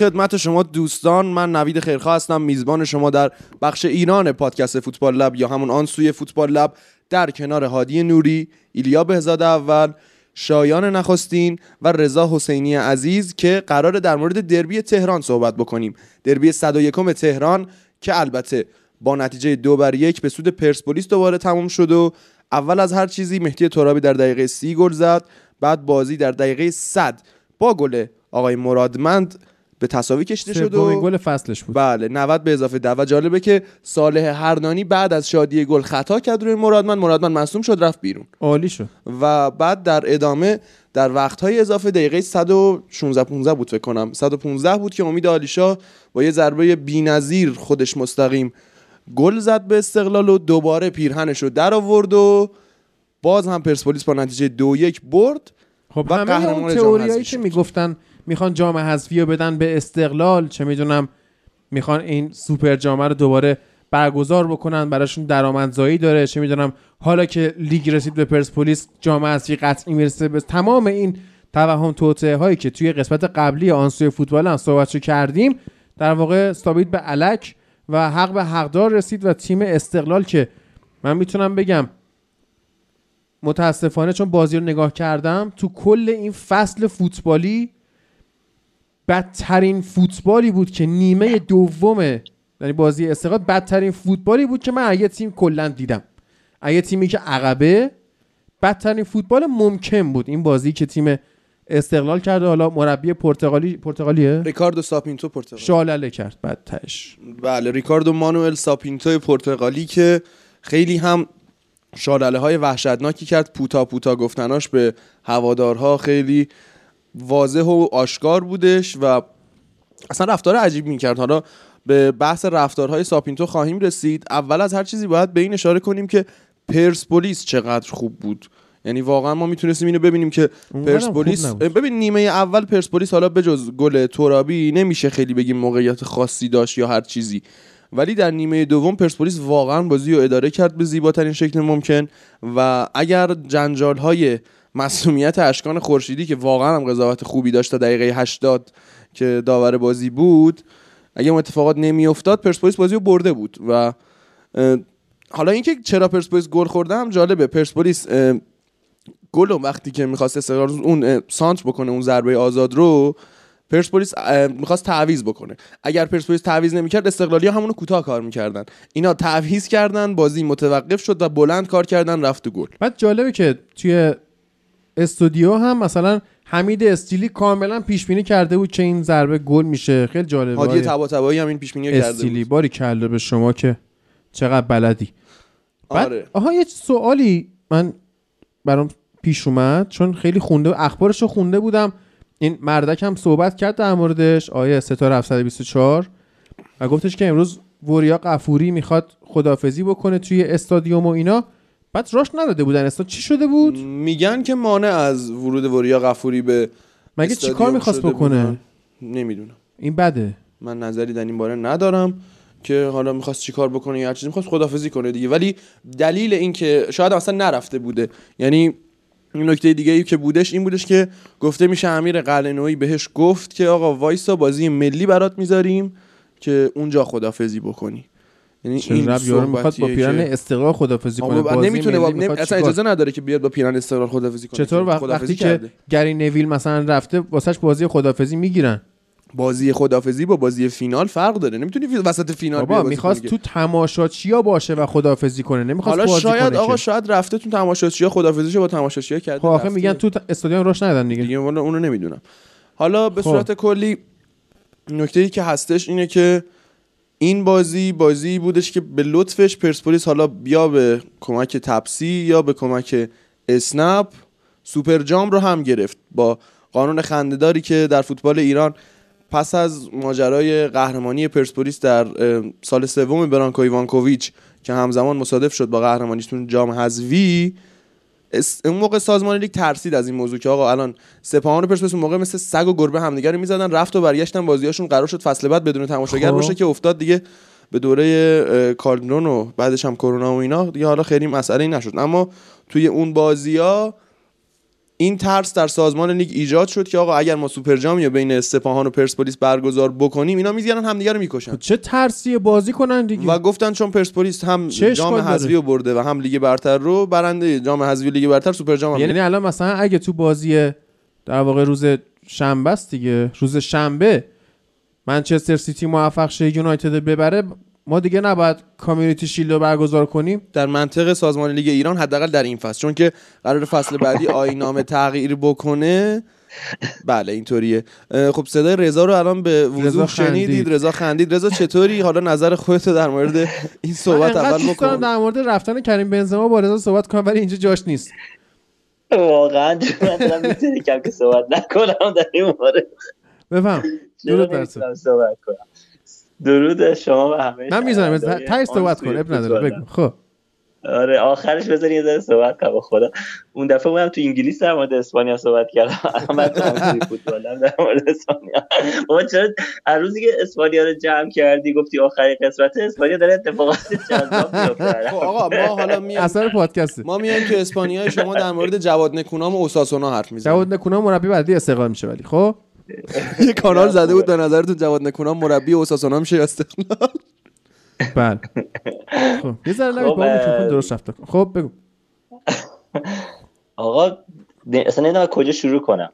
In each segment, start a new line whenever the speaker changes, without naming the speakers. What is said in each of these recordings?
خدمت شما دوستان من نوید خیرخواه هستم میزبان شما در بخش ایران پادکست فوتبال لب یا همون آن سوی فوتبال لب در کنار هادی نوری ایلیا بهزاد اول شایان نخستین و رضا حسینی عزیز که قرار در مورد دربی تهران صحبت بکنیم. دربی 101 تهران که البته با نتیجه دو بر یک به سود پرسپولیس دوباره تموم شد و اول از هر چیزی مهدی ترابی در دقیقه سی گل زد بعد بازی در دقیقه 100 با گل آقای مرادمند به تساوی کشیده شد و
گل فصلش بود.
بله 90 به اضافه 10 و جالبه که صالح هردانی بعد از شادی گل خطا کرد روی مرادمند مرادمند مصدوم شد رفت بیرون.
عالی شد.
و بعد در ادامه در وقتهای اضافه دقیقه 116 15 بود فکر کنم. 115 بود که امید آلیشا با یه ضربه بی‌نظیر خودش مستقیم گل زد به استقلال و دوباره پیرهنش رو در آورد و باز هم پرسپولیس با نتیجه دو یک برد.
خب
و
همه اون تئوریایی که. می‌گفتن می‌خوان جام حذفی رو بدن به استقلال. چه می‌دونم می‌خوان این سوپر جام رو دوباره برگزار بکنن براشون درآمدزایی داره. چه می‌دونم حالا که لیگ رسید به پرسپولیس جام حذفی قطعی می‌رسه به تمام این توهم توطئه هایی که توی قسمت قبلی آنسوی فوتبال هم صحبتشو کردیم در واقع ثابت به علک و حق به حقدار رسید و تیم استقلال که من می‌تونم بگم متاسفانه چون بازی رو نگاه کردم تو کل این فصل فوتبالی بدترین فوتبالی بود که نیمه دوم یعنی بازی استقلال بدترین فوتبالی بود که من از یه تیم کلا دیدم. از یه تیمی که عقبه بدترین فوتبال ممکن بود. این بازی که تیم استقلال کرده حالا مربی پرتغالی پرتغالیه؟
ریکاردو ساپینتو پرتغال
شالله کرد بدترش.
بله ریکاردو مانوئل ساپینتو پرتغالی که خیلی هم شانتاژهای وحشتناکی کرد. puta puta گفتناش به هوادارها خیلی واضح و آشکار بودش و اصلا رفتار عجیب می‌کرد. حالا به بحث رفتارهای ساپینتو خواهیم رسید. اول از هر چیزی باید به این اشاره کنیم که پرسپولیس چقدر خوب بود. یعنی واقعا ما می‌تونستیم اینو ببینیم که پرسپولیس. ببین نیمه اول پرسپولیس حالا بجز گل ترابی نمیشه خیلی بگیم موقعیت خاصی داشت یا هر چیزی. ولی در نیمه دوم پرسپولیس واقعا بازی رو اداره کرد به زیباترین شکل ممکن و اگر جنجال های مسئولیت اشکان خورشیدی که واقعا هم قضاوت خوبی داشت تا دقیقه 80 که داور بازی بود اگه اون اتفاقات نمیافتاد پرسپولیس بازی رو برده بود و حالا اینکه چرا پرسپولیس گل خورده هم جالبه. پرسپولیس گل وقتی که می‌خواست استقلال اون اه، سانت بکنه اون ضربه آزاد رو پرسپولیس می‌خواست تعویض بکنه. اگر پرسپولیس تعویض نمی‌کرد استقلالی ها همونو کوتاه کار می‌کردن. اینا تعویض کردن بازی متوقف شد و بلند کار کردن رفت گل.
بعد جالبه که توی استودیو هم مثلا حمید استیلی کاملا پیش بینی کرده بود که این ضربه گل میشه. خیلی جالبه.
هادی. طباطبایی هم این پیش بینی کرده
استیلی
بود
باری کله به شما که چقدر بلدی. بعد
آره.
آها یه سوالی من برام پیش اومد چون خیلی خونده اخبارش رو خونده بودم. این مردک هم صحبت کرد در موردش آیه ستاره 724 و گفتش که امروز وریا قفوری می‌خواد خدافزی بکنه توی استادیوم و اینا. بعد راش نداده بودن. استاد چی شده بود؟
میگن که مانع از ورود وریا غفوری به
مگه
استادیوم
چیکار می‌خواست بکنه.
نمی‌دونم.
این بده.
من نظری در این باره ندارم که حالا می‌خواست چیکار بکنه یا هر چیزی می‌خواست خدافزی کنه دیگه. ولی دلیل این که شاید اصلا نرفته بوده. یعنی این نکته دیگه ای که بودش این بودش که گفته میشه امیر قلعه‌نویی بهش گفت که آقا وایسا بازی ملی برات می‌ذاریم که اونجا خدافزی بکنی. یعنی
رب یارو می‌خواد با پیرن استقلال خدافزی کنه بازی
نمی‌تونه با... نمی... اصلا؟ اجازه نداره که بیاد با پیرن استقلال خدافزی کنه
چطور وقت- وقتی که. گری نویل مثلا رفته واسش بازی خدافزی می‌گیرن
بازی خدافزی با بازی فینال فرق داره نمی‌تونی وسط فینال
بابا می‌خواست تو. تماشاچیا باشه و خدافزی کنه نمی‌خواست
حالا
بازی
شاید
کنه
آقا. شاید رفته تو تماشاچی‌ها خدافزیشو با تماشاچی‌ها کرده
خب آخه. میگن تو استادیوم روش ندن دیگه
دیگه والا اونو نمی‌دونم حالا به
خب.
صورت کلی نکته ای که هستش اینه که این بازی بازی بودش که به لطفش پرسپولیس حالا بیا به کمک تپسی یا به کمک اسنپ سوپر جام رو هم گرفت با قانون خندهداری که در فوتبال ایران پس از ماجرای قهرمانی پرسپولیس در سال سوم برانکو ایوانکوویچ که همزمان مصادف شد با قهرمانیشون جام حذفی اس- اون موقع سازمان لیگ ترسید از این موضوع که آقا الان سپاهان و پرسپولیس اون موقع مثل سگ و گربه همدیگه رو می‌زدن رفت و برگشتن بازیاشون قرار شد فصل بعد بدون تماشاگر
خب.
باشه که افتاد دیگه به دوره اه، کالدرون و بعدش هم کرونا و اینا دیگه حالا خیلی مسئله نشد اما توی اون بازی ها این ترس در سازمان لیگ ایجاد شد که آقا اگر ما سوپر جام یا بین سپاهان و پرسپولیس برگزار بکنیم اینا می‌زنن همدیگه رو می‌کشن.
چه ترسی بازی کنن دیگه؟
و گفتن چون پرسپولیس هم جام حذفی رو برده و هم لیگ برتر رو برنده جام حذفی لیگ برتر سوپر جام هم
یعنی الان مثلا اگه تو بازی در واقع روز شنبه است دیگه روز شنبه منچستر سیتی موفق شه یونایتد ببره ما دیگه نباید Community Shield رو برگزار کنیم.
در منطق سازمان لیگ ایران حداقل در این فصل چون که قرار فصل بعدی آینامه تغییر بکنه. بله اینطوریه. خب صدای رضا رو الان به
رضا
وضوح
خندید.
شنیدید. رضا خندید. رضا چطوری؟ حالا نظر خودت در مورد این صحبت اول بکن.
در مورد رفتن کریم بنزما با رضا صحبت کنم ولی اینجا جاش نیست.
واقعا من می‌تونم که صحبت نکنم در این مورد.
بفهم. درود بر
صحبت کنم؟ درود شما و همه
من می‌ذارم تای صحبت کن اب نداره. بگو خب.
آره آخرش بذار یه ذره صحبت کنم خدا اون دفعه بودم تو انگلیس در مورد اسپانیا صحبت کردم. توی فوتبالم در مورد اسپانیا. بابا چرا هر روزی که اسپانیا رو جمع کردی گفتی آخرین قسمت اسپانیا داره اتفاقات جذاب میفته
خب آقا ما حالا میایم.
اثر پادکسته
ما میایم که اسپانیای شما در مورد جواد نکونام و اوساسونا حرف می‌زنیم.
جواد نکونا مربی بعدی استقلال میشه ولی خب؟
یه کانال زده بود به نظرتون جواد نکونام مربی اوساسونا میشه یا استقلال
بله. خب یه ذره لبت
خب،
با درست رفته. کن. خب بگو.
آقا اصلا نمی‌دونم از کجا شروع کنم.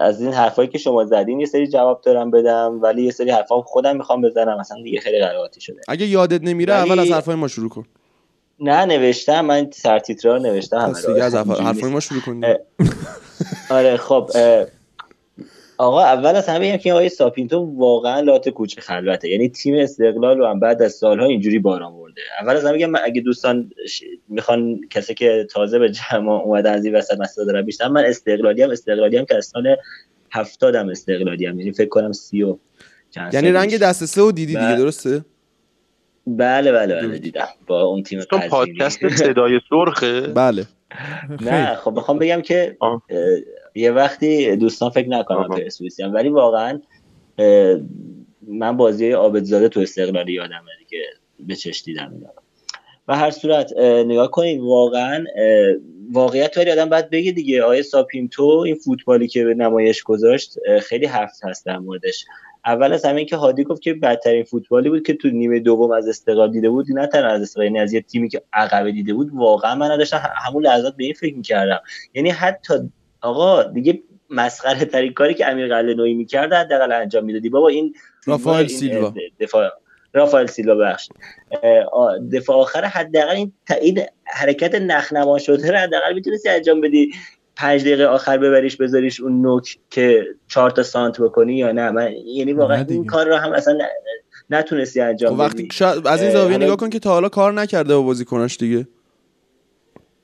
از این حرفایی که شما زدین یه سری جواب دارم بدم ولی یه سری حرفا خودم می‌خوام بزنم. اصلا دیگه خیلی قرائتی شده.
اگه یادت نمیره
ولی-
اول از حرفای ما شروع کن.
نه نوشتم. من سرتیترها نوشتم. همه
از حرفای. ما شروع کن
آره خب آقا اول از همه بگم که آقای ساپینتو واقعا لات کوچه خلوته. یعنی تیم استقلال رو هم بعد از سالها اینجوری باران برده. اول از همه بگم اگه دوستان ش- می‌خوان کسی که تازه به جمع اومدن از این وسط مسئله دارن بیشتر من استقلالی هم استقلالی هم که از سال هفتادم استقلالی هم. یعنی فکر کنم سی و چند
یعنی رنگ. دست سه و دیدی دیگه
بله.
درسته؟
بله بله بله. دیدم. با اون تیم
تو. پادکست صدای سرخه.
بله.
نه خب می‌خوام بگم که یه وقتی دوستان فکر نکنم. پرسپولیسی ولی واقعا من بازی عابدزاده تو استقلالی یادمه دیگه به چش دیدم. و هر صورت اه، نگاه کنید واقعا واقعیت ولی آدم باید بگه دیگه. آیه ساپینتو این فوتبالی که به نمایش گذاشت خیلی حرف هست در موردش. اول از همه این که هادی گفت که بدترین فوتبالی بود که تو نیمه دوم از استقلال دیده بود. نه تنها از استقلال یعنی از یه تیمی که عقبه دیده بود واقعا من داشتم همون لحظات به این فکر می‌کردم. یعنی حتی آقا دیگه مسخره ترین کاری که امیر قلعه‌نویی می‌کرد حداقل انجام می‌دادی. بابا این
رافائل سیلوا.
دفاع رافائل سیلوا بخش دفاع آخر حداقل این این حرکت نخنما شده رو حداقل می‌تونستی انجام بدی. پنج دقیقه آخر ببریش بذاریش اون نوک که چهار تا سانت بکنی یا نه. من یعنی واقعا. این کار رو هم اصلا نتونستی
خب
انجام
وقتی
بدی.
شاید از این زاویه نگاه کن که تا حالا کار نکرده با بازیکناش دیگه.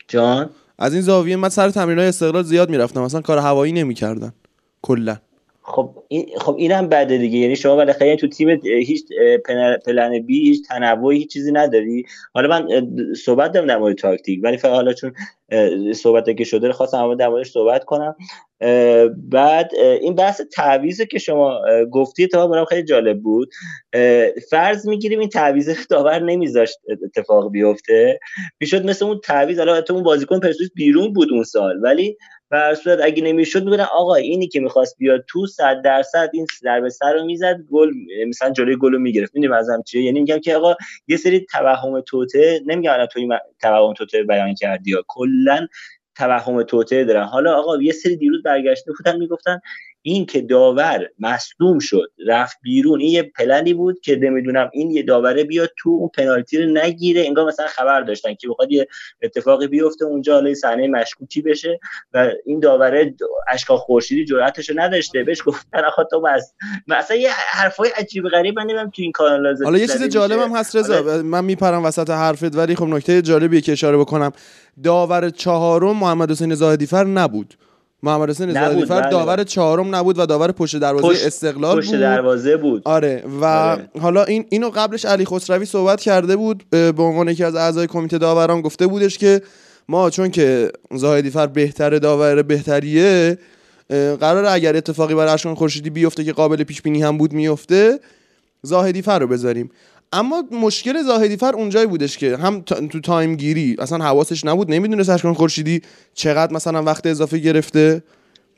جان؟
از این زاویه من سر تمرینای استقلال زیاد می‌رفتم. مثلا کار هوایی نمی‌کردن. کلا.
خب این خب اینم بده دیگه. یعنی شما بالاخره تو تیم هیچ پلن- بی هیچ تنوعی هیچ چیزی نداری. حالا من صحبت دارم در مورد تاکتیک. ولی حالا چون صحبت که شده رو خواستم در موردش صحبت کنم. بعد این بحث تعویض که شما گفتی تا برام خیلی جالب بود. فرض می‌گیریم این تعویض داور نمیذاشت اتفاق بیفته. می‌شد مثل اون تعویض حالا تو اون بازیکن پرسپولیس بیرون بود اون سال ولی در صورت اگه نمی‌شد میگن آقا اینی که می‌خواست بیاد تو صد درصد این ضربه سر رو می‌زد گل مثلا جلوی گل رو می‌گرفت. می‌دونی منظورم چیه؟ یعنی میگم که آقا یه سری توهم توته نمیگم الان تو این توهم توته بیان کردی یا کلا توهم توته دارن. حالا آقا یه سری دیروز برگشته بودن می‌گفتن این که داور مصدوم شد رفت بیرون این یه پلنی بود که نمی‌دونم این یه داوره بیاد تو اون پنالتی رو نگیره انگار مثلا خبر داشتن که بخواد یه اتفاقی بیفته اونجا حالا صحنه مشکوکی بشه و این داوره اشکا خورشیدی جرأتش رو نداشته. بهش گفتن آخه تو بس. مثلا یه حرفای عجیب غریب من نمی‌دونم تو این کانال لازم
حالا یه چیز جالب هم هست رضا من میپرم وسط حرفت ولی خب نکته جالبیه که اشاره بکنم. داور چهارم محمد حسین زاهدی فر نبود. محمد حسین
نبود،
زاهدی فر
بله،
داور. چهارم نبود و داور پشت دروازه
پشت-
استقلال
پشت
بود
دروازه بود
آره و
آره.
حالا این اینو قبلش علی خسروی صحبت کرده بود به عنوان یکی از اعضای کمیته داوران گفته بودش که ما چون که زاهدی فر بهتر داور بهتریه قرار اگر اتفاقی برای اشکان خورشیدی بیفته که قابل پیش بینی هم بود میفته زاهدی فر رو بذاریم اما مشکل زاهدی فر اونجایی بودش که هم تو تایم گیری اصلا حواسش نبود نمی‌دونست اشکان خورشیدی چقدر مثلا وقت اضافه گرفته.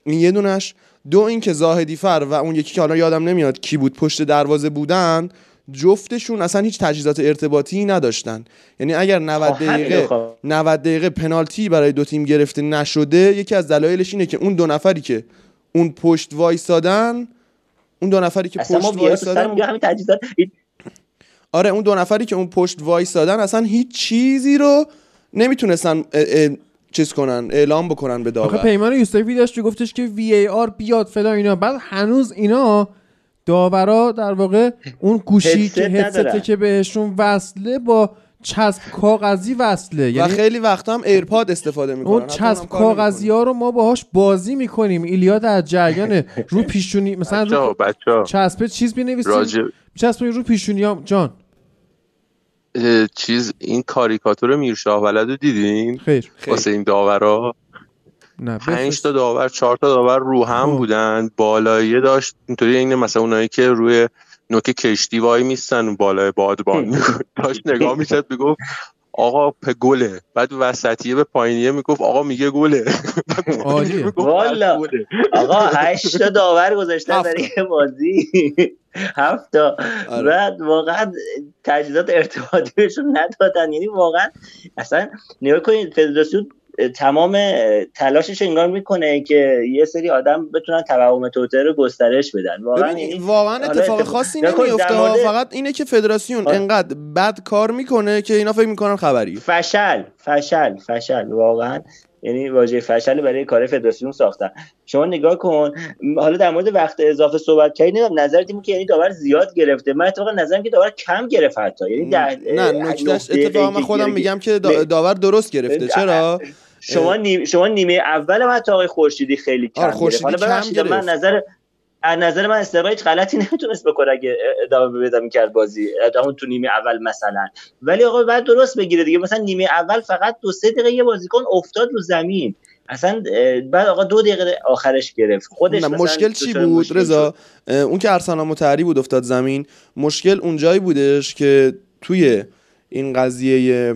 این یه دونش. دو اینکه زاهدی فر و اون یکی که حالا یادم نمیاد کی بود پشت دروازه بودن جفتشون اصلا هیچ تجهیزات ارتباطی نداشتن. یعنی اگر 90 دقیقه 90 دقیقه پنالتی برای دو تیم گرفته نشده یکی از دلایلش اینه که اون دو نفری که اون پشت وایسادن اون دو نفری که پشت وایسادن
همین تجهیزات
آره اون دو نفری که اون پشت وایسادن اصلا هیچ چیزی رو نمی‌تونستن چیز کنن اعلام بکنن به داور.
آخه پیمان یوسفی داشت گفتش که VAR بیاد فلان اینا. بعد هنوز اینا داورا در واقع اون گوشی که هدسته که بهشون وصله با چسب کاغذی وصله.
یعنی و خیلی وقت هم AirPod استفاده می‌کنن.
اون چسب کاغذی ها رو ما باهاش بازی می‌کنیم. ایلیا در جریان رو پیشونی مثلا رو چسب چیز بنویسیم. چسب رو پیشونی ها جان.
چیز این کاریکاتور میرشاه ولد رو دیدین؟
خیر.
واسه این داورا؟
نه
پنج تا داور چهار تا داور رو هم خب. بودن. بالاییه داشت. اینطوری این مثلا اونایی که روی نوک کشتی وای میستن بالای بادبان داشت نگاه می‌شد بگو آقا په گله. بعد وسطیه به پایینیه می‌گفت آقا میگه گله.
والا. آقا هشت تا داور گذاشتن در یه بازی. هفت تا. آره. بعد واقعا تجهیزات ارتباطی بهشون ندادن. یعنی واقعا اصلا نگاه کنید فدراسیون تمام تلاشش انگار می‌کنه که یه سری آدم بتونن توهم توتر رو گسترش بدن.
واقعا یعنی واقعا اتفاق خاصی نمیفته مورد... فقط اینه که فدراسیون انقدر بد کار می‌کنه که اینا فکر می‌کنن خبری.
فشل فشل فشل. واقعا یعنی واژه فشل برای کار فدراسیون ساختن. شما نگاه کن حالا در مورد وقت اضافه صحبت کردی نمی‌دونم نظرت که یعنی داور زیاد گرفته. من اتفاقا نظرم که داور کم گرفت حتی. یعنی
در نه نکتهش اتفاقا من خودم میگم که داور درست گرفته. چرا؟
شما نیمه شما نیمه اول حتی آقای خورشیدی خیلی کم
گرفت. حالا
کم گرفت. من نظر از نظر من استقلال هیچ غلطی نمی‌تونست بکنه اگه ادامه بده می‌کرد بازی. ادامه تو نیمه اول مثلا. ولی آقا بعد درست بگیره دیگه. مثلا نیمه اول فقط دو سه دقیقه یه بازیکن افتاد رو زمین. اصلا بعد آقا دو دقیقه آخرش گرفت. خودش
مشکل چی بود؟ رضا اون که ارسلان مطهری بود افتاد زمین مشکل اونجایی بودش که توی این قضیه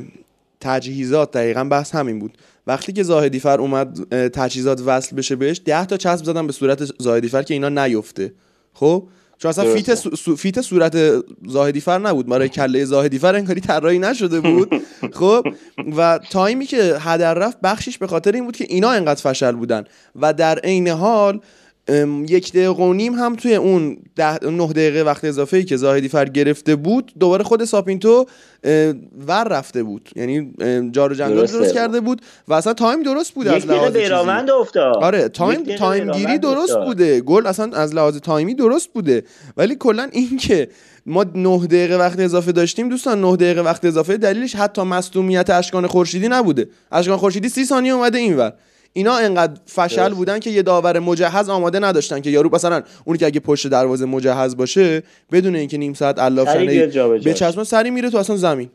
تجهیزات دقیقا بحث همین بود. وقتی که زاهدی فر اومد تجهیزات وصل بشه بهش 10 تا چسب زدن به صورت زاهدی فر که اینا نیفته. خب؟ چون اصلا fit, سو... fit صورت زاهدی فر نبود. برای کله زاهدی فر انگاری طراحی نشده بود. خب؟ و تایمی که هدر رفت بخشش به خاطر این بود که اینا انقدر فشل بودن. و در عین حال یک دقیقه و نیم هم توی اون ده نه دقیقه وقت اضافه ای که زاهدی فر گرفته بود دوباره خود ساپینتو ور رفته بود. یعنی جار و جنجال درست, کرده بود و اصلا تایم درست بود از لحاظ
افتاد.
آره تایم تایم گیری درست بوده. گل اصلا از لحاظ تایمی درست بوده. ولی کلا این که ما نه دقیقه وقت اضافه داشتیم دوستان نه دقیقه وقت اضافه دلیلش حتی مصدومیت اشکان خورشیدی نبوده. اشکان خورشیدی سی ثانیه اومده اینور. اینا انقدر فشل بودن که یه داور مجهز آماده نداشتن که یارو مثلا اونی که اگه پشت دروازه مجهز باشه بدون اینکه نیم ساعت علافشنه به چشم سری میره تو اصلا زمین.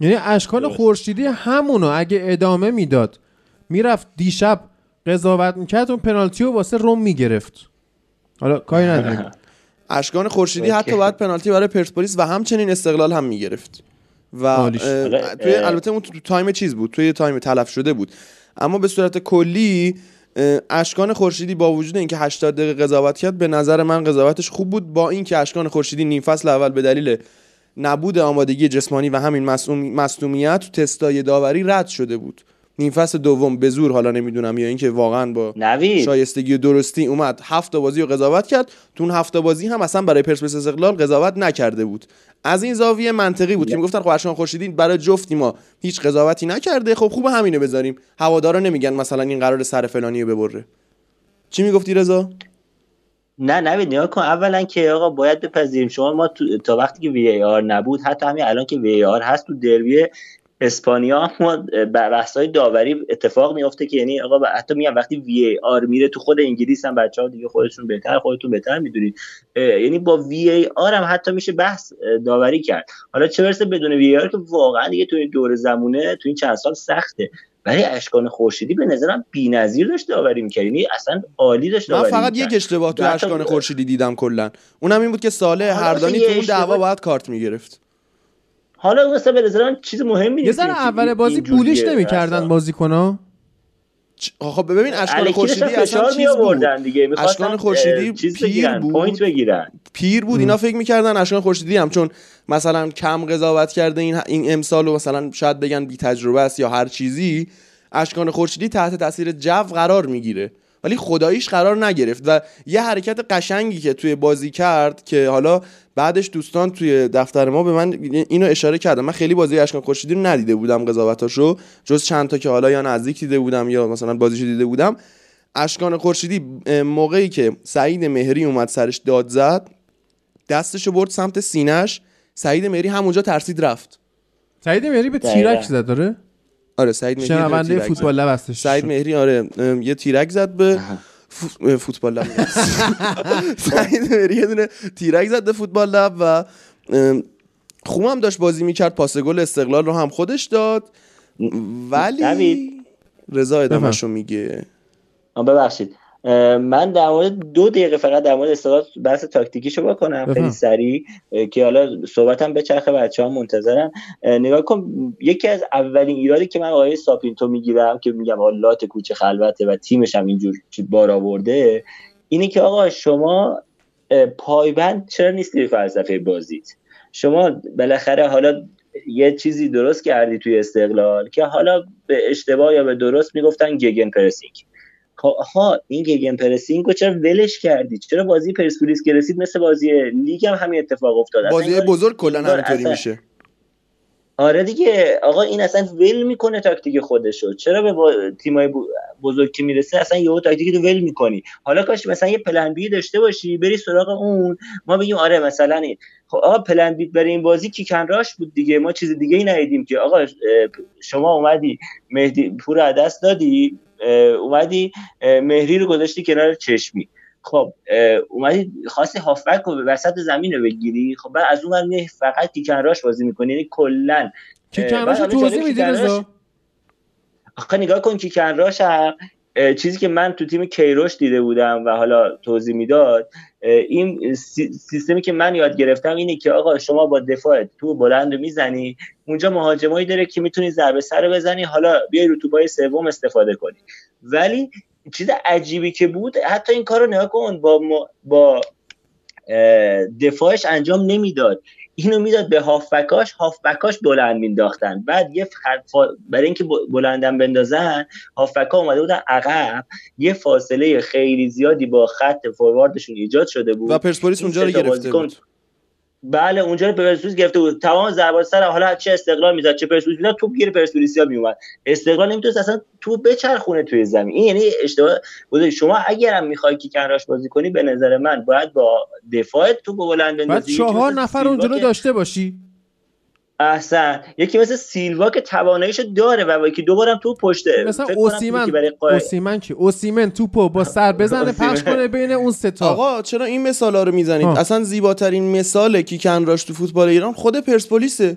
یعنی اشکال خورشیدی همونو اگه ادامه می‌داد می‌رفت دیشب قضاوت می‌کرد اون پنالتی رو واسه روم می‌گرفت. حالا کاری نداریم.
اشکان خورشیدی حتی بعد پنالتی برای پرسپولیس و همچنین استقلال هم می‌گرفت. و توی البته اون تو تایم چیز بود؟ توی تایم تلف شده بود. اما به صورت کلی اشکان خورشیدی با وجود اینکه 80 دقیقه قضاوت کرد به نظر من قضاوتش خوب بود. با اینکه اشکان خورشیدی نیم فصل اول به دلیل نبود آمادگی جسمانی و همین مصدومیت تو تستای داوری رد شده بود. نیم فصل دوم به زور حالا نمی‌دونم یا اینکه واقعا با
نوید.
شایستگی و درستی اومد هفت بازی رو قضاوت کرد. تو اون هفت بازی هم اصلا برای پرسپولیس استقلال قضاوت نکرده بود. از این زاویه منطقی بود که می‌گفتن خب اشکان خورشیدی برای جفتی ما هیچ قضاوتی نکرده. خب خوب همینو بذاریم. هوادارا نمیگن مثلا این قرار سر فلانی رو ببره. چی می‌گفتی رضا؟
نه نوید نگاه کن. اولا که آقا باید بپذیریم. شما ما تا وقتی که وی آر نبود حتی همین الان که وی آر هست تو دربی اسپانیا ما بحث های داوری اتفاق میفته که یعنی آقا حتی میگم وقتی وی آر میره تو خود انگلیس هم بچه‌ها دیگه خودشون بهتر خودتون بهتر می‌دونید. یعنی با VAR هم حتی میشه بحث داوری کرد. حالا چه برسه بدون وی آر که واقعا دیگه تو این دور زمونه تو این چند سال سخته. ولی اشکان خورشیدی به نظرم بی‌نظیر داشت داوری می‌کرد. یعنی اصلا عالی داشت
من
داوری
فقط
می‌کرد.
یک اشتباه تو اشکان خورشیدی دیدم کلا. اونم این بود که صالح
حردانی
تو اون دعوا باید کارت می‌گرفت.
حالا مثلا به نظرم چیز مهمی
یه
نیست این-
اول بازی bullyش نمی‌کردن. بازیکن‌ها
خب ببین اشکان خورشیدی اصلا چیز بود.
دیگه. می‌خواستن،
اشکان خورشیدی پیر بود.
point بگیرن.
پیر بود اینا فکر می‌کردن اشکان خورشیدی هم چون مثلا کم قضاوت کرده این این امسال و مثلا شاید بگن بی تجربه است یا هر چیزی اشکان خورشیدی تحت تاثیر جو قرار می‌گیره. ولی خداییش قرار نگرفت و یه حرکت قشنگی که توی بازی کرد که حالا بعدش دوستان توی دفتر ما به من اینو اشاره کردم من خیلی بازی اشکان خورشیدی رو ندیده بودم قضاوتاشو جز چند تا که حالا یا نزدیک دیده بودم یا مثلا بازیشو دیده بودم. اشکان خورشیدی موقعی که سعید مهری اومد سرش داد زد دستشو برد سمت سینش سعید مهری همونجا ترسید رفت.
سعید مهری به. تیرک زد داره
آره سعید مهری
شنونده. فوتبال
سعید مهری آره یه تیرک زد به فوتبال لب. سعید مهری یه دونه تیرک زد به فوتبال لب و ام، خوب هم داشت بازی می‌کرد پاس گل استقلال رو هم خودش داد. ولی. رضا ادامهشو میگه.
ببخشید. من در مورد دو دقیقه فقط در مورد استقلال بحث تاکتیکیشو بکنم. خیلی سریع که حالا صحبتم به چرخ بچه ها منتظرن. اه، نگاه کن یکی از اولین ایرادی که من آقای ساپینتو می‌گیرم که میگم لات کوچه خلوته و تیمش هم اینجور بار آورده اینه که آقا شما پایبند چرا نیستی به فلسفه بازیت؟ شما بالاخره حالا یه چیزی درست کردی توی استقلال که حالا به اشتباه یا به درست می‌گفتن gegenpressing. خب، ها این gegenpressing رو چرا ولش کردی؟ چرا بازی پرسپولیس که رسید مثل بازی لیگ هم همین اتفاق افتاد؟
بازی بزرگ کلا همینطوری میشه.
آره دیگه آقا این اصلا ول می‌کنه تاکتیک خودشو. چرا به با... تیمای بزرگ که می‌رسه اصلا یهو تاکتیک رو ول می‌کنی؟ حالا کاش مثلا یه plan B داشته باشی بری سراغ اون ما بگیم آره مثلا این. خب آقا پلن بی برای این بازی کیکن راش بود دیگه ما چیز دیگه ای ندیدیم که. آقا شما اومدی مهدی پور دست دادی؟ اومدی مهری رو گذاشتی کنار چشمی. خب اومدی خواستی هافبک رو به وسط زمین رو بگیری؟ خب بعد از اون میای فقط کیکن راش بازی می‌کنی. یعنی کلا حالا
توضیح میدی
کیکنراش-
رضا؟
آخه نگاه کن کیکن راش هم چیزی که من تو تیم کیروش دیده بودم و حالا توضیح می‌داد این سی- سیستمی که من یاد گرفتم اینه که آقا شما با دفاع تو بلند می‌زنی اونجا مهاجمایی داره که می‌تونی ضربه سر بزنی حالا بیای رو سوم استفاده کنی. ولی چیز عجیبی که بود حتی این کار رو نگاه کن با با دفاعش انجام نمی‌داد. اینو می‌داد به هافبکاش هافبکاش بلند مینداختن بعد یه فا- برای اینکه بلندم بندازن هافبکا اومده بودن عقب. یه فاصله خیلی زیادی با خط فورواردشون ایجاد شده بود.
و پرسپولیس اونجا رو گرفته بود.
بله اونجا رو پرسپولیس گرفته بود. تمام ضربات سر حالا چه استقلال می‌زد چه پرسپولیس می‌زد توپ گیر پرسپولیسیا میومد استقلال نمی‌تونست اصلا توپ بچرخونه توی زمین. این یعنی اشتباه بوده. شما اگرم می‌خوای که کنراش بازی کنی به نظر من باید با دفاع توپ بلند
بعد
بندازی یکی
چهار نفر اونجا داشته باشی.
احسن. یکی مثل سیلوا که تواناییشو داره و با یکی دوبارم تو پشته
مثلا اوسیمن اوسیمن کی؟ اوسیمن توپو با سر بزنه. پخش کنه بین اون سه تا.
آقا چرا این مثالا رو می‌زنید؟
ها.
اصلا زیباترین مثال کیکن راش تو فوتبال ایران. خود پرسپولیسه.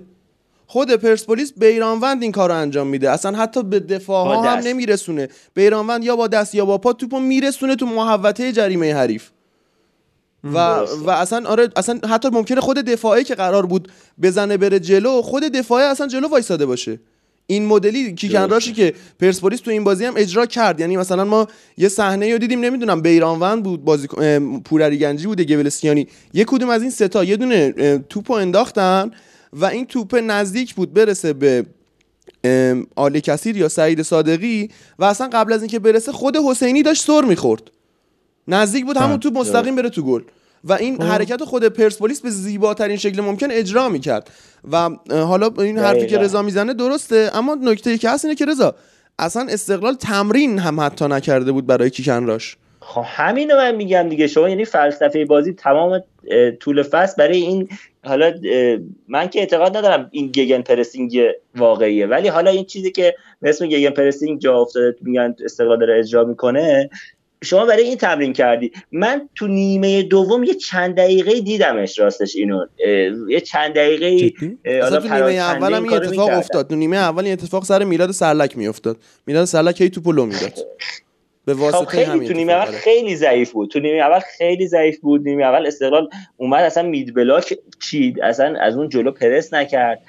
خود پرسپولیس بیرانوند این کار رو انجام میده. اصلا حتی به دفاع ها هم. نمیرسونه. بیرانوند یا با دست یا با پا توپو میرسونه تو محوطه جریمه حریف. و. و اصلا آره اصلا حتی ممکنه خود دفاعی که قرار بود بزنه بره جلو خود دفاعی اصلا جلو وایساده باشه. این مدلی کیکن
درسته.
راشی که پرسپولیس تو این بازی هم اجرا کرد. یعنی مثلا ما یه صحنه رو دیدیم نمی‌دونم بیرانوند بود بازی پورری گنجی بوده گبلسیانی یه کدوم از این ستا یه دونه توپو انداختن و این توپ نزدیک بود برسه به آل کثیر یا سعید صادقی و اصلا قبل از اینکه برسه خود حسینی داشت سر می‌خورد. نزدیک بود همون توپ مستقیم بره تو گل. و این حرکت خود پرسپولیس به زیباترین شکل ممکن اجرا می‌کرد. و حالا این حرفی که
دقیقاً.
رضا می‌زنه درسته اما نکته که هست اینه که رضا اصلا استقلال تمرین هم حتی نکرده بود برای کیکن راش.
خب همین من میگم دیگه. شما یعنی فلسفه بازی تمام طول فصل برای این حالا من که اعتقاد ندارم این گگن پرسینگ واقعیه. ولی حالا این چیزی که به اسم گگن پرسینگ جا افتاده میگن استقلال داره اجرا می‌کنه شما برای این تمرین کردی. من تو نیمه دوم یه چند دقیقه دیدمش راستش اینو. یه چند دقیقه
اصلا تو نیمه اول هم این اتفاق افتاد. تو نیمه اول این اتفاق سر میلاد سرلک میافتاد. میلاد سرلک هی توپو لو می‌داد. به
خب
واسطه
خیلی
همین
تو نیمه اول
اتفاق
خیلی ضعیف بود. تو نیمه اول خیلی ضعیف بود. نیمه اول استقلال اومد اصلا مید بلاک چید اصلا از اون جلو پرس نکرد.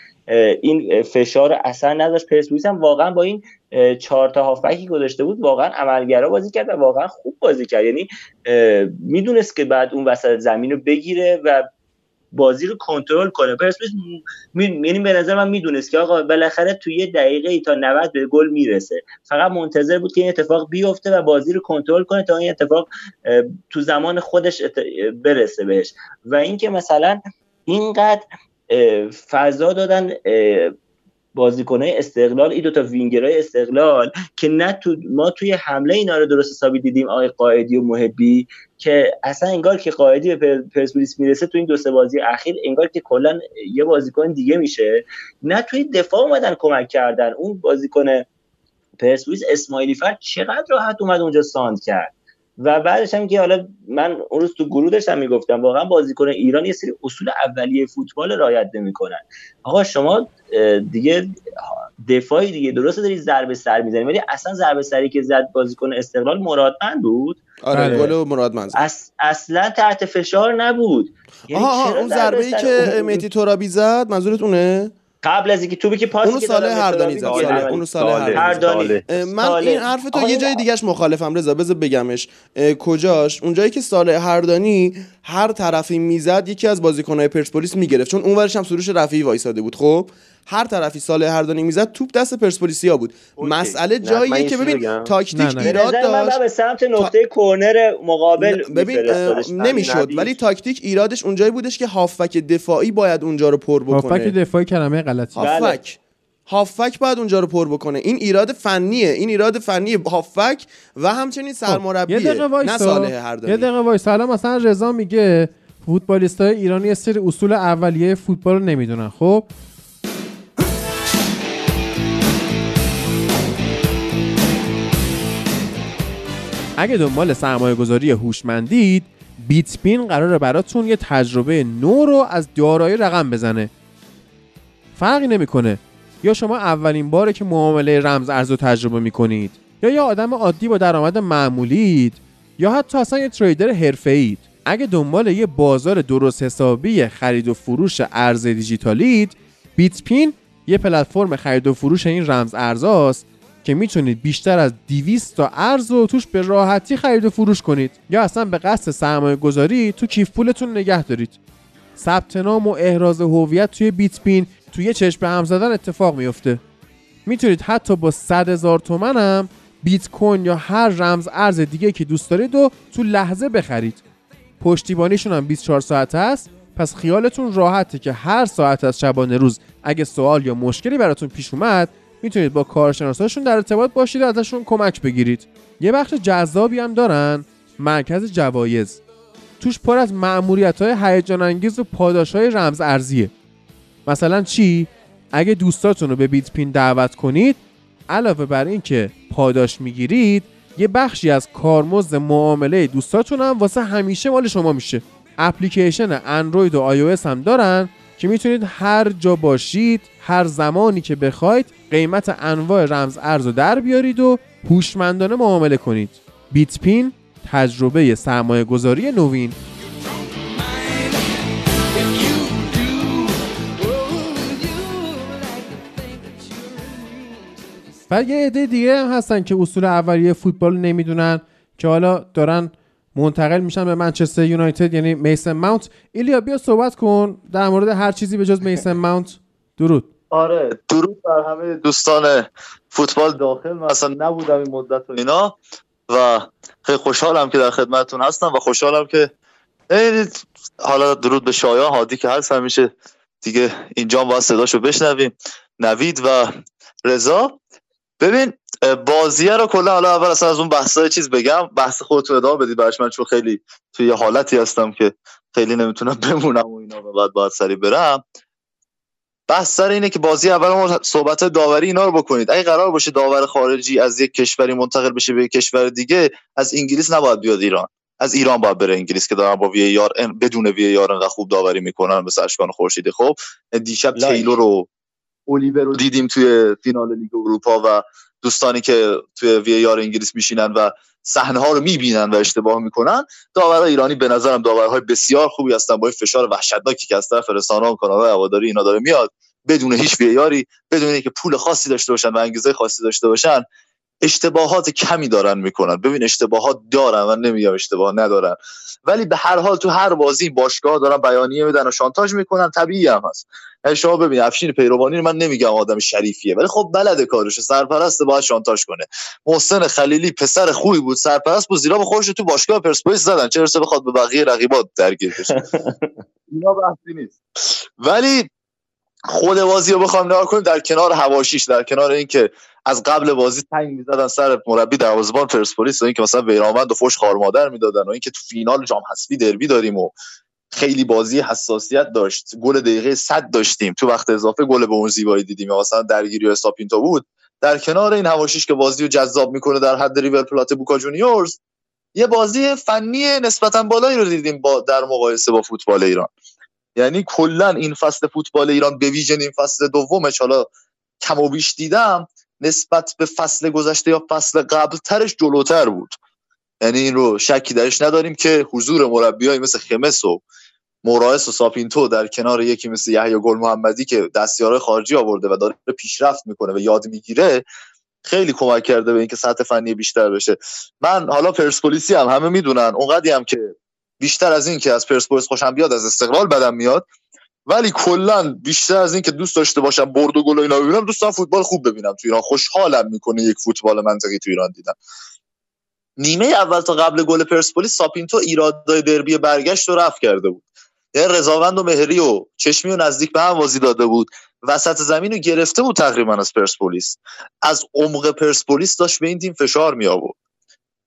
این فشار رو اصلا نداشت پرسپولیس هم واقعا با این چهار تا هافبکی گذاشته بود واقعا عملگرا بازی کرد و واقعا خوب بازی کرد. یعنی می‌دونست که بعد اون وسط زمین رو بگیره و بازی رو کنترل کنه. پرسپولیس یعنی به نظر من می‌دونست که آقا بالاخره توی یه دقیقه ای تا 90 به گل می‌رسه. فقط منتظر بود که این اتفاق بیفته و بازی رو کنترل کنه تا این اتفاق تو زمان خودش برسه بهش. و اینکه مثلا اینقدر فضا دادن اه، بازیکنهای استقلال این دوتا وینگرهای استقلال که نه تو ما توی حمله اینا رو درست حسابی دیدیم آقای قائدی و محبی که اصلا انگار که قائدی به پر- پرسپولیس می‌رسه تو این دو سه بازی اخیر انگار که کلا یه بازیکن دیگه میشه. نه توی دفاع اومدن کمک کردن. اون بازیکن پرسپولیس اسماعیلی فرد چقدر راحت اومد اونجا ساند کرد؟ و بعدش هم که حالا من اون روز تو گروه داشتم می‌گفتم واقعا بازیکن ایران یه سری اصول اولیه فوتبال رعایت نمی‌کنن. آقا شما دیگه دفاعی دیگه درسته داری ضربه سر می‌زنی ولی اصلا ضربه سری که زد بازیکن استقلال مرادمند بود.
آره
بله.
گل مراد منزل
اص... اصلا تحت فشار نبود. یعنی
آها آها اون ضربه ای که مهدی ترابی زد منظورت اونه؟
قبل از اینکه توپی که پاسی
اونو
که
ساله هردانی زد ساله ساله. هردانی من
ساله.
این حرف تو یه جای دیگهش مخالفم رضا بذار بگمش کجاش اونجایی که ساله هردانی هر طرفی می‌زد یکی از بازیکنهای پرسپولیس می‌گرفت چون اونورش هم سروش رفیعی وایساده بود خب هر طرفی ساله هردانی می‌زد توپ دست پرسپولیسیا بود
اوکی.
مسئله جاییه
یه
که ببین. تاکتیک
نه، نه.
ایراد داشت
به سمت نقطه کورنر مقابل
نه، ببین. نمی‌شد. ولی تاکتیک ایرادش اونجایی بودش که هافک دفاعی باید اونجا رو پر
هافک
بکنه
دفاعی کلمه غلطی.
بله.
هافک هافک باید اونجا رو پر بکنه. این ایراد فنیه. این ایراد فنی هافک و همچنین
خب،
سرمربیه.
یه دقیقه
نه صالح هردانی
یه دقیقه وایسا. الان مثلا رضا میگه فوتبالیست های ایرانی یه سری اصول اولیه فوتبال رو نمی‌دونن. خب؟ اگه دنبال سرمایه گذاری هوشمندید بیتپین قراره براتون یه تجربه نو رو از دارایی رقم بزنه. فرقی نمی‌کنه. یا شما اولین باره که معامله رمز ارز رو تجربه می‌کنید یا یه آدم عادی با درآمد معمولید یا حتی اصلا یه تریدر حرفه‌اید. اگه دنبال یه بازار درست حسابی خرید و فروش ارز دیجیتالید بیتپین یه پلتفرم خرید و فروش این رمز ارزاست که می‌تونید بیشتر از 200 تا ارز رو توش به راحتی خرید و فروش کنید. یا اصلا به قصد سرمایه گذاری تو کیف پولتون نگه دارید. ثبت نام و احراز هویت توی بیتپین توی یه چشم به هم زدن اتفاق میفته. می‌تونید حتی با 100 هزار تومن هم بیت کوین یا هر رمز ارز دیگه که دوست دارید و تو لحظه بخرید. پشتیبانیشون هم 24 ساعت هست پس خیالتون راحته که هر ساعت از شبانه روز اگه سوال یا مشکلی براتون پیش اومد می‌تونید با کارشناساشون در ارتباط باشید و ازشون کمک بگیرید. یه بخش جذابی هم دارن مرکز جوایز. توش پر از معمولیت های هیجان انگیز و پاداش های رمز ارزیه. مثلا چی؟ اگه دوستاتون رو به بیت پین دعوت کنید علاوه بر این که پاداش می‌گیرید یه بخشی از کارمزد معامله دوستاتون هم واسه همیشه مال شما میشه. اپلیکیشن اندروید و iOS هم دارن که می‌تونید هر جا باشید هر زمانی که بخواید قیمت انواع رمز ارز رو در بیارید و هوشمندانه معامله کنید. بیت پین تجربه سرمایه گذاری نوین. و یه عده دیگه هم هستن که اصول اولیه فوتبال نمی‌دونن که حالا دارن منتقل میشن به منچستر یونایتد یعنی میسن ماونت. ایلیا بیا صحبت کن در مورد هر چیزی به جز میسن ماونت. درود.
آره درود بر همه دوستان فوتبال داخل. من اصلا نبودم این مدت و اینا و خیلی خوشحالم که در خدمتتون هستم و خوشحالم که حالا درود به شایان هادی که هست همیشه دیگه اینجا هم باید صداشو بشنویم. نوید و رضا. ببین بازیه رو کلا حالا اول اصلا از اون بحثای چیز بگم. بحث خودتون ادامه بدید براش. من چون خیلی توی یه حالتی هستم که خیلی نمی‌تونم بمونم و اینا و بعد باید سری برم. بحث سر اینه که بازی اول ما صحبت داوری اینا رو بکنید. اگه قرار باشه داور خارجی از یک کشوری منتقل بشه به یک کشور دیگه از انگلیس نباید بیاد ایران. از ایران باید بره انگلیس که دارن با وی یار بدون وی انقدر خوب داوری می‌کنن مثل اشکان خورشیدی. خب دیشب تیلور رو الیور رو دیدیم توی فینال لیگ اروپا و دوستانی که توی وی یار انگلیس میشینن و صحنه ها رو می‌بینن و اشتباه می‌کنن داورای ایرانی به نظرم داورهای بسیار خوبی هستن با فشار وحشتناکی که از طرف رسانه‌ها و کانال‌های هواداری اینا داره میاد. بدون هیچ بیاری بدون اینکه پول خاصی داشته باشن و انگیزه خاصی داشته باشن اشتباهات کمی دارن می‌کنن. ببین اشتباهات دارن من نمیگم اشتباه ندارن. ولی به هر حال تو هر بازی باشگاه دارن بیانیه میدن و شانتاژ می‌کنن طبیعی هم هست. شما ببین افشین پیروانی رو من نمیگم آدم شریفیه ولی خب بلده کارش سرپرست باید شانتاژ کنه. محسن خلیلی پسر خوبی بود. سرپرست بود زیرا به خودش تو باشگاه پرسپولیس زدن. چه بخواد به بقیه رقیبات درگیر بشه. اینا بحثی نیست. ولی خود بازی رو بخوام نگاه کنیم در کنار هواشیش در کنار اینکه از قبل بازی تنگ می‌زدن سر مربی دروازه‌بان پرسپولیس و اینکه مثلا ویرامند و فوش خار مادر می‌دادن و اینکه تو فینال جام حذفی دربی داریم و خیلی بازی حساسیت داشت. گل دقیقه 100 داشتیم. تو وقت اضافه گل به اون زیبایی دیدیم. مثلا درگیری استاپینتو بود. در کنار این حواشیش که بازی رو جذاب می‌کنه در حد ریور پلات بوکا جونیورز یه بازی فنی نسبتا بالایی رو دیدیم با در مقایسه با فوتبال ایران. یعنی کلا این فصل فوتبال ایران به ویژه این فصل دومش حالا کم و بیش دیدم نسبت به فصل گذشته یا فصل قبل ترش جلوتر بود. یعنی این رو شکی درش نداریم که حضور مربیای مثل خوزه مورایس و ساپینتو در کنار یکی مثل یحیی گل محمدی که دستیار خارجی آورده و داره پیشرفت می‌کنه و یاد می‌گیره خیلی کمک کرده به اینکه سطح فنی بیشتر بشه. من حالا پرسپولیسی هم همه می‌دونن اونقدی هم که بیشتر از این که از پرسپولیس خوشم بیاد از استقلال بدم میاد. ولی کلا بیشتر از این که دوست داشته باشم برد و گل و اینا ببینم دوستان فوتبال خوب ببینم تو ایران. خوشحالم می‌کنه یک فوتبال منطقی تو ایران دیدم. نیمه اول تا قبل گل پرسپولیس ساپینتو ایرادای دربی برگشت رو رفت کرده بود. یعنی رضاوند و مهری و چشمی و نزدیک به هم بازی داده بود. وسط زمین رو گرفته بود تقریبا از پرسپولیس. از عمق پرسپولیس داشت به این تیم فشار می آورد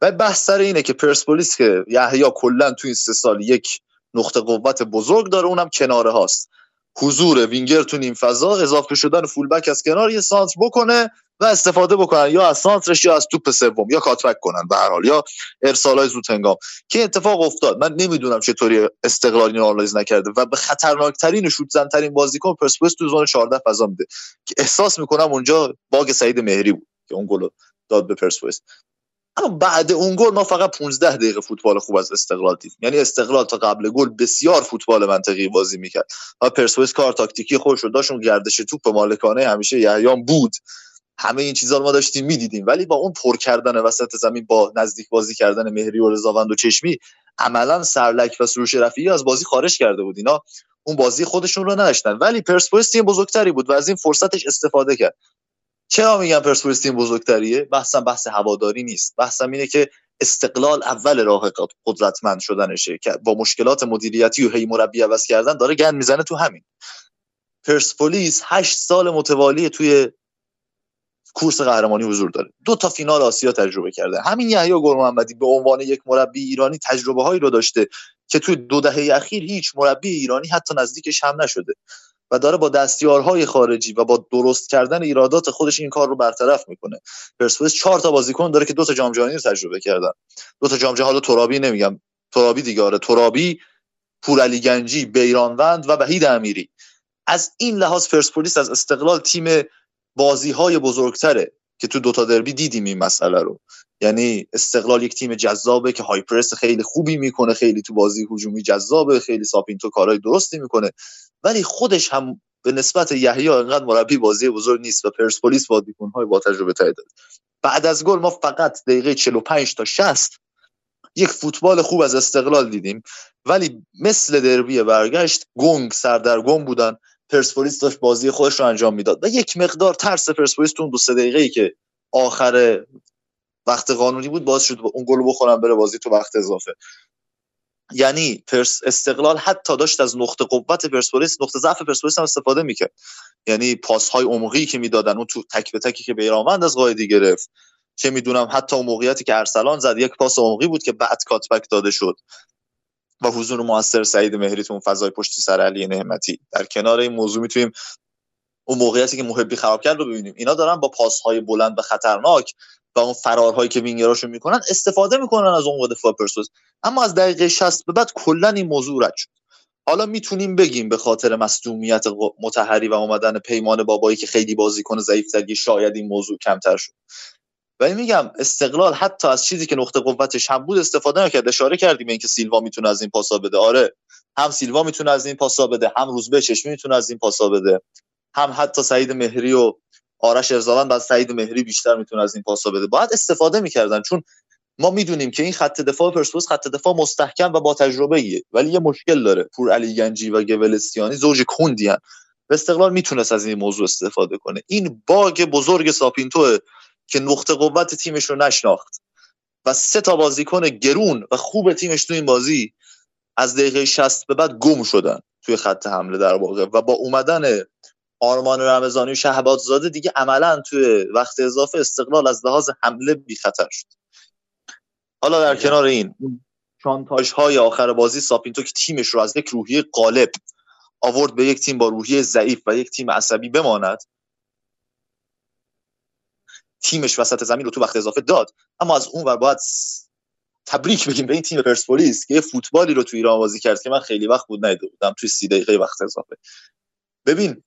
و بحث سر اینه که پرسپولیس که یحیی کلا تو این سه سال یک نقطه قوت بزرگ داره اونم کناره هاست. حضور وینگر تو نیم فضا اضافه شدن فولبک از کنار یه سانتر بکنه و استفاده بکنن. یا از سانترش یا از توپ سوم یا کاتبک کنن به هر حال یا ارسالای زود هنگام که اتفاق افتاد. من نمی‌دونم چطوری استقلالی آنالیز نکرده و به خطرناکترین شوت زنترین بازیکن پرسپولیس تو زون 14 فضا میده. که احساس می‌کنم اونجا باگ سعید مهری بود که اون گل داد به پرسپولیس. اما بعد اون گل ما فقط 15 دقیقه فوتبال خوب از استقلال دیدیم یعنی استقلال تا قبل گل بسیار فوتبال منطقی بازی می‌کرد. و پرسپولیس کار تاکتیکی خودش رو داشت گردش توپ مالکانه همیشه یحیام بود. همه این چیزا رو ما داشتیم می‌دیدیم. ولی با اون پر کردن وسط زمین با نزدیک بازی کردن مهری و رضاوند و چشمی عملا سرلک و سروش رفیعی از بازی خارج کرده بود. اینا اون بازی خودشون رو نداشتن. ولی پرسپولیس تیم بزرگتری بود و از این فرصتش استفاده کرد. چرا میگم پرسپولیس تیم بزرگتریه؟ بحثم بحث هواداری نیست. بحثم اینه که استقلال اول راه قدرتمند شدنشه که با مشکلات مدیریتی و هی مربی عوض کردن داره گند می‌زنه تو همین. پرسپولیس هشت سال متوالی توی کورس قهرمانی حضور داره. دو تا فینال آسیا تجربه کرده. همین یحیی گل محمدی به عنوان یک مربی ایرانی تجربه هایی رو داشته که توی دو دهه اخیر هیچ مربی ایرانی حتی نزدیکش هم نشده. و داره با دستیارهای خارجی و با درست کردن ایرادات خودش این کار رو برطرف می‌کنه. پرسپولیس چهار تا بازیکن داره که دو تا جام جهانی رو تجربه کردن. دو تا جام جهانی ترابی نمیگم. ترابی دیگه آره. ترابی پورعلی گنجی بیرانوند و وحید امیری. از این لحاظ پرسپولیس از استقلال تیم بازی های بزرگتره که تو دوتا دربی دیدیم این مسئله رو. یعنی استقلال یک تیم جذابه که های پرس خیلی خوبی می‌کنه خیلی تو بازی هجومی جذابه خیلی ساپینتو کارهای درستی می‌کنه. ولی خودش هم به نسبت یحیی انقدر مربی بازی بزرگ نیست و پرسپولیس بازیکن‌های با تجربه تری داره. بعد از گل ما فقط دقیقه 45 تا 60 یک فوتبال خوب از استقلال دیدیم. ولی مثل دربی برگشت گنگ سردرگم بودن. پرسپولیس داشت بازی خودش رو انجام می‌داد. و یک مقدار ترس پرسپولیس تو دو سه دقیقه ای که آخر وقت قانونی بود باز شد اون گل بخورن بره بازی تو وقت اضافه. یعنی پرس استقلال حتی داشت از نقطه قوت پرسپولیس نقطه ضعف پرسپولیس هم استفاده می‌کرد. یعنی پاس های عمقی که می‌دادن اون تو تک به تکی که بیرامند از قائدی گرفت چه می‌دونم حتی اون موقعیتی که ارسلان زد یک پاس عمقی بود که بعد کاتبک داده شد. و حضور موثر سعید مهری تو اون فضای پشت سر علی نعمتی. در کنار این موضوع می‌تونیم اون موقعیتی که محبی خراب کرد رو ببینیم. اینا دارن با پاسهای بلند و خطرناک و اون فرارهایی که وینگراشو می‌کنن استفاده می‌کنن از اون دفاع پرسپولیس. اما از دقیقه 60 به بعد کلا این موضوع رد شد. حالا می‌تونیم بگیم به خاطر مصدومیت متحری و اومدن پیمان بابایی که خیلی بازیکن ضعیفتری شاید این موضوع کمتر شد. ولی میگم استقلال حتی از چیزی که نقطه قوتش هم بود استفاده نکرد. اشاره کردیم اینکه سیلوا می‌تونه از این پاسا بده. آره هم سیلوا می‌تونه از این پاسا بده هم روزبه چشمی می‌تونه از این پاسا بده هم حتی سعید مهری و آرش ارزالان بعد سعید مهری بیشتر می‌تونه از این پاسا بده. باید استفاده می‌کردن چون ما می‌دونیم که این خط دفاع پرسپولیس خط دفاع مستحکم و با تجربه ایه ولی یه مشکل داره. پور علی گنجی و گولستیانی زوج کندی هن. و استقلال می‌تونست از این موضوع استفاده کنه. این باگ بزرگ ساپینتو که نقطه قوت تیمش رو نشناخت و سه تا بازیکن گرون و خوب تیمش تو این بازی از دقیقه 60 به بعد گم شدن توی خط حمله در واقع و با اومدن آرمان رمضانی و شهباد زاده دیگه عملا توی وقت اضافه استقلال از لحاظ حمله بی خطر شد. حالا در کنار این شانتاژ های آخر بازی ساپینتو که تیمش رو از یک روحیه غالب آورد به یک تیم با روحیه ضعیف و یک تیم عصبی بماند. تیمش وسط زمین رو تو وقت اضافه داد. اما از اون ور باید تبریک بگیم به این تیم پرسپولیس که یه فوتبالی رو تو ایران بازی کرد که من خیلی وقت بود ندیده بودم توی سی دقیقه وقت اضافه. ببین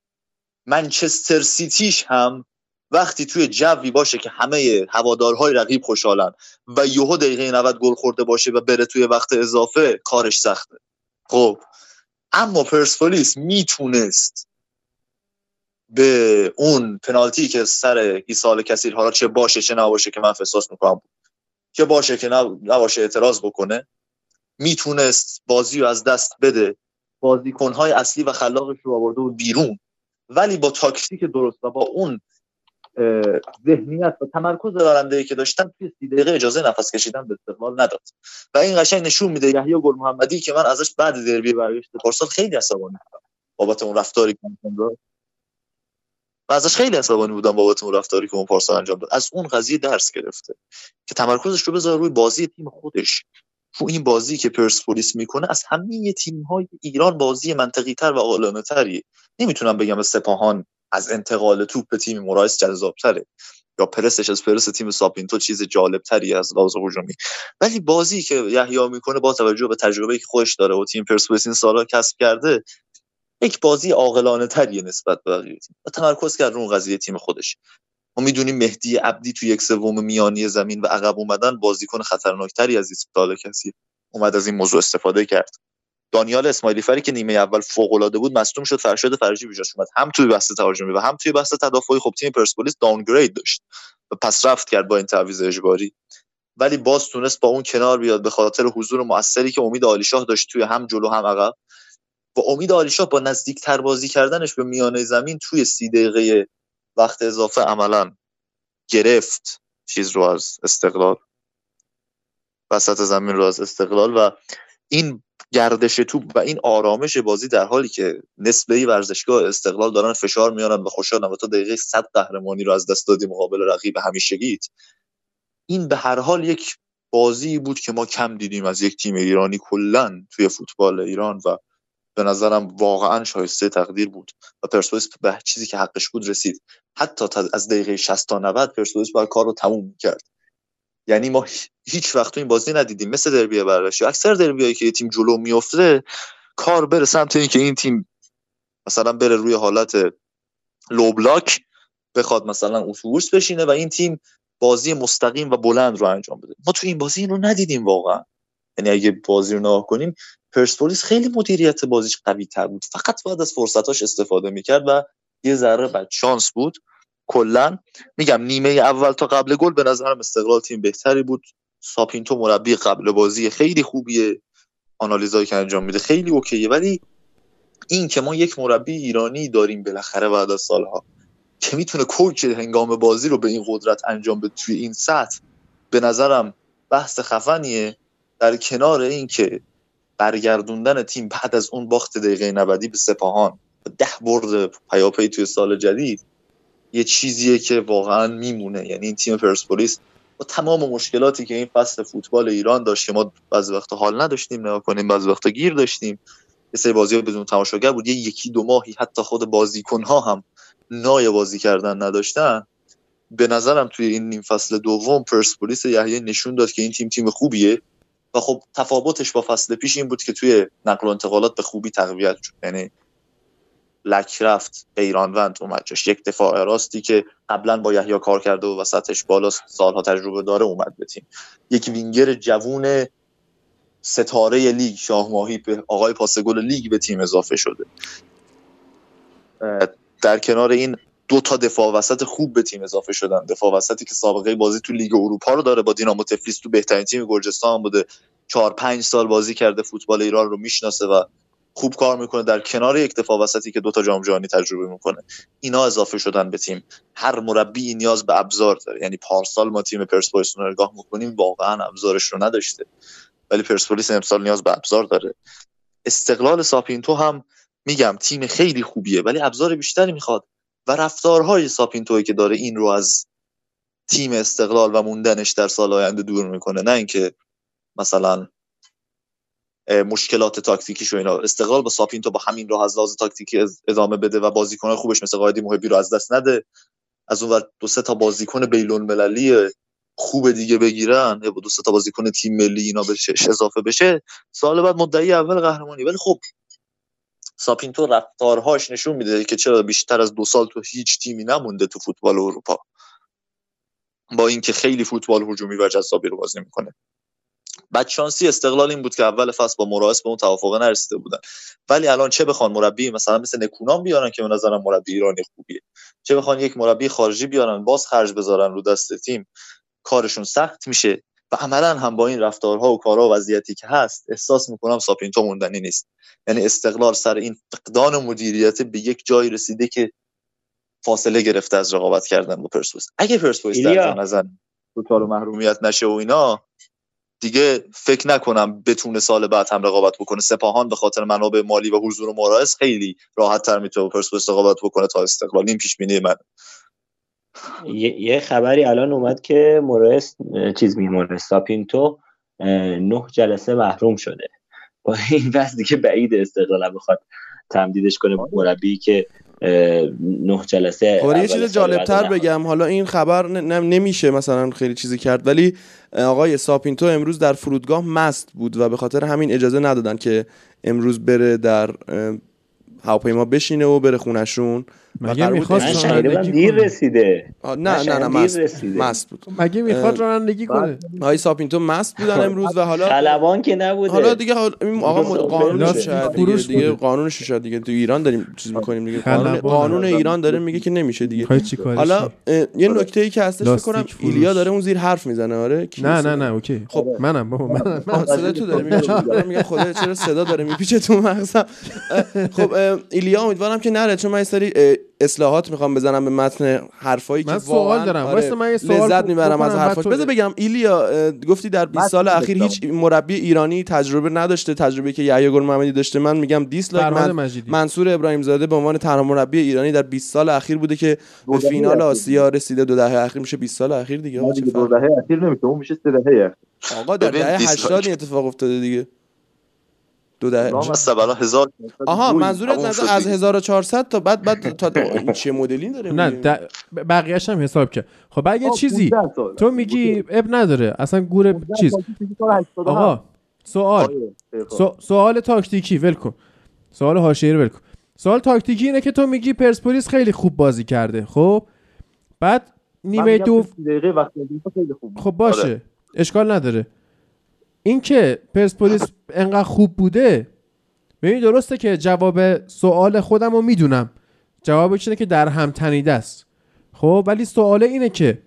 منچستر سیتیش هم وقتی توی جوی باشه که همه هوادارهای رقیب خوشحالن و یهو دقیقه 90 گل خورده باشه و بره توی وقت اضافه کارش سخته. خب اما پرسپولیس می‌تونست به اون پنالتی که سر ایسال کثیر حالا چه باشه چه نباشه که من فساس می‌کنم که باشه که نباشه اعتراض بکنه می‌تونست بازی رو از دست بده. بازیکنهای اصلی و خلاقش رو آورده و بیرون. ولی با تاکتیک درست و با اون ذهنیت و تمرکز دارنده که داشتن توی سی دقیقه اجازه نفس کشیدن به استقلال نداد. و این قشنگ نشون میده یحیی گل محمدی که من ازش بعد دربی برگشت پارسال خیلی عصبانی بودم. بابت اون رفتاری که انجام و ازش خیلی عصبانی بودم بابت اون رفتاری که اون پارسال انجام داد. از اون قضیه درس گرفته که تمرکزش رو بذاره روی بازی تیم خودش. رو این بازی که پرسپولیس می‌کنه از همه تیم های ایران بازی منطقی تر و عاقلانه تری نمی‌تونم بگم سپاهان از انتقال توپ به تیم مرایس جذابتره یا پرسش از پرس تیم ساپینتو چیز جالب تری از لحاظ هجومی. ولی بازی که یحیی می‌کنه با توجه به تجربه که خودش داره و تیم پرسپولیس این سالا کسب کرده یک بازی عاقلانه تریه نسبت به بقیه تیم و تمرکز کرد اون قضیه تیم خودش. ما می‌دونیم مهدی عبدی تو یک سوم میانی زمین و عقب اومدن بازیکن خطرناکتری از این کسی اومد از این موضوع استفاده کرد. دانیال اسماعیلی فری که نیمه اول فوق العاده بود مصدوم شد فرشاد فرجی بیجاش اومد. هم توی بحث تهاجمی و هم توی بحث تدافعی خب تیم پرسپولیس داونگرید داشت و پس رفت کرد با این تعویض اجباری. ولی باز تونست با اون کنار بیاد به خاطر حضور موثری که امید عالیشاه داشت توی هم جلو هم عقب. و امید عالیشاه با نزدیکتر بازی کردنش به میانه زمین توی سی دقیقه وقت اضافه عملا گرفت چیز رو از استقلال وسط زمین رو از استقلال و این گردش توپ و این آرامش بازی در حالی که نسبه ورزشگاه استقلال دارن فشار میارن و خوشحالن و تا دقیقه 100 قهرمانی رو از دست دادی مقابل رقیب همیشگیت این به هر حال یک بازی بود که ما کم دیدیم از یک تیم ایرانی کلا توی فوتبال ایران و به نظرم واقعا شایسته تقدیر بود و پرسپولیس به چیزی که حقش بود رسید. حتی از دقیقه 60 تا 90 پرسپولیس باید کار رو تموم کرد یعنی ما هیچ وقت این بازی ندیدیم. مثل دربی برگشت اکثر دربیایی که تیم جلو میفته کار بره سمت اینکه این تیم مثلا بره روی حالت لو بلاک بخواد مثلا اتوبوس بشینه و این تیم بازی مستقیم و بلند رو انجام بده. ما تو این بازی این رو ندیدیم واقعا. یعنی اگه بازی رو نگاه کنیم پرسپولیس خیلی مدیریت بازیش قوی تر بود. فقط باید از فرصتاش استفاده می‌کرد و یه ذره بعد شانس بود. کلا میگم نیمه اول تا قبل گل به نظرم استقلال تیم بهتری بود. ساپینتو مربی قبل بازی خیلی خوبیه. آنالیزایی که انجام میده خیلی اوکیه. ولی این که ما یک مربی ایرانی داریم بالاخره بعد از سالها که می‌تونه کوچ هنگام بازی رو به این قدرت انجام بده توی این سطح به نظرم بحث خفنیه. در کنار این که برگردوندن تیم بعد از اون باخت دقیقه 90 به سپاهان. ده برد پیاپی توی سال جدید یه چیزیه که واقعا میمونه. یعنی این تیم پرسپولیس با تمام مشکلاتی که این فصل فوتبال ایران داشت که ما بعضی وقت حال نداشتیم نگاه کنیم بعضی وقت گیر داشتیم. یه سری بازی بدون تماشاگر بود. یه یکی دو ماهی حتی خود بازیکن ها هم نای بازی کردن نداشتن. به نظرم توی این نیم فصل دوم پرسپولیس یحیی نشون داد که این تیم تیم خوبیه. و خب تفاوتش با فصل پیش این بود که توی نقل و انتقالات به خوبی تقویت شد. یعنی لک رفت بیرانوند اومد جاش. یک دفاع راستی که قبلا با یحیی کار کرده و وسطش بالا سالها تجربه داره اومد به تیم. یک وینگر جوون ستاره لیگ شاه ماهی به آقای پاسگل لیگ به تیم اضافه شده. در کنار این دو تا دفاع وسط خوب به تیم اضافه شدن. دفاع وسطی که سابقه بازی تو لیگ اروپا رو داره با دینامو تفلیس تو بهترین تیم گرجستان بوده. چهار پنج سال بازی کرده فوتبال ایران رو می‌شناسه و خوب کار می‌کنه. در کنار یک دفاع وسطی که دوتا جام جهانی تجربه می‌کنه اینا اضافه شدن به تیم. هر مربی نیاز به ابزار داره. یعنی پارسال ما تیم پرسپولیس رو نگاه می‌کنیم واقعا ابزارش رو نداشته. ولی پرسپولیس امسال نیاز به ابزار داره. استقلال ساپینتو هم میگم تیم خیلی خوبیه ولی ابزار بیشتری می‌خواد. و رفتارهای ساپینتوی که داره این رو از تیم استقلال و موندنش در سال آینده دور می‌کنه. نه اینکه مثلا مشکلات تاکتیکی و اینا. استقلال با ساپینتو با همین راه از لحاظ تاکتیکی ادامه بده و بازیکن خوبش مثل قائدی محبی رو از دست نده. از اون دو سه تا بازیکن بین‌المللی خوب دیگه بگیرن. دو سه تا بازیکن تیم ملی اینا بشه اضافه بشه. سال بعد مدعی اول قهرمانی. ولی خب ساپینتو رفتارهاش نشون میده که چرا بیشتر از دو سال تو هیچ تیمی نمونده تو فوتبال اروپا. با اینکه خیلی فوتبال هجومی و جذابی رو بازی می‌کنه. بعد شانسی استقلال این بود که اول فصل با مراس به اون توافق نرسیده بودن. ولی الان چه بخوان مربی مثلا مثل نکونام بیارن که به نظرم مربی ایرانی خوبیه. چه بخوان یک مربی خارجی بیارن باز خرج بذارن رو دست تیم. کارشون سخت میشه. و عملا هم با این رفتارها و کارها و وضعیتی که هست احساس می‌کنم ساپینتو موندنی نیست. یعنی استقلال سر این فقدان مدیریت به یک جایی رسیده که فاصله گرفته از رقابت کردن با پرسپولیس. اگه پرسپولیس در نظر توتال محرومیت نشه و اینا دیگه فکر نکنم بتونه سال بعد هم رقابت بکنه. سپاهان به خاطر منابع مالی و حضور و مراس خیلی راحت تر می‌تونه پرسپولیس رقابت بکنه تا استقلال. این پیش بینی من.
یه خبری الان اومد که مورس چیز می ساپینتو نه جلسه محروم شده. با این بس دیگه بعید استقلال بخواد تمدیدش کنه مربی که نه جلسه
خب یه چیز جالبتر بگم. حالا این خبر نمیشه مثلا خیلی چیزی کرد ولی آقای ساپینتو امروز در فرودگاه مست بود و به خاطر همین اجازه ندادن که امروز بره در هواپیما بشینه و بره خونشون
مگه می‌خواست
رانندگی دیر رسیده.
نه نه نه مست, مست بود.
مگه می‌خواد رانندگی کنه؟
های ساپینتو مست بودن امروز و حالا
خلبان که نبوده.
حالا دیگه آقا قانونش شاید دیگه, دیگه قانونش شاید دیگه. تو ایران داریم چیز می‌کنیم دیگه. قانون, قانون ایران داره میگه که نمیشه دیگه. حالا یه نکته ای که هستش فکر کنم ایلیا داره اون زیر حرف می‌زنه آره؟
نه نه نه okay. خب. منم بابا من
صدا تو داره میگه خدا چرا صدا داره میپیچه تو مغزم. خب ایلیا امیدوارم که نره چون من استری اصلاحات می‌خوام بزنم به متن حرفایی
که سوال دارم. آره
من سوال لذت می‌برم از حرفاش بذار بگم ایلیا گفتی در 20 سال اخیر هیچ مربی ایرانی تجربه نداشته تجربه که یحیی گل محمدی داشته. من میگم دیسلایک من منصور ابراهیم زاده به عنوان تنها مربی ایرانی در 20 سال اخیر بوده که به فینال آسیا رسیده. دو دهه اخیر میشه 20 سال اخیر دیگه.
دو دهه اخیر نمیشه اون میشه 3 دهه
آقا در دهه 80 این اتفاق افتاده دیگه. دو دهه
هزار
آها منظورت نظر از 1400 تا بعد بعد تا چه مدلی داره
نه بقیه‌اش هم حساب کرد. خب اگه چیزی تو میگی اب نداره. اصلا گور چیز. آقا سوال. سوال تاکتیکی ول کن. سوال حاشیه‌ای رو ول کن. سوال تاکتیکی اینه که تو میگی پرسپولیس خیلی خوب بازی کرده. خب بعد نیمه دو خب باشه. آره. اشکال نداره. اینکه پرسپولیس انقدر خوب بوده ببین درسته که جواب سوال خودم رو می‌دونم. جوابش اینه که در هم تنیده است. خب ولی سوال اینه که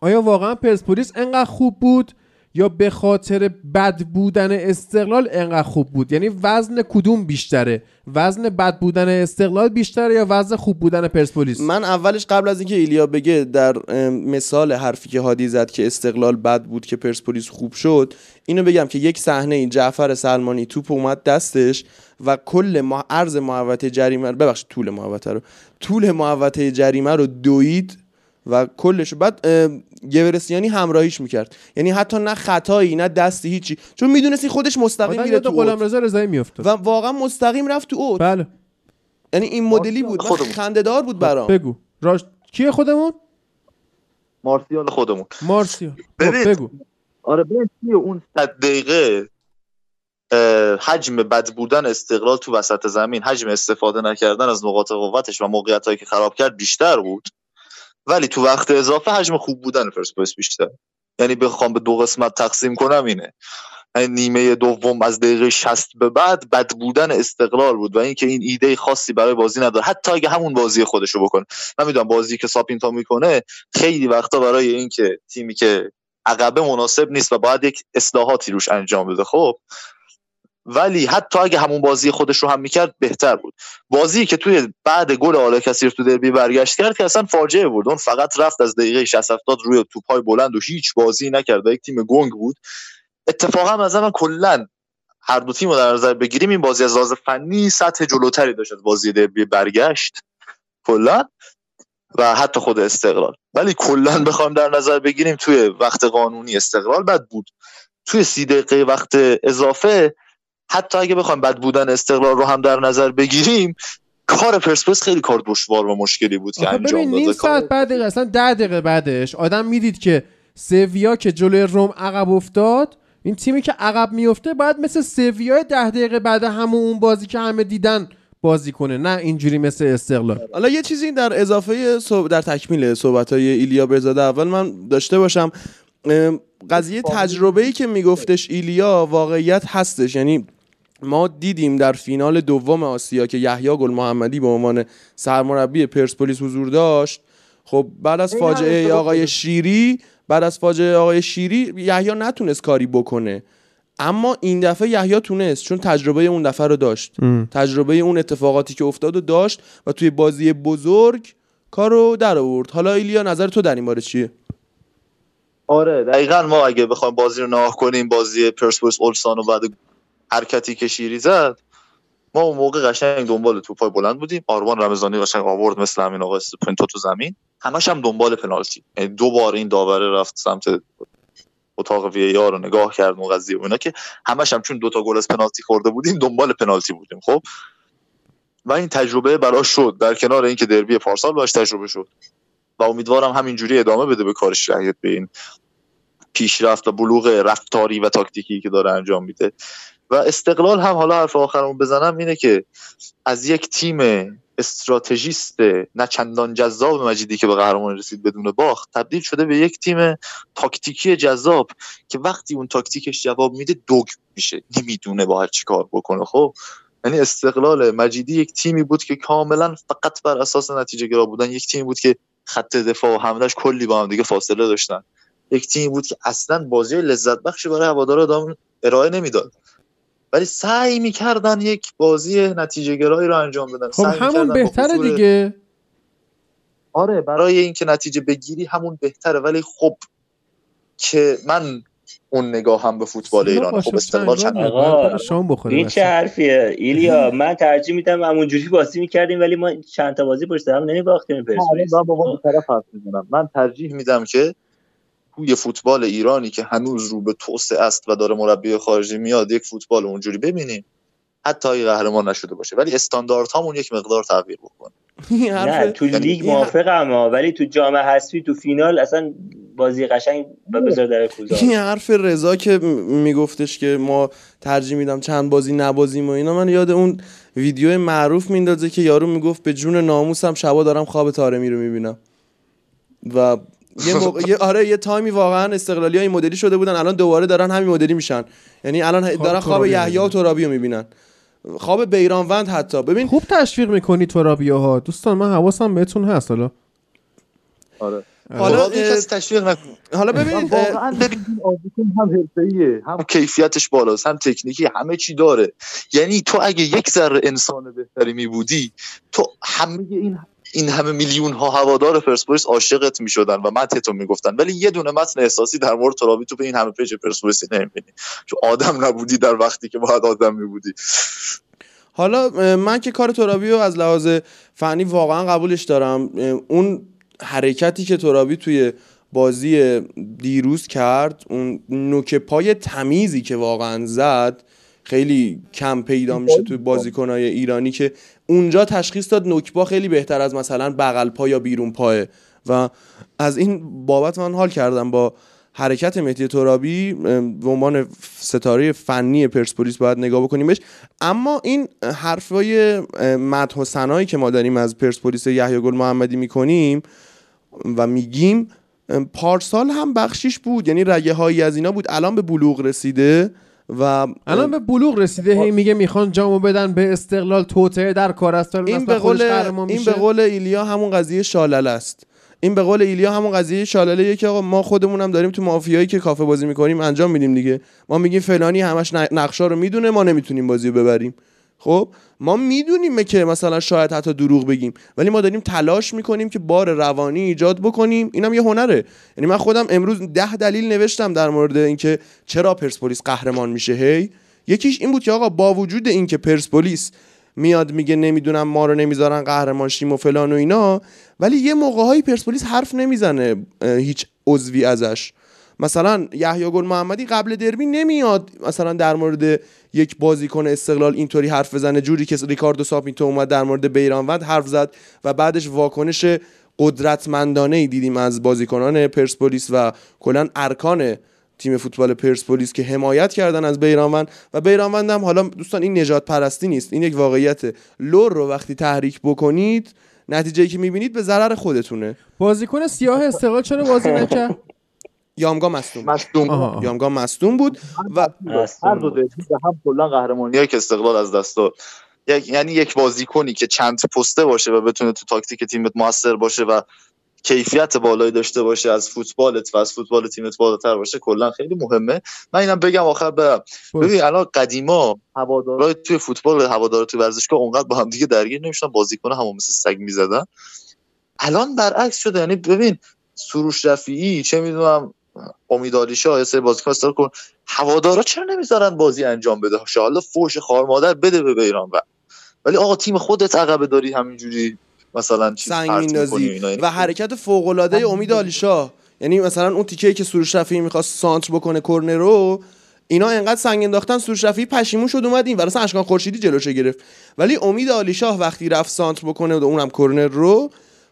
آیا واقعا پرسپولیس انقدر خوب بود؟ یا به خاطر بد بودن استقلال انقدر خوب بود؟ یعنی وزن کدوم بیشتره؟ وزن بد بودن استقلال بیشتره یا وزن خوب بودن پرسپولیس؟
من اولش قبل از اینکه ایلیا بگه در مثال حرفی که هادی زد که استقلال بد بود که پرسپولیس خوب شد اینو بگم که یک صحنه جعفر سلمانی توپ اومد دستش و کل ما عرض محوطه جریمه ببخشید طول محوطه رو طول محوطه جریمه رو دوید و کلش. بعد گورسیانی همراهیش می‌کرد. یعنی حتی نه خطایی نه دستی هیچی. چون می‌دونستی خودش مستقیم میره تو
غلام رضا رضایی میفته
و واقعا مستقیم رفت تو اوت.
بله.
یعنی این مدلی بود.
خودمون.
خنده‌دار بود برام.
بگو. راش کیه خودمون؟
مارسیال خودمون.
مارسیا
ببین.
بگو.
آره ببین اون صد دقیقه اه، حجم بد بودن استقلال تو وسط زمین حجم استفاده نکردن از نقاط قوتش و موقعیت هایی که خراب کرد بیشتر بود. ولی تو وقت اضافه حجم خوب بودن پرسپولیس بیشتر. یعنی بخوام به دو قسمت تقسیم کنم اینه. یعنی نیمه دوم از دقیقه 60 به بعد بد بودن استقلال بود و اینکه این ایده خاصی برای بازی نداره. حتی اگه همون بازی خودشو بکنه. من می‌دونم بازی که ساپینتا می‌کنه خیلی وقتا برای اینکه تیمی که عقبه مناسب نیست و باید یک اصلاحاتی روش انجام بده. خب ولی حتی اگه همون بازی خودش رو هم می‌کرد بهتر بود. بازی که توی بعد گل آلا کثیر تو دربی برگشت کرد که اصلا فاجعه بود. اون فقط رفت از دقیقه 60 70 روی توپای بلند و هیچ بازی نکرد یک تیم گنگ بود. اتفاقا از من کلا هر دو تیم رو در نظر بگیریم این بازی از لحاظ فنی سطح جلوتری داشت از بازی دربی برگشت. کلا. و حتی خود استقلال. ولی کلا بخوام در نظر بگیریم توی وقت قانونی استقلال بد بود. توی سی دقیقه وقت اضافه حتی اگه بخوایم بد بودن استقلال رو هم در نظر بگیریم کار پرسپولیس خیلی کار دشوار و مشکلی بود که انجام
ببین نیم
داده
ساعت بعد اصلا ده دقیقه بعدش آدم می‌دید که سویا که جلوی روم عقب افتاد این تیمی که عقب میفته باید مثل سویا ده دقیقه بعد همون اون بازی که همه دیدن بازی کنه نه اینجوری مثل استقلال.
حالا یه چیزی در اضافه صحب- در تکمیل صحبت های ایلیا برزاده اول من داشته باشم. قضیه تجربه ای که میگفتش ایلیا واقعیت هستش یعنی ما دیدیم در فینال دوم آسیا که یحیی گل محمدی به عنوان سرمربی پرسپولیس حضور داشت. خب بعد از فاجعه آقای شیری بعد از فاجعه آقای شیری یحیی نتونست کاری بکنه. اما این دفعه یحیی تونست چون تجربه اون دفعه رو داشت. تجربه اون اتفاقاتی که افتاد و داشت و توی بازی بزرگ کارو در آورد. حالا ایلیا نظر تو در این باره چیه؟
آره دقیقا ما اگه بخوایم بازی رو نگاه کنیم بازی پرسپولیس اولسان و بعد حرکتی که شیری زد ما اون موقع قشنگ دنبال توپای بلند بودیم. آرمان رمضانی قشنگ آورد مثل همین آقا پنتو تو زمین. همش هم دنبال پنالتی. یعنی دو بار این داوره رفت سمت اتاق وی آر رو نگاه کرد اون قضیه و اینا که همش هم چون دوتا گل از پنالتی خورده بودیم دنبال پنالتی بودیم خب؟ و این تجربه براش شد. در کنار اینکه دربی پارسال باش تجربه شد. و امیدوارم همینجوری ادامه بده به کارش رعایت به این پیشرفت و بلوغ رفتاری و تاکتیکی که داره انجام میده. و استقلال هم حالا حرف آخرمون بزنم اینه که از یک تیم استراتژیست نه چندان جذاب مجیدی که به قهرمان رسید بدون باخت تبدیل شده به یک تیم تاکتیکی جذاب که وقتی اون تاکتیکش جواب میده دوگ میشه نمی‌دونه باید چی کار بکنه. خب یعنی استقلال مجیدی یک تیمی بود که کاملا فقط بر اساس نتیجه گرا بودن یک تیمی بود که خط دفاع و حملش کلی با هم دیگه فاصله داشتن. یک تیمی بود که اصلا بازی لذت بخشی برای هوادارا ارائه نمی‌داد. ولی سعی می‌کردن یک بازی نتیجه گرایی رو انجام بدن.
خب
سعی
همون
با
بهتره
حضور-
دیگه.
آره برای اینکه نتیجه بگیری همون بهتره. ولی خب که من اون نگاه هم به فوتبال ایران خب استقلال چند
آقا،
شام بخوره
این. چه حرفیه؟ ایلیا من ترجیح میدم همونجوری بازی می‌کردیم ولی ما چند تا بازی پشت هم نمیباختیم. پرسپولیس.
من با دو طرف حرف می‌زنم. من ترجیح میدم که توی فوتبال ایرانی که هنوز رو به توسعه است و داره مربی خارجی میاد یک فوتبال اونجوری ببینیم. حتی اگه قهرمان نشده باشه. ولی استاندارد همون یک مقدار تغییر بکنه.
نه
حرف
تو لیگ
این
موافقم ها ولی تو جام حذفی تو فینال اصلا بازی قشنگ و بذار در کوزا
این حرف رضا که میگفتش که ما ترجیح میدم چند بازی نبازیم و اینا من یاد اون ویدیو معروف میندازه که یارو می‌گفت به جون ناموسم شبا دارم خواب تارمی رو می‌بینم. و یه موقع یه آره یه تایمی واقعا استقلالی ها این مدلی شده بودن. الان دوباره دارن همین مدلی میشن. یعنی الان دارن خواب
ترابی
یحیی و
می‌بینن.
ترابی رو می‌بینن. خواب بیرانوند حتی. ببین
خوب تشویق می‌کنی تو رابیاها دوستان من حواسم بهتون هست حالا.
آره.
حالا،
تشویق
حالا ببینید
واقعا هم حرفه‌ایه. هم کیفیتش بالاست هم تکنیکی همه چی داره. یعنی تو اگه یک ذره انسان بهتری می بودی تو همه این این همه میلیون ها هوادار پرسپولیس عاشقت می‌شدن و مدح تو می‌گفتن. ولی یه دونه متن احساسی در مورد ترابی تو به این همه پیج پرسپولیس نمی‌بینی. چون آدم نبودی در وقتی که باید آدم میبودی.
حالا من که کار ترابی رو از لحاظ فنی واقعا قبولش دارم. اون حرکتی که ترابی توی بازی دیروز کرد اون نوک پای تمیزی که واقعا زد خیلی کم پیدا میشه توی بازیکنهای ایرانی که اونجا تشخیص داد نکبا خیلی بهتر از مثلا بغل پا یا بیرون پاه و از این بابت من حال کردم با حرکت مهدی ترابی به عنوان ستاره فنی پرسپولیس باید نگاه بکنیم بهش اما این حرفای مدح و ثنایی که ما داریم از پرسپولیس یحیی گل محمدی می‌کنیم و میگیم پارسال هم بخشیش بود. یعنی رگه هایی از اینا بود. الان به بلوغ رسیده. و
الان به بلوغ رسیده هی میگه می‌خوان جامو بدن به استقلال توطعه در کار است.
این به قول این به قول ایلیا همون قضیه شالله است. این به قول ایلیا همون قضیه شالله که آقا ما خودمون هم داریم تو مافیایی که کافه بازی می‌کنیم انجام میدیم دیگه. ما میگیم فلانی همش نقشا رو می‌دونه ما نمی‌تونیم بازی رو ببریم. خب ما می‌دونیم که مثلا شاید حتی دروغ بگیم ولی ما داریم تلاش می‌کنیم که بار روانی ایجاد بکنیم. اینم یه هنره. یعنی من خودم امروز ده دلیل نوشتم در مورد اینکه چرا پرسپولیس قهرمان میشه. هی؟ یکیش این بود که آقا با وجود اینکه پرسپولیس میاد میگه نمی‌دونم ما رو نمی‌ذارن قهرمان شیم و فلان و اینا ولی یه موقع پرسپولیس حرف نمی‌زنه هیچ عضوی ازش. مثلا یحیی گل محمدی قبل دربی نمیاد مثلا در مورد یک بازیکن استقلال اینطوری حرف بزنه جوری که ریکاردو ساپینتو اومد در مورد بیرانوند حرف زد و بعدش واکنش قدرتمندانه ای دیدیم از بازیکنان پرسپولیس و کلا ارکان تیم فوتبال پرسپولیس که حمایت کردن از بیرانوند و بیرانوند هم حالا دوستان این نجات پرستی نیست این یک واقعیت لور رو وقتی تحریک بکنید نتیجه که می‌بینید به ضرر خودتونه.
بازیکن سیاه استقلال چرا بازی نکرد؟
یامگا مصدوم
مصدوم
یامگا مصدوم بود و
هر دو هم کلا قهرمانی که استقلال از دست داد. یعنی یک بازیکنی که چند پسته باشه و بتونه تو تاکتیک تیمت موثر باشه و کیفیت بالایی داشته باشه از فوتبالت و از فوتبال تیمت بالاتر باشه کلا خیلی مهمه. من اینم بگم آخر برم. ببین الان قدیما هوادارهای توی فوتبال هوادارا توی ورزشگاه اونقدر با هم دیگه درگیر نمیشن بازیکن همون مثل سگ می‌زدن. الان برعکس شده. یعنی ببین سروش رفیعی چه می‌دونم امید علیشا یه سری بازیکن استفاده کن. هوادارا چرا نمی‌ذارن بازی انجام بده؟ حالا فوش خار مادر بده به ایران و. ولی آقا تیم خودت عقبه داری همینجوری مثلا
سنگ میندازی و حرکت فوق العاده امید علیشا یعنی مثلا اون تیکه که سروش رفیعی می‌خواست سانتر بکنه کرنر رو اینا انقدر سنگ انداختن سروش رفیعی پشیمون شد اومد این واسه اشکان خورشیدی جلوش گرفت. ولی امید علیشاه وقتی رفت سانتر بکنه و اونم کرنر رو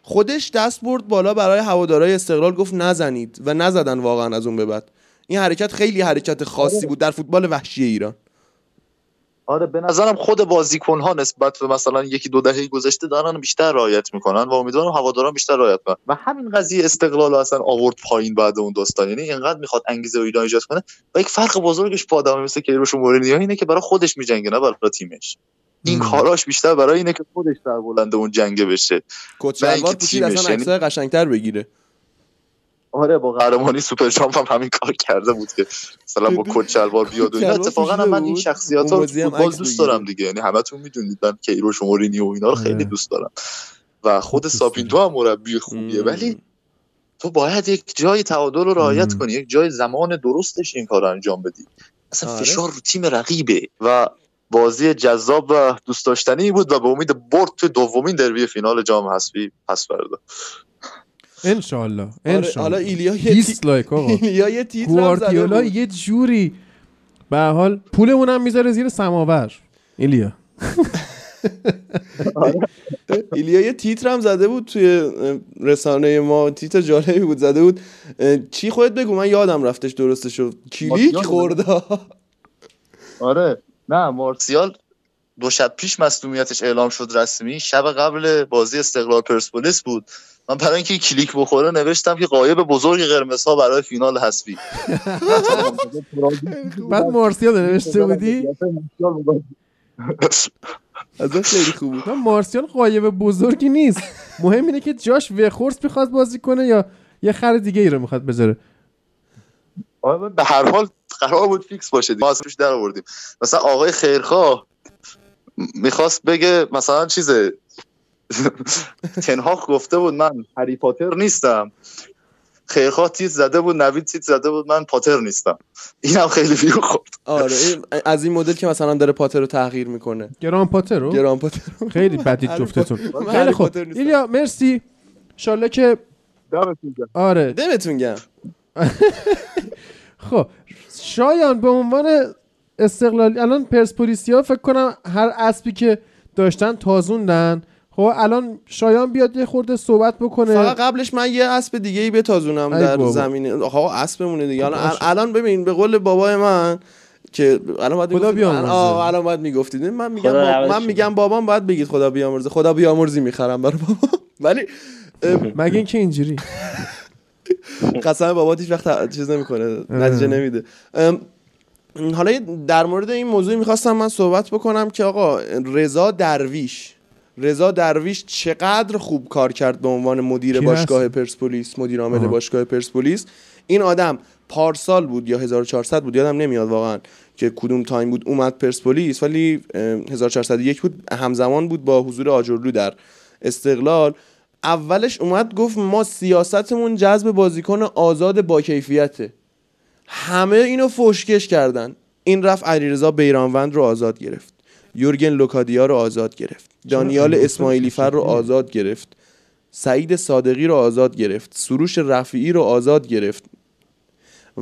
خودش دست برد بالا برای هوادارهای استقلال گفت نزنید و نزدن واقعا از اون به بعد. این حرکت خیلی حرکت خاصی بود در فوتبال وحشی ایران.
آره به نظرم خود بازیکن ها نسبت به مثلا یکی دو دهه گذشته دارن بیشتر رعایت می‌کنن و امیدوارم هواداران بیشتر رعایت کنن. و همین قضیه استقلال اصلا آورد پایین بعد اون داستان. یعنی اینقدر می‌خواد انگیزه و ایران ایجاد کنه و یک فرق بزرگش با آدم مثل کیروش و مورینیو اینه که برای خودش میجنگه نه برای تیمش. این کاراش بیشتر برای اینه که خودش برنده اون جنگه بشه.
کت شلوار پوشید اصلا عکسای قشنگتر بگیره.
آره با قهرمانی سوپر جام هم همین کار کرده بود که مثلا با کت شلوار بیاد و اتفاقا من این شخصیت ها فوتبال دوست دارم دیگه. یعنی همتون می‌دونید من کیروش و مورینیو و اینا رو خیلی دوست دارم. و خود ساپینتو هم مربی خوبیه. ولی تو باید یک جای تعادل رو رعایت کنی یک جای زمان درستش این کار رو انجام بدی. اصلا آره. فشار رو تیم رقیبه. و بازی جذاب و دوست داشتنی بود و به امید برد تو دومین دربی فینال جام حذفی پس فردا
انشالله
آره حالا ایلیا یه دیسلایک
آقا.
ایلیا یه تیتر
یه جوری. به حال پولمون هم می‌ذاره زیر سماور. ایلیا.
ایلیا یه تیتر هم زده بود توی رسانه ما. تیتر جالبی بود زده بود. چی خودت بگو؟ من یادم رفتش درستشو کلیک خورده
آره. نه مارسیال دو شب پیش مصدومیتش اعلام شد رسمی. شب قبل بازی استقلال پرسپولیس بود. من برای اینکه کلیک بخوره نوشتم که قایب بزرگ قرمز ها برای فینال حذفی
بعد مارسیال نوشته بودی؟
از خیلی خوب بود.
مارسیال قایب بزرگی نیست. مهم اینه که جاش وخورس می‌خواد بازی کنه یا یه خر دیگه ای رو می‌خواد بذاره.
به هر حال قرار بود فیکس باشه ما از روش در آوردیم. مثلا آقای خیرخواه می‌خواست بگه مثلا چیزه؟ تنهاخ گفته بود من هری پاتر نیستم. خیرخواه تیت زده بود نوید تیت زده بود من پاتر نیستم. اینم خیلی ویو خورد.
آره از این مدل که مثلا داره پاتر رو تغییر می‌کنه.
گران پاتر رو؟
گران پاتر
خیلی بدید جفتتون. خیلی خوب. ایلیا مرسی. انشالله که آره.
دمتون گم
خب شایان به عنوان استقلالی الان پرسپولیسیا فکر کنم هر اسبی که داشتن تازوندن خب الان شایان بیاد یه خورده صحبت بکنه
فقط قبلش من یه اسب دیگه ای بتازونم در
بابا.
زمین آقا اسبمونه دیگه الان. الان ببین به قول بابای من که الان باید
خدا بیامرزه.
آه الان باید می‌گفتید من میگم با- من. میگم بابام باید بگید خدا بیامرزه خدا بیامرزی می‌خرم برای بابا ولی
مگه اینکه اینجوری
قسم بابات هیچ وقت چیز نمی‌کنه نتیجه نمیده. حالا در مورد این موضوع می‌خواستم من صحبت بکنم که آقا رضا درویش رضا درویش چقدر خوب کار کرد به عنوان مدیر باشگاه؟ پرسپولیس مدیر عامل. باشگاه پرسپولیس. این آدم پارسال بود یا 1400 بود؟ یادم نمیاد واقعا که کدوم time بود اومد پرسپولیس ولی اه، 1401 بود. همزمان بود با حضور آجرلو در استقلال. اولش اومد گفت ما سیاستمون جذب بازیکن آزاد با کیفیته. همه اینو فوشکش کردن. این رفت علیرضا بیرانوند رو آزاد گرفت. یورگن لوکادیا رو آزاد گرفت. دانیال اسماعیلی فر رو؟ آزاد گرفت. سعید صادقی رو آزاد گرفت. سروش رفیعی رو آزاد گرفت.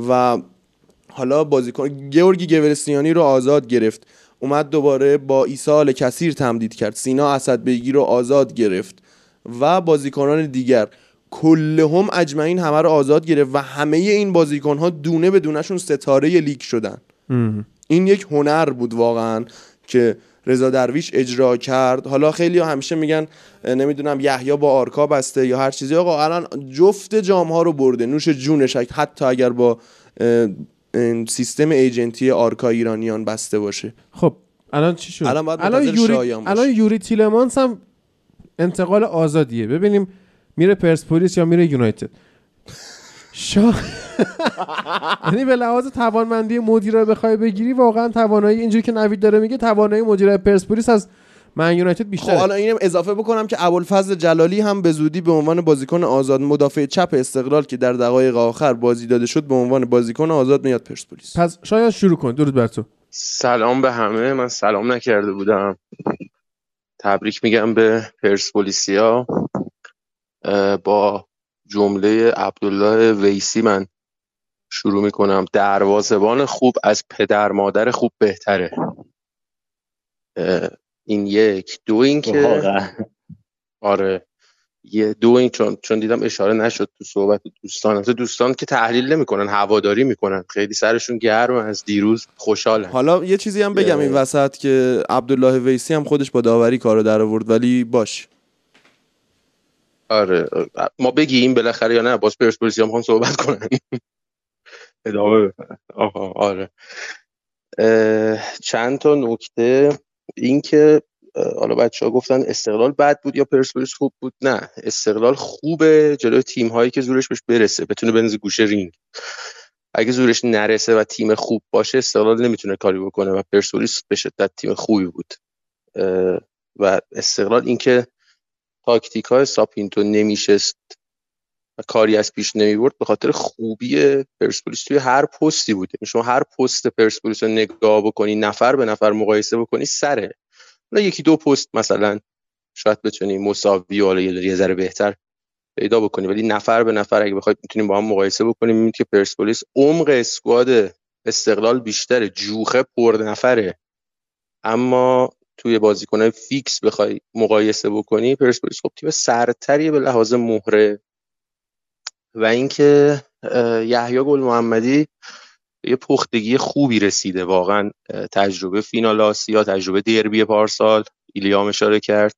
و حالا بازیکن گیورگی گورسیانی رو آزاد گرفت. اومد دوباره با ایسال کثیر تمدید کرد. سینا اسدبیگی رو آزاد گرفت. و بازیکنان دیگر. کلهم اجمعین همه رو آزاد گرفت و همه این بازیکن ها دونه به دونهشون ستاره لیگ شدن.
ام.
این یک هنر بود واقعا که رضا درویش اجرا کرد. حالا خیلی همیشه میگن نمی‌دونم یحیی با آرکا بسته یا هر چیزی. آقا الان جفت جام ها رو برده نوش جونش حتی اگر با سیستم ایجنتی آرکا ایرانیان بسته باشه.
خب الان چی شد؟
الان باید
الان یوری. الان یوری تیلمانس هم انتقال آزادیه. ببینیم میره پرسپولیس یا میره یونایتد. شا... یعنی به لحاظ توانمندی مدیر رو بخوای بگیری واقعا توانایی اینجوری که نوید داره میگه توانایی مدیر پرسپولیس از من یونایتد
خب
بیشتره
حالا اینم اضافه بکنم که ابوالفضل جلالی هم به زودی به عنوان بازیکن آزاد مدافع چپ استقلال که در دقایق آخر بازی داده شد به عنوان بازیکن آزاد میاد پرسپولیس
پس شاید شروع کن. درود بر تو.
سلام به همه. من سلام نکرده بودم. تبریک میگم به پرسپولیسیا. با جمله عبدالله ویسی من شروع می‌کنم. دروازبان خوب از پدر مادر خوب بهتره. این یک. دو این که آره. یه دو این چون چون دیدم اشاره نشد تو صحبت دوستان. البته دوستان که تحلیل نمی‌کنن هواداری می‌کنن. خیلی سرشون گرم از دیروز خوشحالن.
حالا یه چیزی هم بگم این وسط که عبدالله ویسی هم خودش با داوری کارو در آورد ولی باش.
آره. ما بگیم بالاخره یا نه. باز پرسپولیس هم صحبت کنن ادامه. آها آره. چند تا نکته. این که اه، حالا بچه ها گفتن استقلال بد بود یا پرسپولیس خوب بود؟ نه. استقلال خوبه جلوی تیم هایی که زورش بهش برسه. بتونه بندازه گوشه رینگ. اگه زورش نرسه و تیم خوب باشه استقلال نمی‌تونه کاری بکنه و پرسپولیس به شدت تیم خوبی بود. و استقلال اینکه تاکتیک های ساپینتو نمیشست و کاری از پیش نمی‌برد به خاطر خوبی پرسپولیس توی هر پستی بود. یعنی شما هر پست پرسپولیس رو نگاه بکنی نفر به نفر مقایسه بکنی سره. حالا یکی دو پست مثلا شاید بتونی مساوی و حالا یه ذره بهتر پیدا بکنی. ولی نفر به نفر اگه بخواید می‌تونیم با هم مقایسه بکنیم می‌بینید که پرسپولیس عمق اسکواد استقلال بیشتره. جوخه پر نفره. اما توی بازیکنهای فیکس بخوای مقایسه بکنی پرسپولیس خب تیم سرتری به لحاظ مهره. و اینکه یحیی گل محمدی یه پختگی خوبی رسیده واقعا تجربه فینال آسیا تجربه دربی پارسال ایلیام اشاره کرد.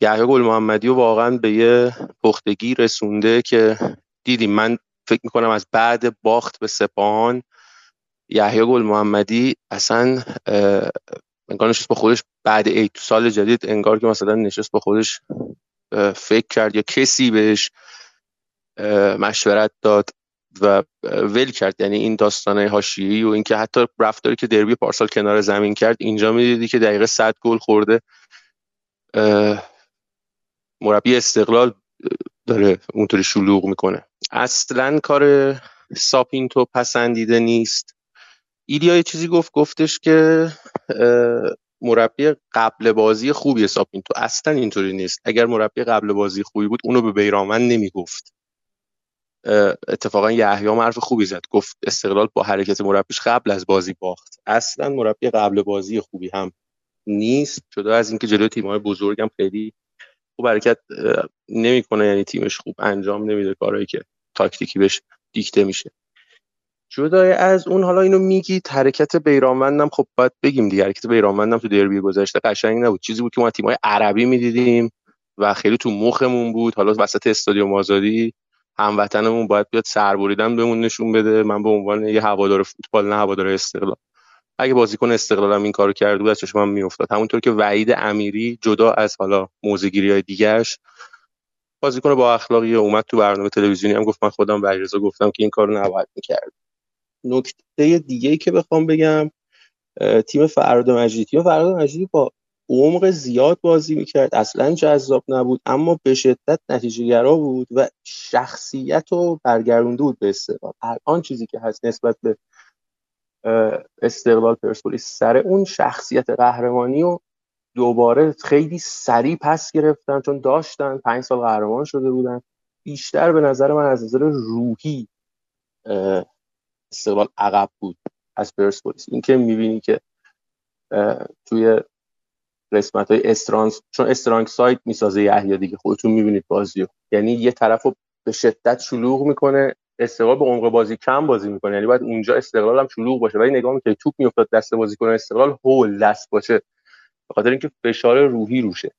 یحیی گل محمدی رو واقعا به یه پختگی رسونده که دیدیم من فکر می‌کنم از بعد باخت به سپاهان. یحیی گل محمدی اصلا انگار نشست با خودش بعد عید تو سال جدید انگار که مثلا نشست با خودش فکر کرد یا کسی بهش مشورت داد. و ول کرد. یعنی این داستانه حاشیه‌ای و اینکه حتی رفتاری که دربی پارسال کنار زمین کرد اینجا می‌دیدی که دقیقه 100 گل خورده. مربی استقلال داره اونطوری شلوغ می‌کنه. اصلا کار ساپینتو پسندیده نیست. ایلیا یه چیزی گفت گفتش که مربی قبل بازی خوبی ساپینتو. اصلا اینطوری نیست. اگر مربی قبل بازی خوبی بود اونو به بیرانوند نمی‌گفت. اتفاقا یحیی حرف خوبی زد. گفت استقلال با حرکت مربیش قبل از بازی باخت. اصلا مربی قبل بازی خوبی هم نیست. جدا از اینکه جلوی تیم‌های بزرگم خیلی خوب حرکت نمی‌کنه. یعنی تیمش خوب انجام نمیده کارهایی که تاکتیکی بهش دیکته میشه. جدای از اون حالا اینو میگی حرکت بیرانوندم خب باید بگیم دیگه حرکت بیرانوندم تو دربی گذشته قشنگ نبود. چیزی بود که ما تیم‌های عربی می‌دیدیم و خیلی تو مخمون بود. حالا وسط استادیوم آزادی هموطنمون باید بیاد سربریدن بهمون نشون بده. من به عنوان یه هوادار فوتبال نه هوادار استقلال. اگه بازیکن استقلالم این کارو کرده بود از چشمم میافتاد. همونطور که وعید امیری جدا از حالا موزگیری های دیگرش بازیکن با اخلاقی اومد تو برنامه تلویزیونی. هم گفت من خودم به گفتم که این کارو نباید می‌کرد. نکته دیگه ای که بخوام بگم تیم فراد مجیدی. تیم فراد مجیدی با عمق زیاد بازی می‌کرد. اصلا جذاب نبود اما به شدت نتیجه گرا بود و شخصیت رو برگرونده بود به استقلال. الان چیزی که هست نسبت به استقلال پرسپولیس سر اون شخصیت قهرمانی و دوباره خیلی سریع پس گرفتن چون داشتن پنج سال قهرمان شده بودن. بیشتر به نظر من از نظر روحی استقلال عقب بود از پرسپولیس. اینکه می‌بینی که توی قسمت های استرانگ چون استرانگ سایت می‌سازه یحیی دیگه خودتون می‌بینید بازیو یعنی یه طرف رو به شدت شلوغ می‌کنه استقلال به عمق بازی کم بازی می‌کنه. یعنی باید اونجا استقلال هم شلوغ باشه. ولی نگاه می‌کنه توپ میافتاد دست بازیکن استقلال هول دست باشه. به خاطر اینکه فشار روحی روشه.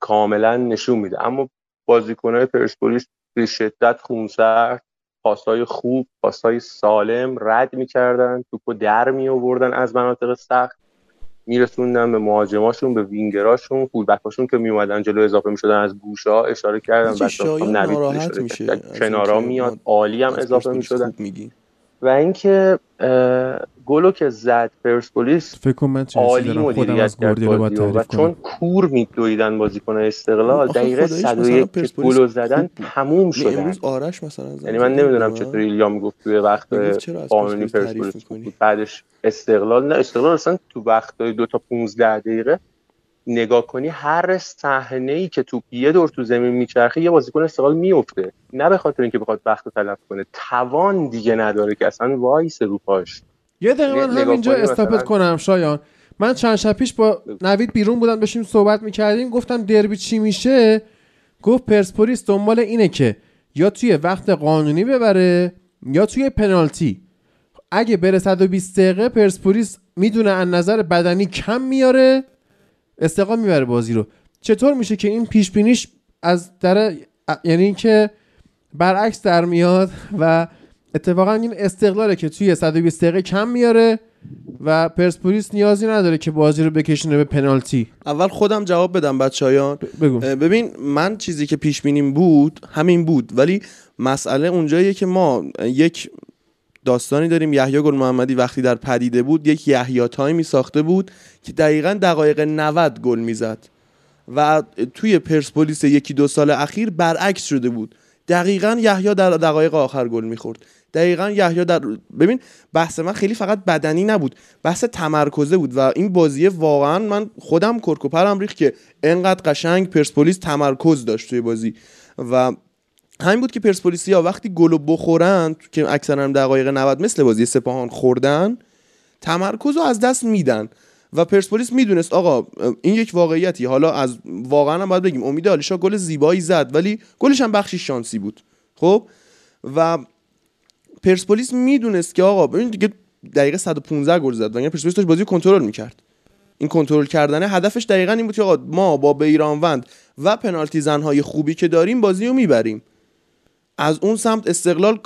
کاملا نشون میده. اما بازیکنهای پرسپولیس به شدت خونسرد پاسای خوب پاسای سالم رد می‌کردن توپو در می آوردن از مناطق سخت. میرسوندن به مهاجماشون به وینگراشون فولبکاشون که میومدن جلو اضافه می‌شدن از گوشا اشاره کردن
بچه‌ها نوید میشه
کنارا میاد عالی هم اضافه می‌شدن. و اینکه گلو که زد پرسپولیس
فکر کنم من
عالی مدیریت کرد و چون کور میدویدن بازیکن استقلال دقیقه 101 که گلو زدن تموم شد
امروز آرش مثلا
یعنی من نمی‌دونم چطوری ایلیا می‌گفت توی وقت قانونی پرسپولیس بعدش استقلال نه استقلال اصلا تو وقت دو تا 15 دقیقه نگاه کنی هر صحنه ای که توپ یه دور تو زمین میچرخه یه بازیکن استقلال میفته نه به خاطر اینکه بخواد وقت تلف کنه. توان دیگه نداره که اصلا وایسه رو پاش
یه دقیقه من همینجا استاپت کنم شایان. من چند شب پیش با نوید بیرون بودم داشتیم صحبت می‌کردیم. گفتم دربی چی میشه؟ گفت پرسپولیس دنبال اینه که یا توی وقت قانونی ببره یا توی پنالتی. اگه بره 120 دقیقه پرسپولیس می‌دونه از نظر بدنی کم میاره. استقلال می‌بره بازی رو. چطور میشه که این پیش بینیش از در یعنی اینکه برعکس در میاد و اتفاقا این استقلاله که توی 120 دقیقه کم میاره و پرسپولیس نیازی نداره که بازی رو بکشونه به پنالتی.
اول خودم جواب بدم بچه‌هایان.
بگو.
ببین من چیزی که پیش بینیم بود همین بود ولی مسئله اونجاییه که ما یک داستانی داریم. یحیی گل محمدی وقتی در پدیده بود یک یحیی تایمی ساخته بود که دقیقا دقایق 90 گل می‌زد. و توی پرسپولیس یکی دو سال اخیر برعکس شده بود. دقیقا یحیی در دقایق آخر گل می‌خورد. دقیقا یحیی در ببین بحث من خیلی فقط بدنی نبود. بحث تمرکزه بود و این بازی واقعا من خودم کرکوپرم ریخت که انقدر قشنگ پرسپولیس تمرکز داشت توی بازی. و همین بود که پرسپولیسیا وقتی گلو بخورن که اکثرا دقایق 90 مثل بازی سپاهان خوردن تمرکز رو از دست میدن. و پرسپولیس می‌دونست آقا این یک واقعیتی. حالا از واقعا هم باید بگیم امید آلیشا گل زیبایی زد ولی گلش هم بخشی شانسی بود. خب؟ و پرسپولیس می‌دونست که آقا ببین دیگه دقیقه 115 گل زد و پرسپولیس داشت بازی کنترل می‌کرد. این کنترل کردن هدفش دقیقا این بود که آقا ما با بیرانوند و پنالتی زنهای خوبی که داریم بازی رو می‌بریم. از اون سمت استقلال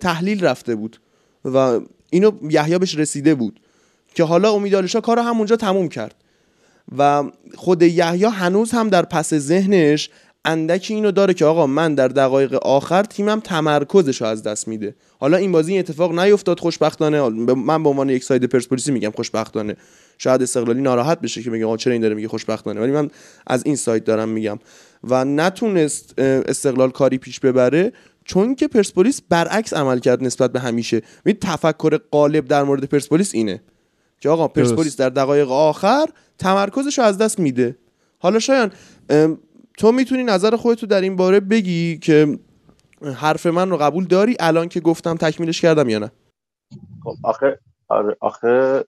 تحلیل رفته بود و اینو یحیی بهش رسیده بود که حالا امید آلشا کار همونجا تموم کرد. و خود یحیی هنوز هم در پس ذهنش اندکی اینو داره که آقا من در دقایق آخر تیمم تمرکزش رو از دست میده. حالا این بازی این اتفاق نیفتاد خوشبختانه. من به عنوان یک ساید پرسپولیسی میگم خوشبختانه. شاید استقلالی ناراحت بشه که میگه چرا این داره میگه خوشبختانه. ولی من از این سایت دارم میگم. و نتونست استقلال کاری پیش ببره چون که پرسپولیس برعکس عمل کرد نسبت به همیشه. می تفکر قالب در مورد پرسپولیس اینه که آقا پرسپولیس در دقایق آخر تمرکزش رو از دست میده. حالا شاید تو می‌تونی نظر خودتو در این باره بگی که حرف من رو قبول داری؟ الان که گفتم تکمیلش کردم یا نه؟
خب آخه آخه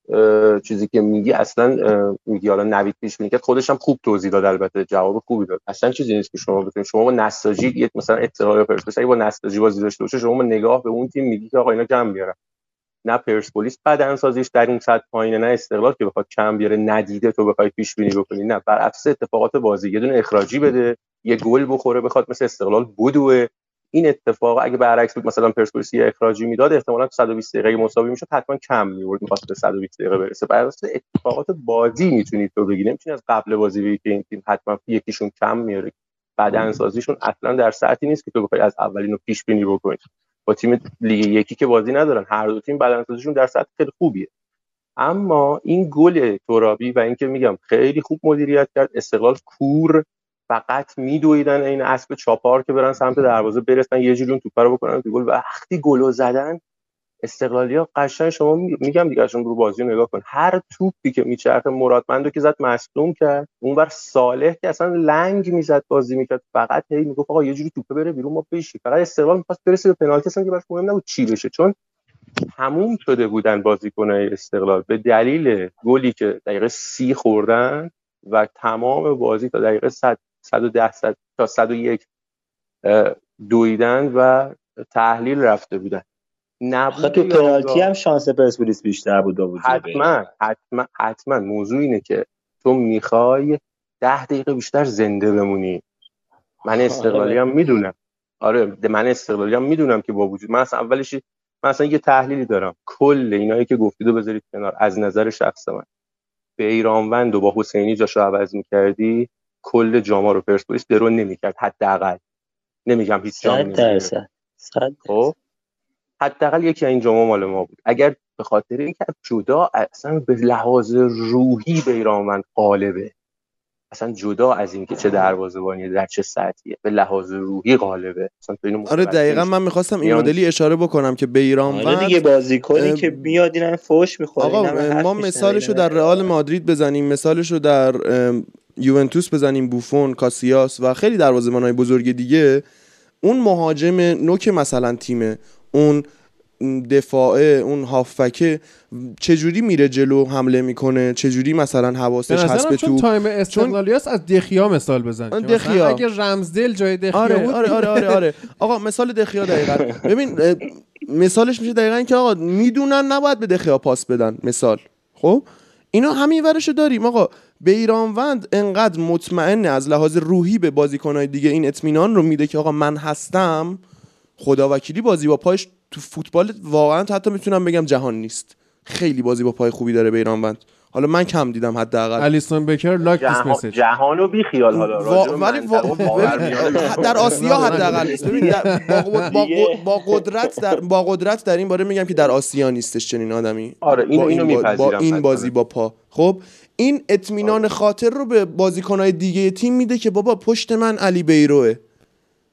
چیزی که میگی اصلا میگی حالا نوید پیش میگه خودش هم خوب توضیح داد البته جواب خوبی داد. اصلا چیزی نیست که شما بتونید شما با نساجی یک مثلا اتحاد پرسپولیس با نساجی بازی داشته باشه شما با نگاه به اون تیم میگی که آقا اینا کم بیارن نه پرسپولیس بدن سازیش در این سطح پایینه نه استقلال که بخواد کم بیاره ندیده تو بخوای پیش بینی بکنی نه. برعکس اتفاقات بازی یه دونه اخراجی بده یه گل بخوره بخواد مثل استقلال بدوه. این اتفاق اگه برعکس بود مثلا پرسپولیس یه اخراجی می‌داد احتمالاً 120 دقیقه مساوی می‌شد حتما کم میورد می‌خواست به 120 دقیقه برسه. بر اساس اتفاقات بازی می‌تونید تو بگی نمی‌تونی از قبل بازی بگی که این تیم حتما یکیشون کم میاره بدن سازیشون اصلا در سطحی نیست که تو بخوای از اولین رو پیش بینی بکنی. با تیم لیگ یکی که بازی ندارن هر دو تیم بدن سازیشون در سطح خیلی خوبیه. اما این گل ترابی و اینکه میگم خیلی خوب مدیریت کرد استقلال کور فقط میدویدن این اسب چاپار که برن سمت دروازه برسن یه جوری اون توپ رو بکنن تو گل. وقتی گلو زدن استقلالیا قشنگ شما میگم دیگه رو بازی نگاه کن. هر توپی که میچرخه مرادمندو که زد مصدوم کرد. اونور صالح که اصلا لنگ می‌زد بازی می‌کرد. فقط هی می‌گفت آقا یه جوری توپه بره بیرون ما بشی فقط استقلال می‌خواست برسه به پنالتی. اصلا که براش مهم نبود چی بشه چون تموم شده بودن بازیکنای استقلال. به دلیل گلی که دقیقه سی خوردن و تمام بازی تا دقیقه 100 110 100 تا 101 دویدن و تحلیل رفته بودن.
نبود تو پنالتی هم شانس پرسپولیس بیشتر بود بود
حتما حتما حتما. موضوع اینه که تو می‌خوای ده دقیقه بیشتر زنده بمونی. من استقلالی هم می‌دونم. آره من استقلالی هم می‌دونم که با وجود من اصلا اولش من اصلا یه تحلیلی دارم. کل اینایی که گفتید بذارید کنار از نظر شخص من. به ایرانوند و با حسینی جاشو عوض می‌کردی کل جاما رو پرسپولیس درون نمی‌کرد حداقل. نمیگم هیچ جام خب؟ حداقل یکی این جاما مال ما بود. اگر به خاطر اینکه جدا اصلا به لحاظ روحی به ایرانوند قالبه اصلا جدا از اینکه چه دروازه‌بانی در چه سطحیه به لحاظ روحی غالبه. اصلا
تو آره دقیقا من می‌خواستم این مدلی اشاره بکنم که به ایران
آره دیگه بازیکنی که میاد اینا فوش می‌خوره
آقا ما مثالشو در رئال مادرید بزنیم مثالشو در یوونتوس بزنیم بوفون کاسیاس و خیلی های بزرگ دیگه اون مهاجم نوک مثلا تیمه اون دفاعه اون هافکه چجوری میره جلو حمله می‌کنه؟ چجوری مثلا حواسش هست به تو؟
تایم استقلالیاس از دخیا مثال بزن. دخیا. اگه رمزدل جای دخیا
آره
بود
آره آره آره, آره. آقا مثال دخیا دقیقا. ببین مثالش میشه دقیقا که آقا می‌دونن نباید به دخیا پاس بدن مثال. خب؟ اینا همین ورشو داریم. آقا به ایرانوند انقدر مطمئن از لحاظ روحی به بازیکنهای دیگه این اطمینان رو میده که آقا من هستم. خدا وکیلی بازی با پایش تو فوتبال واقعا حتی می‌تونم بگم جهان نیست. خیلی بازی با پای خوبی داره به ایرانوند حالا من کم دیدم حداقل.
الیسون بکر لاک
جهان مسیج جهانو بی خیال حالا
ولی در آسیا حداقل نیست. ببین با, با, قدرت در با قدرت در این باره میگم که در آسیا نیستش چنین آدمی.
آره اینو اینو
با این بازی با پا. خب این اطمینان آره. خاطر رو به بازیکنهای دیگه تیم میده که بابا پشت من علی بیروه.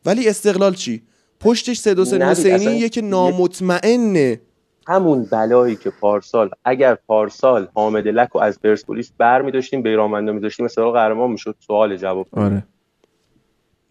ولی استقلال چی؟ پشتش سید حسین حسینی که نامطمئنه.
همون بلایی که پارسال اگر پارسال حامد لک رو از پرسپولیس بر می داشتیم بیرامنده می داشتیم مثلا قهرمان می‌شد. سوال جواب.
آره.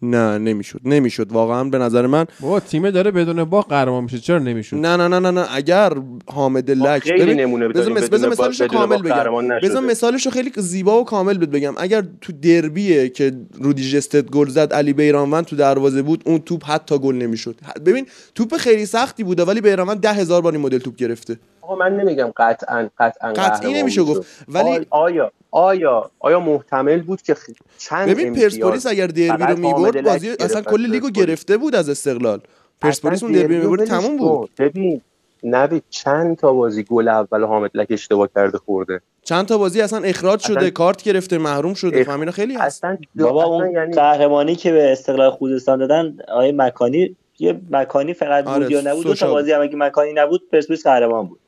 نه نمی‌شد نمی‌شد. واقعا به نظر من
بابا تیم داره بدون با قهرمان میشه. چرا نمی‌شد؟
نه نه نه نه نه. اگر حامد لک
خیلی نمونه
بذار مثالش کامل بگم. بذار مثالش خیلی زیبا و کامل بهت بگم. اگر تو دربیه که رودی جستت گل زد علی بیرانوند تو دروازه بود اون توپ حتی گل نمی‌شد. ببین توپ خیلی سختی بوده ولی بیرانوند ده هزار بار این مدل توپ گرفته.
آقا من نمیگم قطعا قطعا
قطعی نمیشه گفت. ولی
آیا آیا آیا محتمل بود که چند
ببین پرسپولیس اگر دربی رو می‌برد بازی اصلا کل لیگو گرفته بود از استقلال. پرسپولیس اون دربی می‌برد تموم بود.
ببین نوید چند تا بازی گل اول حامد لک اشتباه کرده خورده.
چند تا بازی اصلا اخراج شده کارت گرفته محروم شده. اخ... فهمینا خیلی هست.
اصلا بابا اون یعنی... قهرمانی که به استقلال خوزستان دادن آیه مکانی یه مکانی فقط بود آره یا نبود؟ دو تا بازی هم اگه مکانی نبود پرسپولیس قهرمان بود.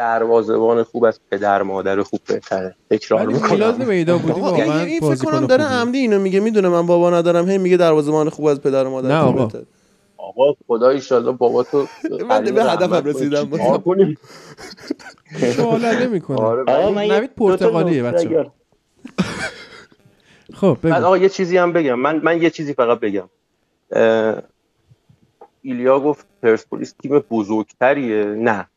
دروازه‌بان خوب از پدر مادر خوب بهتره. تکرار می‌کنم.
میدا بودی واقعا
این فکر کنم داره عمدی اینو میگه می‌دونه من بابا ندارم هی میگه دروازه‌بان خوب از پدر مادر
نه آقا.
آقا خدا ان بابا تو
من به هدفم رسیدم.
سوال نمی‌کنه آقا من نوید پرتغالیه بچه خب بگو.
آقا یه چیزی هم بگم. من من یه چیزی فقط بگم. ایلیا گفت پرسپولیس تیم بزرگتریه. نه.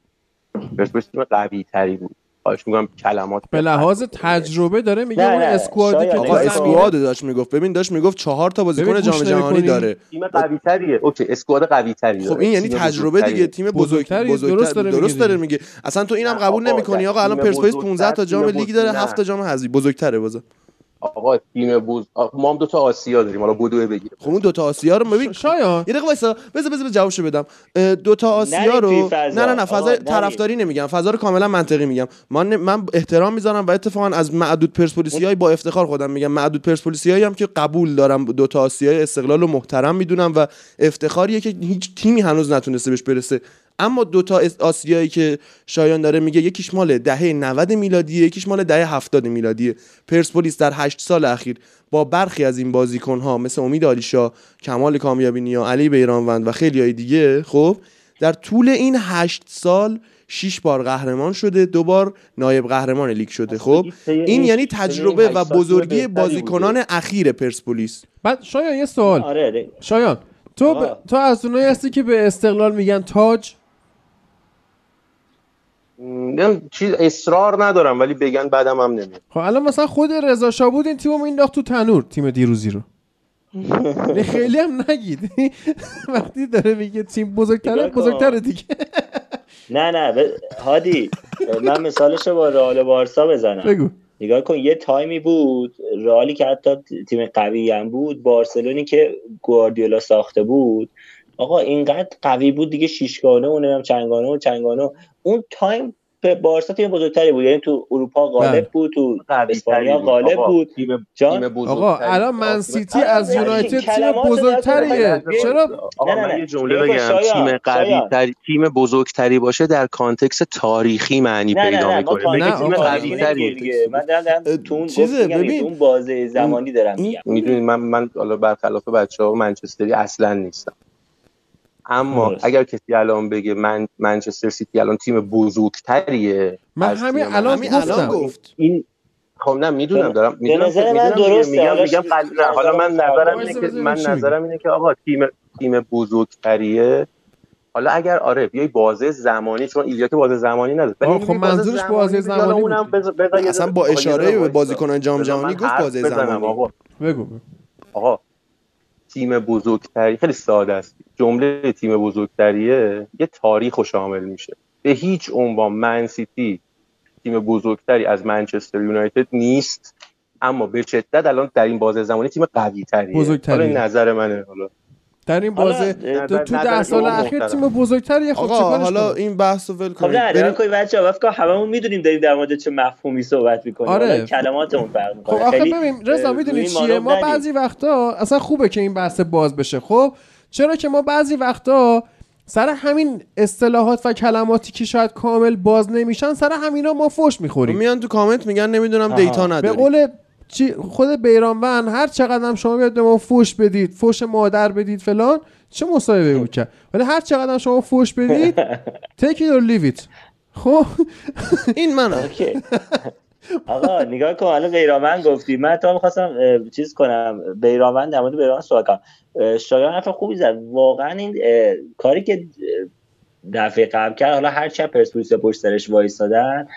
پرسپولیس تیم قوی تری بود خواهش میگم کلمات
به لحاظ تجربه داره میگه اون squad
ی.
که
آقا squad داشت می‌گفت. ببین داشت می‌گفت چهار تا بازیکن جام جهانی؟ داره.
تیم قوی تریه okay squad قوی تری
خب این یعنی تجربه دیگه. تیم بزرگ
بزرگتری،
بزرگتر
درست داره
درست
میگه
داره. میگه. اصلا تو اینم قبول نمی‌کنی. آقا الان پرسپولیس
بزرگتر،
15 تا جام لیگ داره
بزرگ-
7 تا جام حذفی. بزرگتره بازه
آقا تیم بوز ما هم دو تا آسیا داریم حالا بدو بگیر
خب اون دوتا آسیا رو ببین
شایان.
یه دقیقه وایسا بذار بذار جوابشو بدم. اه، دوتا آسیا رو. نه نه نه فضا. طرفداری نمیگم. فضا رو کاملا منطقی میگم. من من احترام می‌ذارم و اتفاقا از معدود پرسپولیسیای با افتخار خودم میگم. معدود پرسپولیسیایی هم که قبول دارم دوتا آسیای استقلال رو محترم می‌دونم و افتخاریه که هیچ تیمی هنوز نتونسته بهش برسه. اما دوتا اس- آسیایی که شایان داره میگه یکیش مال دهه 90 میلادیه یکیش مال دهه 70 میلادیه. پرسپولیس در 8 سال اخیر با برخی از این بازیکن‌ها مثل امید آلیشا، کمال کامیابی نیا، علی بیرانوند و خیلی های دیگه خب در طول این 8 سال 6 بار قهرمان شده دو بار نایب قهرمان لیگ شده خب؟ این یعنی تجربه و بزرگی بازیکنان اخیر پرسپولیس.
بعد شایان یه سوال.
آره آره.
شایان تو ب... تو از اونایی هستی که به استقلال میگن تاج؟
چیز اصرار ندارم ولی بگن بعدم هم نمیاد
خب الان مثلا خود رضا شاه بود این تیمو مینداخت تو تنور تیم دیروزی رو. یعنی خیلی هم نگید. وقتی داره میگه تیم بزرگتره. بزرگتره دیگه.
نه نه ب... هادی من مثالش رو با رئال بارسا بزنم.
بگو.
نگاه کن یه تایمی بود رئالی که حتی تیم قوی هم بود بارسلونی که گواردیولا ساخته بود. آقا اینقدر قوی بود دیگه شیشگانه و نمی‌دونم چنگانه و چنگانه اون time به بارسا تیم بزرگتری بود یعنی تو اروپا
بله.
غالب بود تو اسپانیا غالب. بود
تیم
جان
تیم بزرگتری.
آقا الان من سیتی از یونایتد تیم بزرگتریه. چرا
آقا
نه، نه،
من
نه.
یه جمله بگم تیم قوی. تری تیم بزرگتری باشه در context تاریخی معنی
نه نه
پیدا می‌کنه
نه،.
تیم قوی تری دیگه من دارم تو اون
ببین.
تو اون بازه زمانی دارم میگم
می‌دونید من من حالا برخلاف بچه ها منچستری اصلا نیستم اما. اگر کسی الان بگه من منچستر سیتی الان تیم بزرگتریه
من همین الان گفتم.
گفت
این خب نه می‌دونم دارم
به
می‌دونم
نظر من. درسته.
میگم میگم قل- حالا من
نظرم
اینه که من نظرم اینه که آقا تیم تیم بزرگتریه حالا اگر آره بیای بازه زمانی چون ایلیا که بازه زمانی نداره
خب منظورش بازه زمانی بود
اونم
اصلا با
یه
اشاره به. بازیکنان جام جهانی گفت بازه زمانی.
بگو.
آقا تیم بزرگتری خیلی ساده است. جمله تیم بزرگتریه. یه تاریخ رو شامل میشه. به هیچ عنوان من سیتی تیم بزرگتری از منچستر یونایتد نیست. اما به شدت الان در این بازه زمانی تیم قوی تریه
بزرگتریه.
حالا نظر منه. حالا
در این بازه تو, ده سال اخیر. تیم بزرگتریه خب
آقا
چیکارش
حالا؟ این بحث رو ول
خب
کنید
نه کنید بچه ها که هممون می‌دونیم داریم در مورد چه مفهومی صحبت می‌کنیم
آره.
کلماتمون فرق
خب
می‌کنه
آخه
خیلی
ببین رضا می‌دونی چیه ما. بعضی وقتا اصلا خوبه که این بحث باز بشه خب چرا که ما بعضی وقتا سر همین اصطلاحات و کلماتی که شاید کامل باز نمیشن سر همینا ما فوش می‌خوریم
میان تو کامنت میگن نمی‌دونم. دیتا
به
نداری
قول چی خود بیرانوند هر چقدر هم شما بیاد به ما فوش بدید فوش مادر بدید فلان چه مصاحبه بود کرد ولی هر چقدر هم شما فوش بدید take it or leave it. خب؟
این منم
اوکی. آقا نگاه کن الان بیرامن گفتی. من تا می‌خواستم چیز کنم. بیرامن در مورد بیرامن سوال کنم. شایان حرف خوبی زد. واقعا این کاری که دفعه قبل کرد حالا هر چه پرسپولیس پشت سرش وایسادن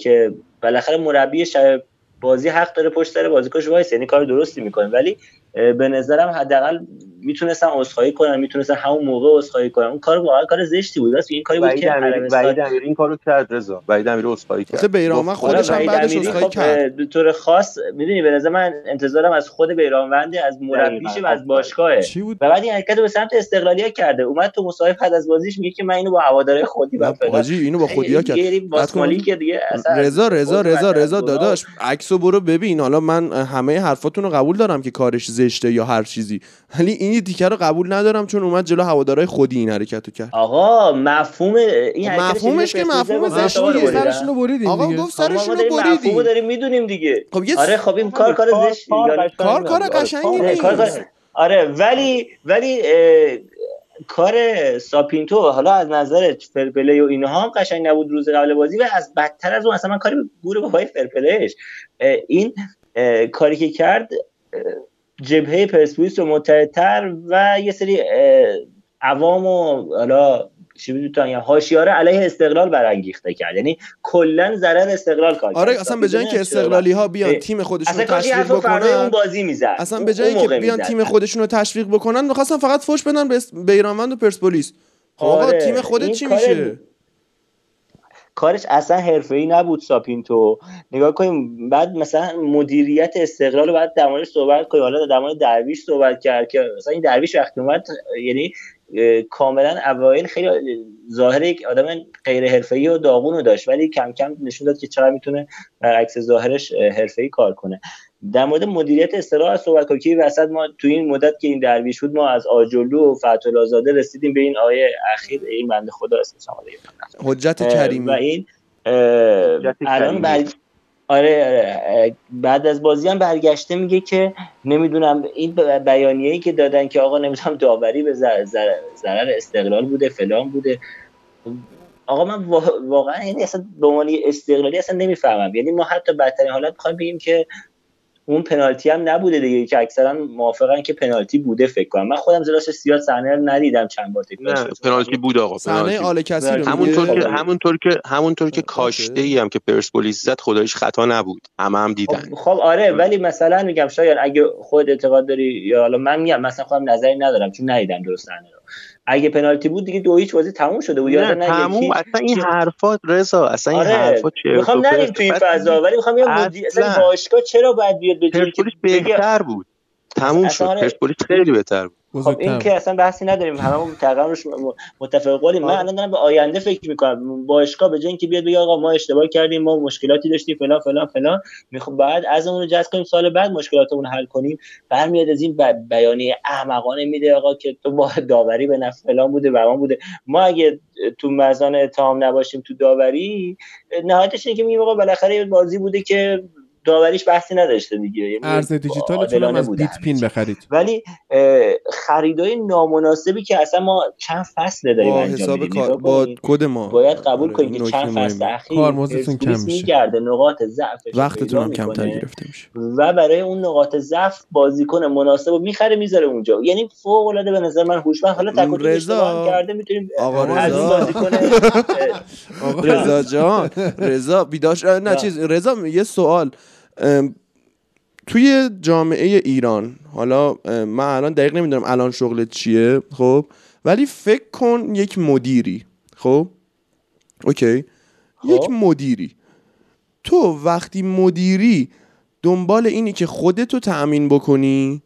که بالاخره مربی شب بازی حق داره پشت سر بازیکنش وایس یعنی کار درستی می‌کنه. ولی به نظرم حداقل می‌تونستن عذرخواهی کنن می‌تونستن همون موقع عذرخواهی کنن. اون کار واقعا کار زشتی بود. راست این کاری بود که
وحید امیری این کارو کرد رضا. وحید امیری اسخای کرد.
بیرانوند
گفت
خودش هم
وحید
بعدش عذرخواهی
خب،
کرد.
به طور خاص می‌دونی به نظر من انتظارم از خود بیرانوند از مربیشه و. از باشگاهه. و بعد این حرکت رو به سمت استقلالیت کرده. اومد تو مصاحبه بعد از بازیش میگه که من اینو با هواداره خودی فلان
حاجی اینو با خودیا کرد. بعد
اصلا
رضا رضا رضا رضا. داداش عکسو برو ببین. حالا من همه حرفاتون رو قبول دارم که کارش زشته یا هر چیزی. ولی این تیکه رو قبول ندارم چون اومد جلو هوادارهای خودی این حرکتو کرد.
آقا مفهوم این حرکت
مفهومش که مفهوم.
شما رو
بریدین
آقا
دیگه.
گفت
خب ما
سرشونو
داریم مفهومو داریم می‌دونیم دیگه.
خب
آره خب این کار کار زشتی یعنی-
کار کار قشنگی
آره،
نیست.
آره ولی ولی کار ساپینتو حالا از نظر fair play و اینها هم قشنگ نبود روز قبل بازی و از بدتر از اون اصلا من کاری گور بابای fair play ش. اه، این اه، کاری که کرد جبهه پرسپولیس رو متحدتر و یه سری اه، عوام و حالا چی حاشیاره علیه استقلال برانگیخته کرد. یعنی کلا ضرر استقلال کار
آره اصلا به جای اینکه استقلالی ها بیان تیم خودشون رو تشویق بکنن
اون بازی می‌زد.
اصلا به جای اینکه بیان تیم خودشون رو تشویق بکنن می‌خواستن فقط فوش بدن به ایرانوند و پرسپولیس. خب آقا آره. تیم خودت چی میشه؟
کارش اصلا حرفه‌ای نبود ساپینتو. نگاه کنیم بعد مثلا مدیریت استقلال بعد در موردش صحبت کنیم. حالا در مورد درویش صحبت کرد که مثلا این درویش وقتی اومد یعنی کاملا اوایل خیلی ظاهر یک آدم غیر حرفه‌ای و داغون رو داشت. ولی کم کم نشون داد که چقدر می‌تونه برعکس ظاهرش حرفه‌ای کار کنه. در مورد مدیریت استقلال از صحبت کنیم که وسط ما تو این مدت که این درویش بود ما از آجلو و فتح زاده رسیدیم به این آیه اخیر. این بنده خدا اسمش
حجت کریمی.
و این الان بعد آره, آره بعد از بازی هم برگشته میگه که نمی‌دونم این بیانیه ای که دادن که آقا نمی‌دونم داوری به ضرر استقلال بوده فلان بوده. آقا من واقعا یعنی اصلا به عنوان استقلالی اصلا نمی‌فهمم. یعنی ما حتی بدترین حالت می‌خوایم بگیم که اون پنالتی هم نبوده دیگه که اکثرا موافقن که پنالتی بوده فکر کنم. من خودم زراش سیاه صحنه رو ندیدم چند بار
نه پنالتی بود آقا
صحنه آل کسی رو
همونطور که همونطور که همونطور که کاشته ای هم که پرسپولیس زد خدایش خطا نبود. همه هم دیدن.
خب, خب آره ولی مثلا میگم شاید اگه خود اعتقاد داری یا حالا من میگم مثلا خودم نظری ندارم چون ندیدم درست صحنه اگه پنالتی بود دیگه دو هیچ بازی تموم شده بود
نه تموم. اصلا این حرفات رضا اصلا این آره. حرفات چه
می‌خوام نریم تو این فضا ولی می‌خوام یه مدیر اصلا باشگاه چرا باید بیاد به
بهتر بود. تموم شد. آره. پرسپولیس خیلی بهتر بود.
خب این که اصلا بحثی نداریم هممون تقریبا روش متفق قولیم. من الان دارم به آینده فکر می‌کنم. باشگاه به جای اینکه بیاد بگه آقا ما اشتباه کردیم ما مشکلاتی داشتیم فلان فلان فلان. می‌خوام بعد از اون رو جذب کنیم سال بعد مشکلاتمون حل کنیم. برمیاد از این بیانیه احمقانه میده آقا که تو با داوری به نفع فلان بوده و بوده. ما اگه تو مزان اتهام نباشیم تو داوری نهایتش اینه که میگیم آقا بالاخره بازی بوده که داوریش بحثی نداشته دیگه. یعنی
ارز دیجیتال از دیت پین بخرید.
ولی خریدای نامناسبی که اصلا ما چند فصل داریم انجام
حساب با کد ما.
باید قبول کنیم که چند فصل اخیر
کارمزدتون کم میشه.
نقاط ضعف
وقتتون هم کمتر گرفته میشه.
و برای اون نقاط ضعف بازیکن مناسب رو می‌خره می‌ذاره اونجا. یعنی فوق العاده به نظر من هوشمند. حالا تک رضا. کرده می‌تونیم
آقا رضا. رضا جان. رضا بیداش نه چیز رضا یه سوال. توی جامعه ایران حالا من الان دقیق نمی‌دونم الان شغلت چیه خب؟ ولی فکر کن یک مدیری خب؟ اوکی. خب. یک مدیری. تو وقتی مدیری دنبال اینی که خودتو تأمین بکنی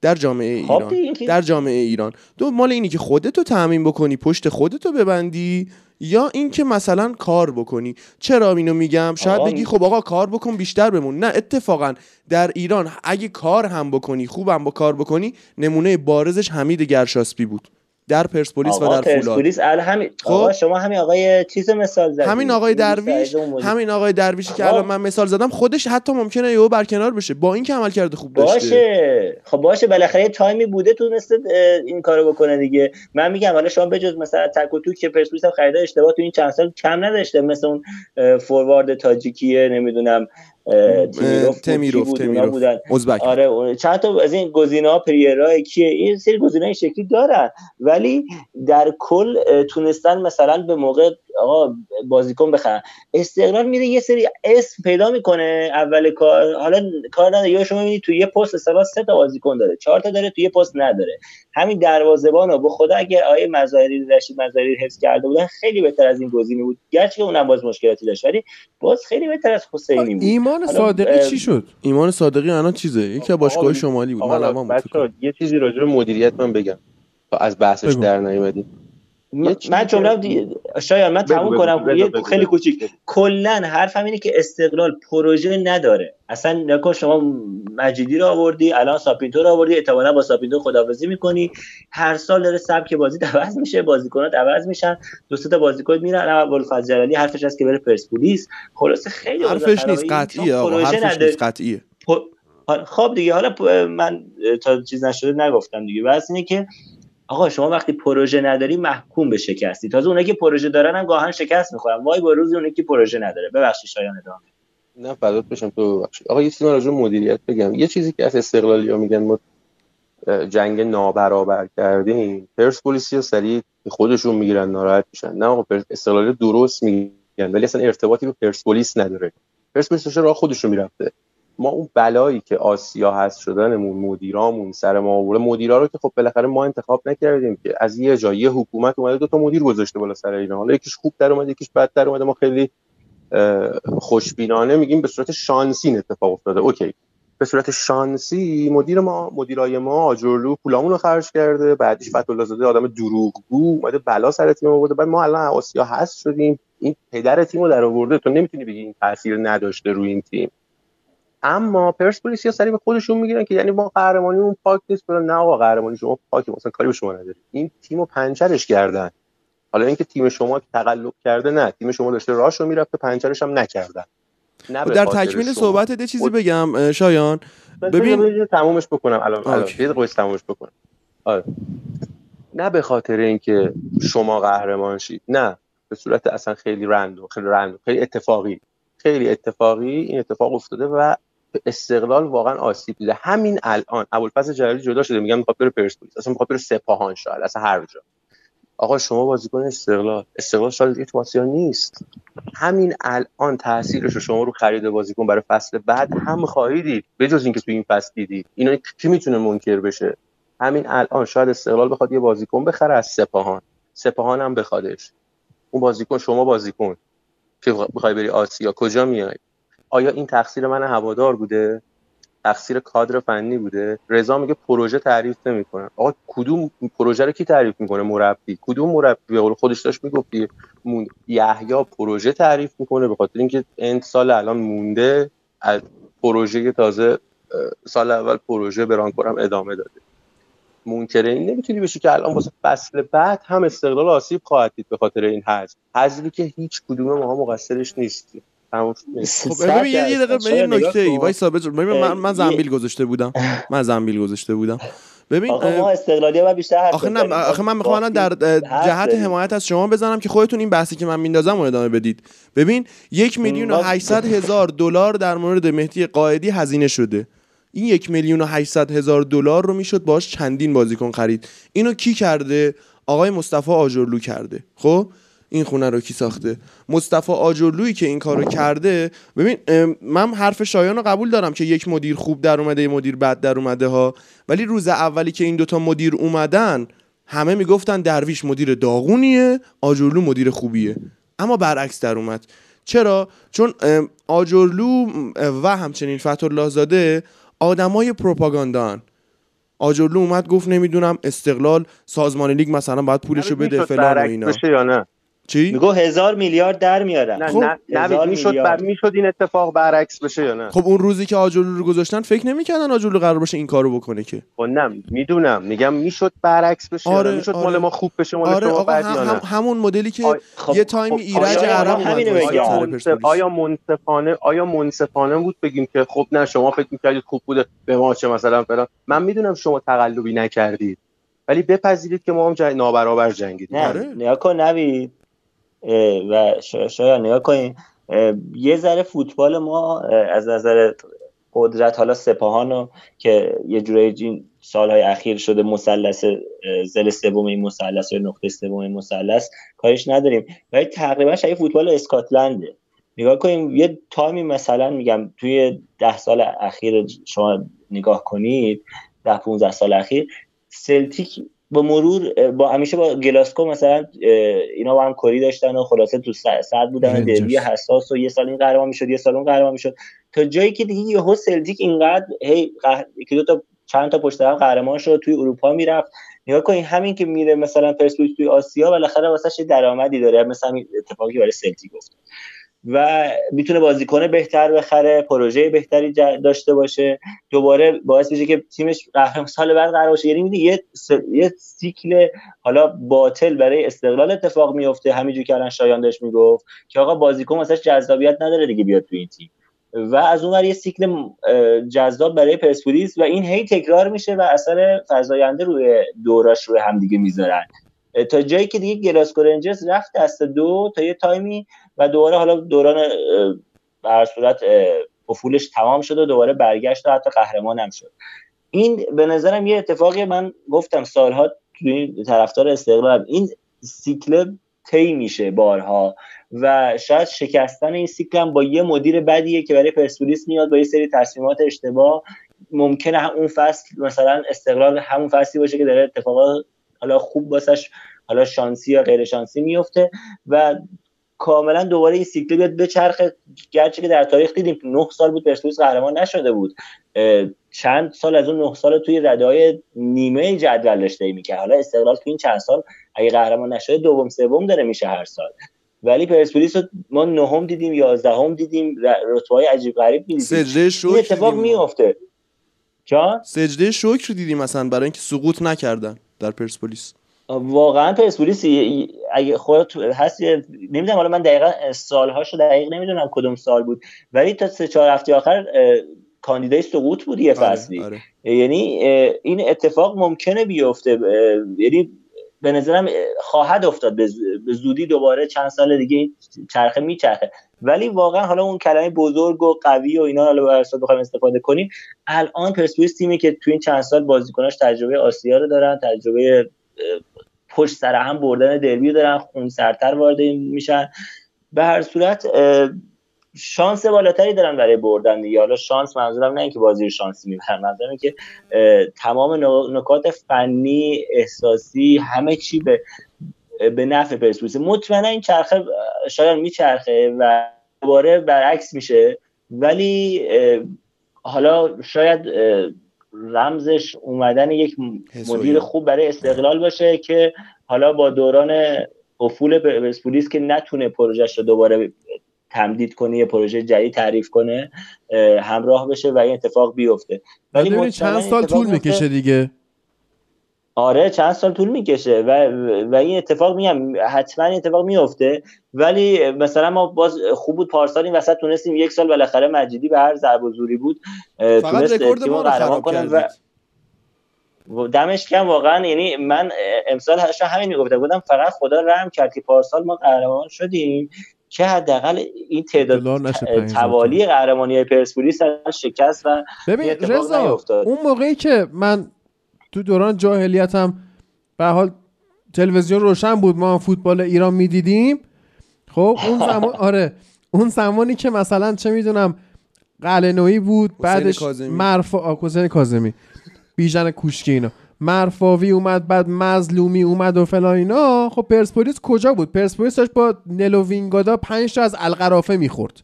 در جامعه خب ایران. در جامعه ایران. دنبال اینی که خودتو تأمین بکنی پشت خودتو ببندی یا اینکه مثلا کار بکنی. چرا اینو میگم؟ شاید بگی خب آقا کار بکن بیشتر بمون. نه اتفاقا در ایران اگه کار هم بکنی خوبم با کار بکنی نمونه بارزش حمید گرشاسپی بود. در پرسپولیس و در
پرسپولیس همین خب. شما همین آقای چیز مثال زدید
همین آقای درویش همین آقای درویشی که الان من مثال زدم خودش حتی ممکنه یهو برکنار بشه. با اینکه عمل کرده خوب داشته.
باشه. خب باشه بالاخره تایمی بوده تونسته این کارو بکنه دیگه. من میگم حالا شما بجز مثلا تک و تو که پرسپولیس هم خریده اشتباه تو این چند سال کم نداشته مثل اون فوروارد تاجیکیه نمی‌دونم
تمیروف تمیروف بودن.
آره چند تا از این گزینه‌ها پریرا کیه؟ این سری گزینه‌های شکلی دارن. ولی در کل تونستن مثلا به موقع آقا بازیکن بخرن استقلال میره یه سری اسم پیدا می‌کنه اول کار حالا کار نداره. یا شما می‌بینید تو یه پست استقلال سه تا بازیکن داره چهار تا داره تو یه پست نداره. همین دروازه‌بان رو به خدا اگه آیه مظاهری رشید مظاهری حفظ کرده بودن خیلی بهتر از این گزینه بود. گرچه اونم باز مشکلاتی داشت ولی باز خیلی بهتر از حسینی بود.
ایمان صادقی چی شد؟
ایمان صادقی الان چیزه؟ یکی باشگاه شمالی بود. من
یه چیزی راجع به مدیریت من بگم. تا از بحثش در نیومدیم.
من جمله شاید من تموم کنم. یه خیلی کوچیک. کلا حرفم اینه که استقلال پروژه نداره. اصلا نکن شما مجیدی رو آوردی الان ساپینتو رو آوردی احتمالاً با ساپینتو خداحافظی می‌کنی. هر سال داره سبک بازی عوض میشه بازیکنات عوض میشن. دو تا بازیکن میرن. ابوالفضل جلالی حرفش هست که بره پرسپولیس. خلاص خیلی
حرفش نیست قطعیه آقا حرفش نیست قطعیه.
خب دیگه حالا من تا چیز نشده نگفتم دیگه. بس اینه که آقا شما وقتی پروژه نداری محکوم به شکستی. تازه اونایی که پروژه دارن هم گاهن شکست می‌خورن. وای با روزی اونایی که پروژه نداره. ببخشید شایان ادامه
نه فدات بشم تو ببخشید. آقا یه چیزی راجع مدیریت بگم. یه چیزی که از استقلالی ها میگن ما جنگ نابرابر کردیم. پرسپولیسی ها سریع خودشون می‌گیرن ناراحت میشن. نه آقا استقلال درست میگن ولی اصلا ارتباطی به پرسپولیس نداره. پرسپولیس راه خودشون می‌رفته. ما اون بلایی که آسیا هست شدنمون مدیرامون سر ما آورده. مدیرا رو که خب بالاخره ما انتخاب نکردیم که از یه جایی یه حکومت اومده دو تا مدیر گذاشته بالا سر اینا حالا یکیش خوب در اومده یکیش بد در اومده ما خیلی خوشبینانه میگیم به صورت شانسی اتفاق افتاده. اوکی. به صورت شانسی مدیر ما مدیرای ما آجرلو پولامون رو خرج کرده. بعدش فتح زاده آدم دروغگو اومده بلا سر تیم آورده. بعد ما الان آسیا هست شدیم. این پدر تیم در آورده. تو نمی‌تونی بگی این تاثیر نداشته روی این تیم. اما پرسپولیس یا سری به خودشون می‌گیرن که یعنی ما قهرمانی اون پاک نیست نه آقا قهرمانی شما پاک مثلا کاری به شما نداری این تیمو پنچرش کردن. حالا اینکه تیم شما تقلب کرده نه تیم شما داشته راهشو می‌رفته پنچرش هم نکردن
در تکمیل صحبت ده چیزی بگم شایان.
ببین تمومش بکنم الان الان. تمومش بکنم. آره. نه به خاطر اینکه شما قهرمان شید. نه. به صورت اصلا خیلی رندو خیلی رندو خیلی اتفاقی. خیلی اتفاقی این اتفاق افتاده و استقلال واقعا آسیب دیده. همین الان ابوالفضل جلالی جدا شده میگم می‌خواد بره پرسپولیس اصلا می‌خواد بره سپاهان شاید اصلا هر جا. آقا شما بازیکن استقلال استقلال شاید دیگه تو نیست. همین الان تاثیرش رو شما رو خرید بازیکن برای فصل بعد هم خواهید دید بجز اینکه تو این فصل دیدید اینا کی می‌تونه منکر بشه؟ همین الان شاید استقلال بخواد یه بازیکن بخره از سپاهان. سپاهان هم بخوادش. اون بازیکن شما بازیکن که بخوای بری آسیا کجا میای؟ آیا این تقصیر من هوادار بوده؟ تقصیر کادر فنی بوده؟ رضا میگه پروژه تعریف نمی‌کنه آقا کدوم پروژه رو کی تعریف می‌کنه؟ مربی. کدوم مربی؟ به خودش داشت می‌گفتی یحیی پروژه تعریف می‌کنه به خاطر اینکه این سال الان مونده. از پروژه تازه سال اول پروژه بران کنم ادامه داده. منکر این نمی‌تونی بشی که الان واسه فصل بعد هم استقلال آسیب خواهد دید به خاطر این حذف حذفی که هیچ کدوم ما مقصرش نیستیم.
خب ببین یه دقیقه یه نکته ای وایسا من من زنبیل گذاشته بودم. من زنبیل گذاشته بودم. ببین
آخه ما استقلالی ما بیشتر
آخه نه آخه من می‌خوام در جهت حمایت از شما بزنم که خودتون این بحثی که من میندازم رو ادامه بدید. ببین یک میلیون و 800 هزار دلار در مورد مهدی قائدی هزینه شده. این یک میلیون و 800 هزار دلار رو می‌شد باش چندین بازیکن خرید. اینو کی کرده؟ آقای مصطفی آجرلو کرده. خب؟ این خونه رو کی ساخته. مصطفی آجرلویی که این کارو کرده ببین من حرف شایان رو قبول دارم که یک مدیر خوب در اومده یه مدیر بد در اومده ها. ولی روز اولی که این دوتا مدیر اومدن همه می‌گفتن درویش مدیر داغونیه آجرلو مدیر خوبیه. اما برعکس در اومد. چرا؟ چون آجرلو و همچنین فتح زاده آدمای پروپاگاندان آجرلو اومد گفت نمی‌دونم استقلال سازمان لیگ مثلا باید پولشو بده فلان و اینا.
یا نه.
چی؟
میگو هزار میلیارد در میارن.
نه خب نه می‌شد بر می‌شد این اتفاق برعکس بشه یا نه؟
خب اون روزی که آجرلو رو گذاشتن فکر نمی‌کردن آجرلو قرار باشه این کارو بکنه که.
خب نه می‌دونم. میگم می‌شد برعکس بشه آره می‌شد آره. مال ما خوب بشه مال
آره شما بعد هم, هم همون مدلی که خب یه تایم خب ایرج عرب
اومد آیا منصفانه آیا منصفانه بود بگیم که خب نه شما فکر می‌کردید خوب بوده به ما چه مثلا فلان. من می‌دونم شما تقلبی نکردید. ولی بپذیرید که ما هم نابرابر جنگیدیم.
نه آره. نیا کن نوید. و شاید نگاه کنیم یه ذره فوتبال ما از نظر قدرت حالا سپاهانو که یه جورایی سالهای اخیر شده مثلث زل سوم این مثلث یا نقطه سوم این مثلث کارش نداریم. ولی تقریبا شبیه فوتبال اسکاتلنده. نگاه کنیم یه تایمی مثلا میگم توی ده سال اخیر شما نگاه کنید ده 15 سال اخیر سلتیک با مرور با همیشه با گلاسکو مثلا اینا با هم کری داشتن و خلاصه تو صد بودن دربی حساس و یه سال این قهرمان می‌شد یه سال اون قهرمان می‌شد. تا جایی که دیگه یهو سلتیک اینقدر هی قه... دو تا چند تا پشت هم قهرمان شد توی اروپا می‌رفت. نگاه کنین همین که میره مثلا پرسپولیس توی آسیا بالاخره واسه درآمدی داره مثلا اتفاقی برای سلتیک افتاد. و می‌تونه بازیکن بهتر بخره پروژه بهتری داشته باشه. دوباره باعث میشه که تیمش قهرمان سال بعد قرار باشه. یعنی یه یه سیکل حالا باطل برای استقلال اتفاق میفته همینجوری که الان شایان داشت می‌گفت که آقا بازیکن واسش جذابیت نداره دیگه بیاد تو این تیم. و از اون یه سیکل جذاب برای پرسپولیس و این هی تکرار میشه و اثر فزاینده روی دوراش روی همدیگه می‌ذارن. تا جایی که دیگه گلاسکو رنجرز رفت دست دو تا یه تایمی و دوباره حالا دوران به صورت افولش تمام شد و دوباره برگشت و حتی قهرمان هم شد. این به نظرم یه اتفاقی من گفتم سالها توی طرفدار استقلال این سیکل طی میشه بارها و شاید شکستن این سیکل هم با یه مدیر بدیه که برای پرسپولیس میاد با یه سری تصمیمات اشتباه ممکنه اون فصل مثلا استقلال همون فصلی باشه که داره اتفاقات حالا خوب واسش حالا شانسی یا غیر شانسی میفته و کاملا دوباره این سیکل بیاد بچرخه گرچه که در تاریخ دیدیم نه سال بود پرسپولیس قهرمان نشده بود. چند سال از اون نه سال توی رده های نیمه جدول داشته می‌کرد. حالا استقلال تو این چند سال اگه قهرمان نشده دوم سوم داره میشه هر سال. ولی پرسپولیس ما نهم دیدیم یازدهم دیدیم رتبه های عجیب غریب دیدیم.
سجده شکر
این اتفاق. میفته
سجده شکر دیدیم مثلا برای اینکه سقوط نکردن در پرسپولیس.
واقعا پرسپولیس اگه خودت هست نمی‌دونم حالا من دقیقا سالهاشو دقیق نمی‌دونم کدوم سال بود. ولی تا سه چهار هفته آخر کاندیدای سقوط بود یه فصلی.
آره.
یعنی این اتفاق ممکنه بیفته. یعنی به نظرم اه، خواهد افتاد. به زودی دوباره چند سال دیگه چرخه میچرخه. ولی واقعا حالا اون کلمه بزرگ و قوی و اینا حالا به صورت بخوایم استفاده کنیم الان پرسپولیس تیمی که تو این چند سال بازیکناش تجربه آسیا رو دارن تجربه پشت سر هم بردن دربی دارن خون سرتر وارد میشن. به هر صورت شانس بالاتری دارن برای بردن دیگه. حالا شانس منظورم نه اینکه بازی رو شانسی می‌برن منظورم که تمام نکات فنی احساسی همه چی به به نفع پرسپولیس. مطمئنا این چرخه شاید میچرخه و دوباره برعکس میشه. ولی حالا شاید رمزش اومدن یک. مدیر خوب برای استقلال باشه که حالا با دوران افول پرسپولیس که نتونه پروژهش رو دوباره تمدید کنه یه پروژه جدید تعریف کنه اه، همراه بشه و این اتفاق بیفته ولی
چند سال طول. می‌کشه دیگه
آره چند سال طول می‌کشه و و این اتفاق میگم حتما این اتفاق میفته ولی مثلا ما باز خوب بود پارسال این وسط تونستیم یک سال بالاخره مجیدی به هر ضرب و زوری بود
فقط
تونست
رکورد
تیم
ما
رو
خراب
کنه و دمش کم واقعا. یعنی من امسال هشتا همین می‌گفتم. بودم فقط خدا رحم کرد که پارسال ما قهرمان شدیم که حداقل این تعداد
دلار نشه
ت-
5000
توالی قهرمانی های پرسپولیس شکست و
ببین رضا
نیفتاد.
اون موقعی که من تو دوران جاهلیتم به هر حال تلویزیون روشن بود ما هم فوتبال ایران می‌دیدیم. خب اون زمان آره اون زمانی که مثلا چه می‌دونم قلنویی بود بعدش. مرفا حسین کاظمی. بیژن کوشکی اینا. مرفاوی اومد بعد مظلومی اومد و فلان اینا. خب پرسپولیس کجا بود؟ پرسپولیس داشت با نلو وینگادا 5 تا از القرافه می‌خورد.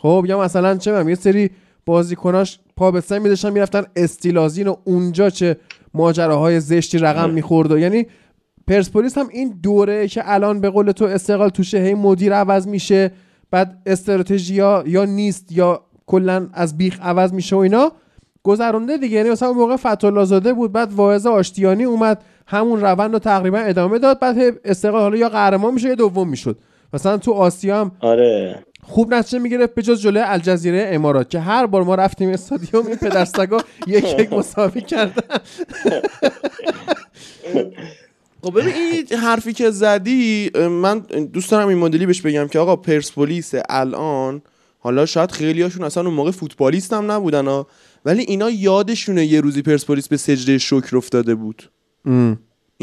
خب یا مثلا چه یه سری بازیکناش پا به سن میداشتن می‌رفتن استیلازین و اونجا چه ماجراهای زشتی رقم می‌خورد و یعنی پرسپولیس هم این دوره که الان به قول تو استقلال توشه هی مدیر عوض میشه بعد استراتژی یا نیست یا کلا از بیخ عوض میشه و اینا گذرونده دیگه. یعنی مثلا اون موقع زاده بود بعد واعظ آشتیانی اومد همون روند رو تقریبا ادامه داد بعد استقلال حالا یا قهرمان میشه یا دوم می‌شد. مثلا تو آسیا هم
آره.
خوب نتیجه می‌گرفت به جز جلوی الجزیره امارات که هر بار ما رفتیم استادیوم این پدرسگا یک یک مساوی کردن
خب ببین این حرفی که زدی من دوست دارم این مدلی بهش بگم که آقا پرسپولیس الان حالا شاید خیلی هاشون اصلا اون موقع فوتبالیست هم نبودن ها ولی اینا یادشونه یه روزی پرسپولیس به سجده شکر افتاده بود.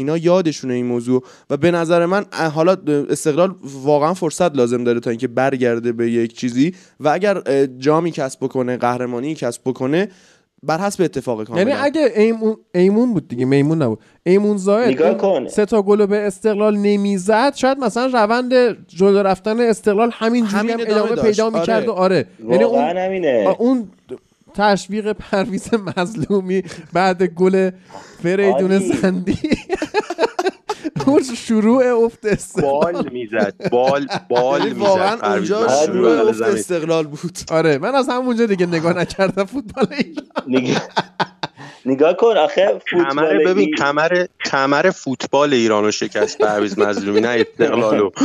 اینا یادشونه این موضوع. و به نظر من حالا استقلال واقعا فرصت لازم داره تا اینکه برگرده به یک چیزی. و اگر جامی کسب بکنه قهرمانی کسب بکنه بر حسب اتفاق کاملا.
یعنی اگه ایمون, ایمون بود دیگه میمون نبود. ایمون زاید. سه تا گل به استقلال نمی‌زد شاید مثلا روند جلو رفتن استقلال همین جوری
همین
هم
ادامه
ادامه
داشت.
پیدا می‌کرد و آره. یعنی اون
واقعا همینه.
آ، اون تشویق پرویز مظلومی بعد گل فریدون. زندی اون شروع افت استقلال.
بال می‌زد بال بال
یعنی
می‌زد
واقعا اونجا شروع افت. استقلال بود.
آره من از همونجا دیگه نگاه نکردم فوتبال ایران.
نگاه نگاه کن آخه
کمر
فوتبال
ببین کمر کمر فوتبال ایرانو شکست پرویز مظلومی نه استقلالو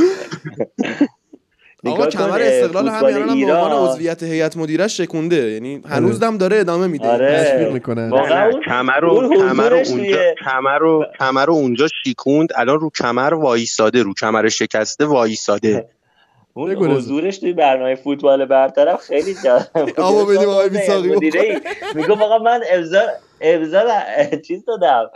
آقا کمر استقلال همین الان به عنوان عضویت هیئت مدیره شکونده. یعنی هنوز هم داره ادامه میده.
آره.
تشویق می‌کنن
واقعا
نه، نه،
اون-
کمر رو کمر رو اونجا کمر رو کمر رو اونجا شیکوند. الان رو کمر وایساده رو کمر شکسته وایساده.
اون. حضورش توی برنامه فوتبال برترم خیلی جالب بود.
آقا بدیم آقای بیساقی
مدیره میگم آقا من امضا امضا چیز دادم.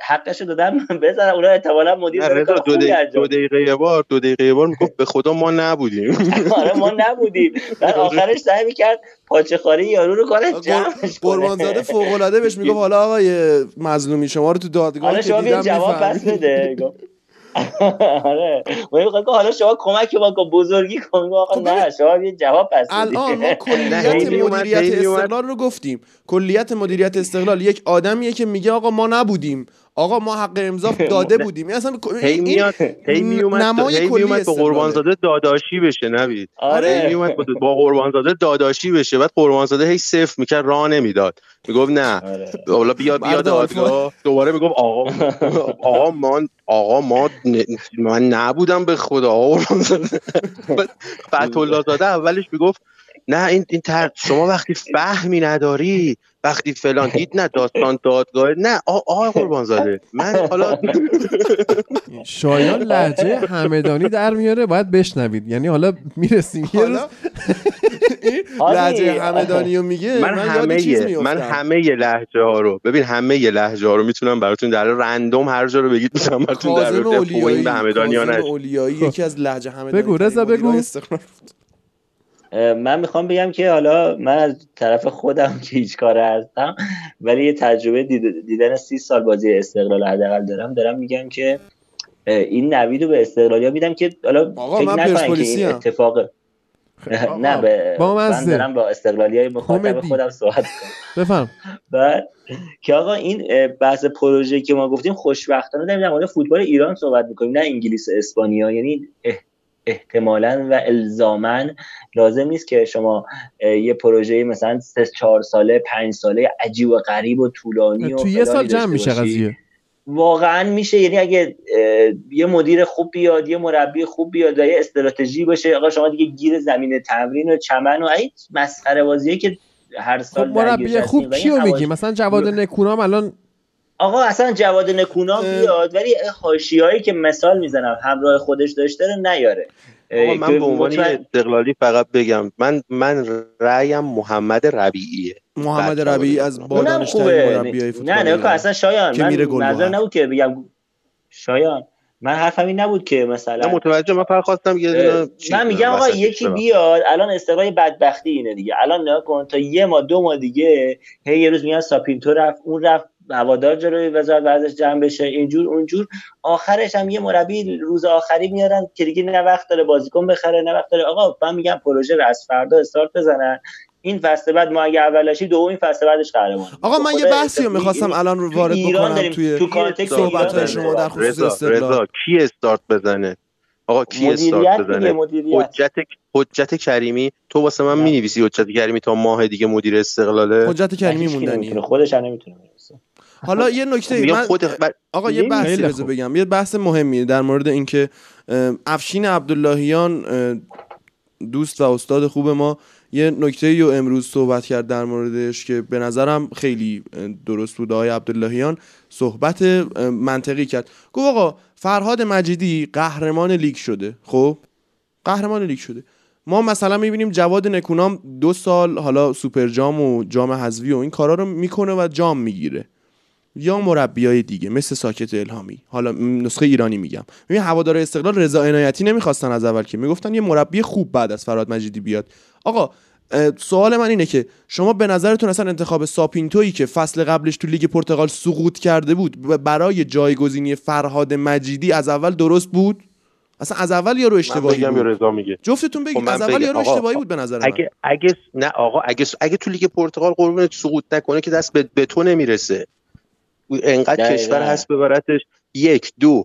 حقشو دادم بزنم اونا احتمالا مدیر
دو, دقیقه- دو دقیقه یه بار دو دقیقه یه بار می‌گفت به خدا ما نبودیم.
آره ما نبودیم. بعد آخرش سعی می‌کرد پاچه خاری یارو رو کنه جمعش کنه.
قربانزاده فوق العاده بهش می‌گفت حالا آقای مظلومی شما رو تو دادگاه
حالا
که
شما
دیدم
جواب پس. بده. آره. من حالا شما کمک ما کن بزرگی کن. آقا
خب
نه شما یه جواب پس.
الان ما کلیت مدیریت. استقلال رو گفتیم. کلیت مدیریت استقلال یک آدمیه که میگه آقا ما نبودیم. آقا ما حق امضا داده بودیم. این اصلا
هی میاد هی میومد
نمای کلی
میومد با. قربانزاده داداشی بشه نوید. هی
آره
میومد با- با قربانزاده داداشی بشه بعد قربانزاده هی صفر می‌کرد راه نمی‌داد. می‌گفت نه.
آره.
حالا بیا بیا دادگاه دوباره می‌گفت آقا آقا ما آقا ما من نبودم به خدا آقا قربانزاده. الله زاده اولش می‌گفت نه این این تر شما وقتی فهمی نداری وقتی فلان دید نه داستان دادگاه نه آ- آقا قربانزاده من حالا
شایان لحجه همدانی در میاره باید بشنوید یعنی حالا می‌رسیم یه روز.
لحجه همدانی رو میگه
من همه من همه لهجه ها رو ببین همه لهجه ها رو می‌تونم براتون در رندوم هر جا رو بگید می‌تونم براتون در به همدانی ها.
یکی از لهجه همدانی
بگو، رضا، بگو.
من می‌خوام بگم که حالا من از طرف خودم که هیچ کاره هستم ولی یه تجربه دید- دیدن سی سال بازی استقلال حداقل دارم دارم میگم که این نوید رو به استقلالیا میدم که حالا فکر نکنن که این. اتفاق
آقا،
نه به من. دارم با استقلالی مخاطب
کمدی.
خودم صحبت کنم
بفهم
بعد که آقا این بحث پروژه که ما گفتیم خوشبختانه داریم در مورد فوتبال ایران صحبت می‌کنیم نه انگلیس اسپانیا یعنی احتمالا و الزاما لازم نیست که شما یه پروژه مثلا سه چهار ساله پنج ساله عجیب و غریب و طولانی و
تو یه سال جمع میشه. قضیه
واقعا میشه یعنی اگه یه مدیر خوب بیاد یه مربی خوب بیاد و یه استراتژی باشه آقا شما دیگه گیر زمین تمرین و چمن و این مسخره بازیه که هر
خب
سال
مربی
درگیرش
خوب کیو میگی مثلا جواد نکونام الان
آقا اصلا جواد نکونام. بیاد ولی حاشیه‌ای که مثال می‌زنم همراه خودش داشته رو نیاره
آقا من
که
به عنوان استقلالی فقط بگم من من رأیم محمد ربیعیه
محمد ربیعی از
بگم.
با
اونم
دانشترین
خوبه
مربیای فوتبال
نه نه
ایران.
اصلا شایان
که
من نظر. نبود که بگم شایان من حرفم این نبود که مثلا
نه متوجه من فقط خواستم یه
من میگم آقا یکی. بیاد الان استقلال بدبختی اینه دیگه الان نگاه کن تا یه ماه دو ماه دیگه هی یه روز میگن ساپینتو رفت اون رفت هوادار جلوی وزارت ورزش جمع بشه اینجور اونجور. آخرش هم یه مربی روز آخری میارن که دیگه نه وقت داره بازیکن بخره نه وقت داره. آقا من میگم پروژه رو از فردا استارت بزنن. این فصل بعد ما اگه اولشی دومین فصل بعدش قهرمان
آقا من یه
خدا
بحثی رو
این-
می‌خواستم
این-
الان رو وارد
ایران
بکنم
داریم
توی
تو داریم
شما در خصوص
رضا
استقلال.
رضا کی استارت بزنه؟ آقا کی استارت بزنه؟
مدیریت.
حجت حجت کریمی. تو واسه من. می‌نویسی حجت کریمی تا ماه دیگه مدیر استقلاله؟
حجت کریمی
نمی‌تونه. خودش هم نمی‌تونه
حالا یه نکته
یا
من آقا یه
خیلی
بحثی بذار
خوب.
بگم یه بحث مهمیه در مورد اینکه افشین عبداللهیان دوست و استاد خوب ما یه نکته رو امروز صحبت کرد در موردش که به نظرم خیلی درست بود. آقای عبداللهیان صحبت منطقی کرد. گفت آقا فرهاد مجیدی قهرمان لیگ شده. خب؟ قهرمان لیگ شده. ما مثلا می‌بینیم جواد نکونام دو سال حالا سوپر جام و جام حذفی و این کارا رو می‌کنه و جام می‌گیره. یا مربیای دیگه مثل ساکت الهامی. حالا نسخه ایرانی میگم. ببین هوادار استقلال رضا عنایتی نمی‌خواستن از اول که می‌گفتن یه مربی خوب بعد از فرهاد مجیدی بیاد. آقا سوال من اینه که شما به نظرتون اصلا انتخاب ساپینتویی که فصل قبلش تو لیگ پرتغال سقوط کرده بود برای جایگزینی فرهاد مجیدی از اول درست بود؟ اصلا از اول یارو
من
اشتباهی
یا
بود؟
رضا میگه.
جفتتون بگید
خب من
از اول. یارو اشتباهی بود به نظر من؟
اگه اگه نه آقا اگه اگه تو لیگ پرتغال قربونت سقوط نکنه که دست به, به تو نمی‌رسه. انقدر
دقیقاً.
کشور هست ببرتش یک دو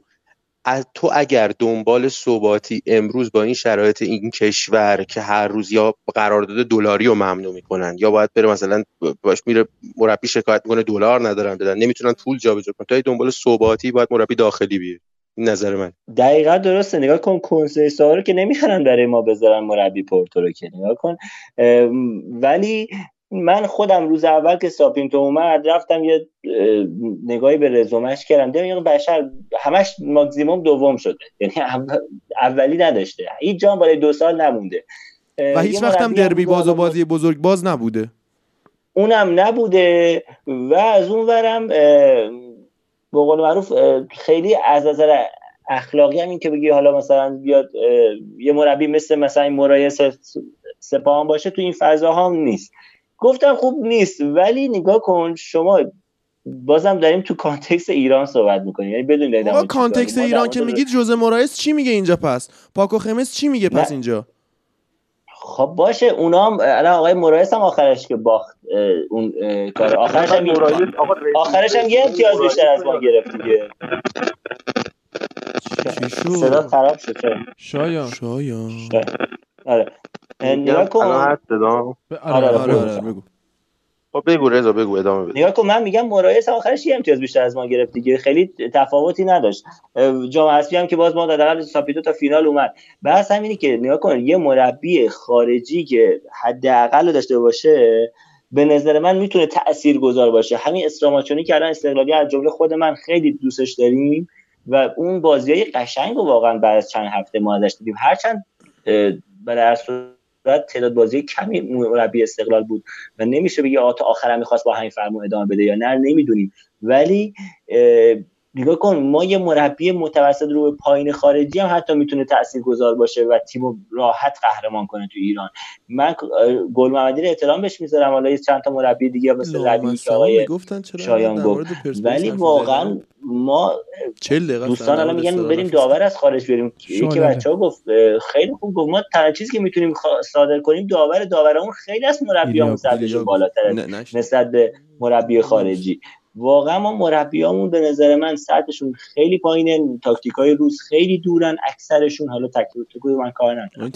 از تو اگر دنبال ثباتی امروز با این شرایط این کشور که هر روز یا قرارداد دلاری رو ممنوع می‌کنن یا باید بره مثلا باش میره مربی شکایت می‌کنه دلار ندارن بدن. نمی‌تونن پول جابجا کنن. تا این دنبال ثباتی باید مربی داخلی این نظر من.
دقیقا درسته. نگاه کن کنسه رو که نمی‌خرن برای ما بذارن مربی پورتو رو که. نگاه کن. ولی من خودم روز اول که ساپینتو اومد رفتم یه نگاهی به رزومش کردم. دیدم بشر همش ماکسیموم دوم شده. یعنی اولی نداشته. هیچ جام برای دو سال نمونده.
و هیچ وقت هم دربی باز و بازی بزرگ باز نبوده.
اونم نبوده. و از اون ورم به قول معروف خیلی از نظر اخلاقی هم این که بگی حالا مثلا بیاد یه مربی مثل مثلا این مورایس سپاهان باشه تو این فضا هم نیست. گفتم خوب نیست ولی نگاه کن شما بازم داریم تو context ایران صحبت می‌کنیم یعنی بدون
context ایران که میگید ژوزه مورایس چی میگه اینجا پس؟ پاکو خمز چی میگه پس اینجا؟
خب باشه اونام الان آقای مورایس هم آخرش که باخت اون کار. آخرش هم آخرش هم یه امتیاز بیشتر از ما گرفت دیگه. صدا خراب شد
شایان
شایان.
آره. نگاه کن.
آره
آره
آره بگو.
خب بگو رضا بگو ادامه بده.
نگاه کن من میگم مورایس آخرش یه امتیاز بیشتر از ما گرفت دیگه. خیلی تفاوتی نداشت. جام حذفی هم که باز ما حداقل ساپیتو تا فینال اومد. بحث همینه که نگاه کن یه مربی خارجی که حداقل داشته باشه به نظر من می‌تونه تأثیر گذار باشه. همین استراماچونی که الان استقلالی از جمله خود من خیلی دوستش داریم و اون بازی های قشنگ رو واقعا بعد از چند هفته ما ازش دیدیم. هرچند برای تعداد بازی کمی مربی استقلال بود و نمیشه بگی آقا تا آخرم می‌خواست با همین فرمون ادامه بده یا نه نمی‌دونیم. ولی نگاه کن ما یه مربی متوسط رو به پایین خارجی هم حتی می‌تونه تأثیر گذار باشه و تیمو راحت قهرمان کنه تو ایران. من گل محمدی رو احترام بهش می‌ذارم حالا چند تا مربی دیگه مثل ربی که آقای شایان گفت. ولی واقعا ما دوستان الان میگن بریم داور از خارج بیاریم یکی بچه‌ها گفت خیلی خوب گفت ما تنها چیزی که می‌تونیم صادر کنیم داور داورمون خیلی از مربیامون سطحشون بالاتره نسبت به مربی خارجی. واقعا ما مربیامون به نظر من سطحشون خیلی پایینه تاکتیک های روز خیلی دورن اکثرشون حالا تاکتیک من کار ندارم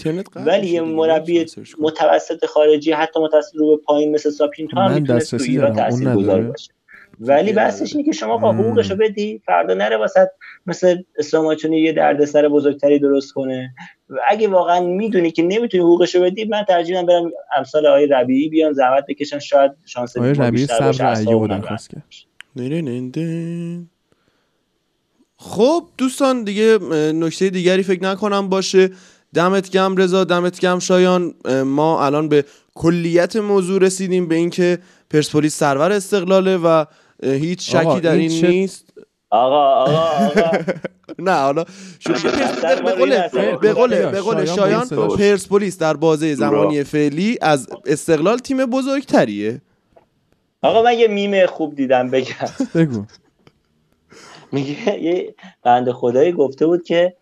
ولی یه مربی متوسط خارجی حتی متوسط رو به پایین مثل ساپینتو هم می‌تونه تو ایران تاثیرگذار باشه. ولی بحثش اینه که شما با حقوقش رو بدی. فردا نره واسه مثل اسلام یه دردسر بزرگتری درست کنه. و اگه واقعا می‌دونی که نمی‌تونی حقوقش رو بدی من ترجیح برم امثال آقای ربیعی بیان زحمت بکشن شاید شانس بیشتر باشه
خب دوستان دیگه نکته دیگری فکر نکنم باشه. دمت گم رضا دمت گم شایان. ما الان به کلیت موضوع رسیدیم به اینکه پرسپولیس سرور استقلاله و هیچ شکی در این. نیست؟
آقا آقا آقا.
نه حالا به قول به قول به قول شایان پرسپولیس در بازه زمانی فعلی از استقلال تیم بزرگتریه.
آقا من یه میم خوب دیدم بگم.
بگو.
میگه یه بنده خدایی گفته بود که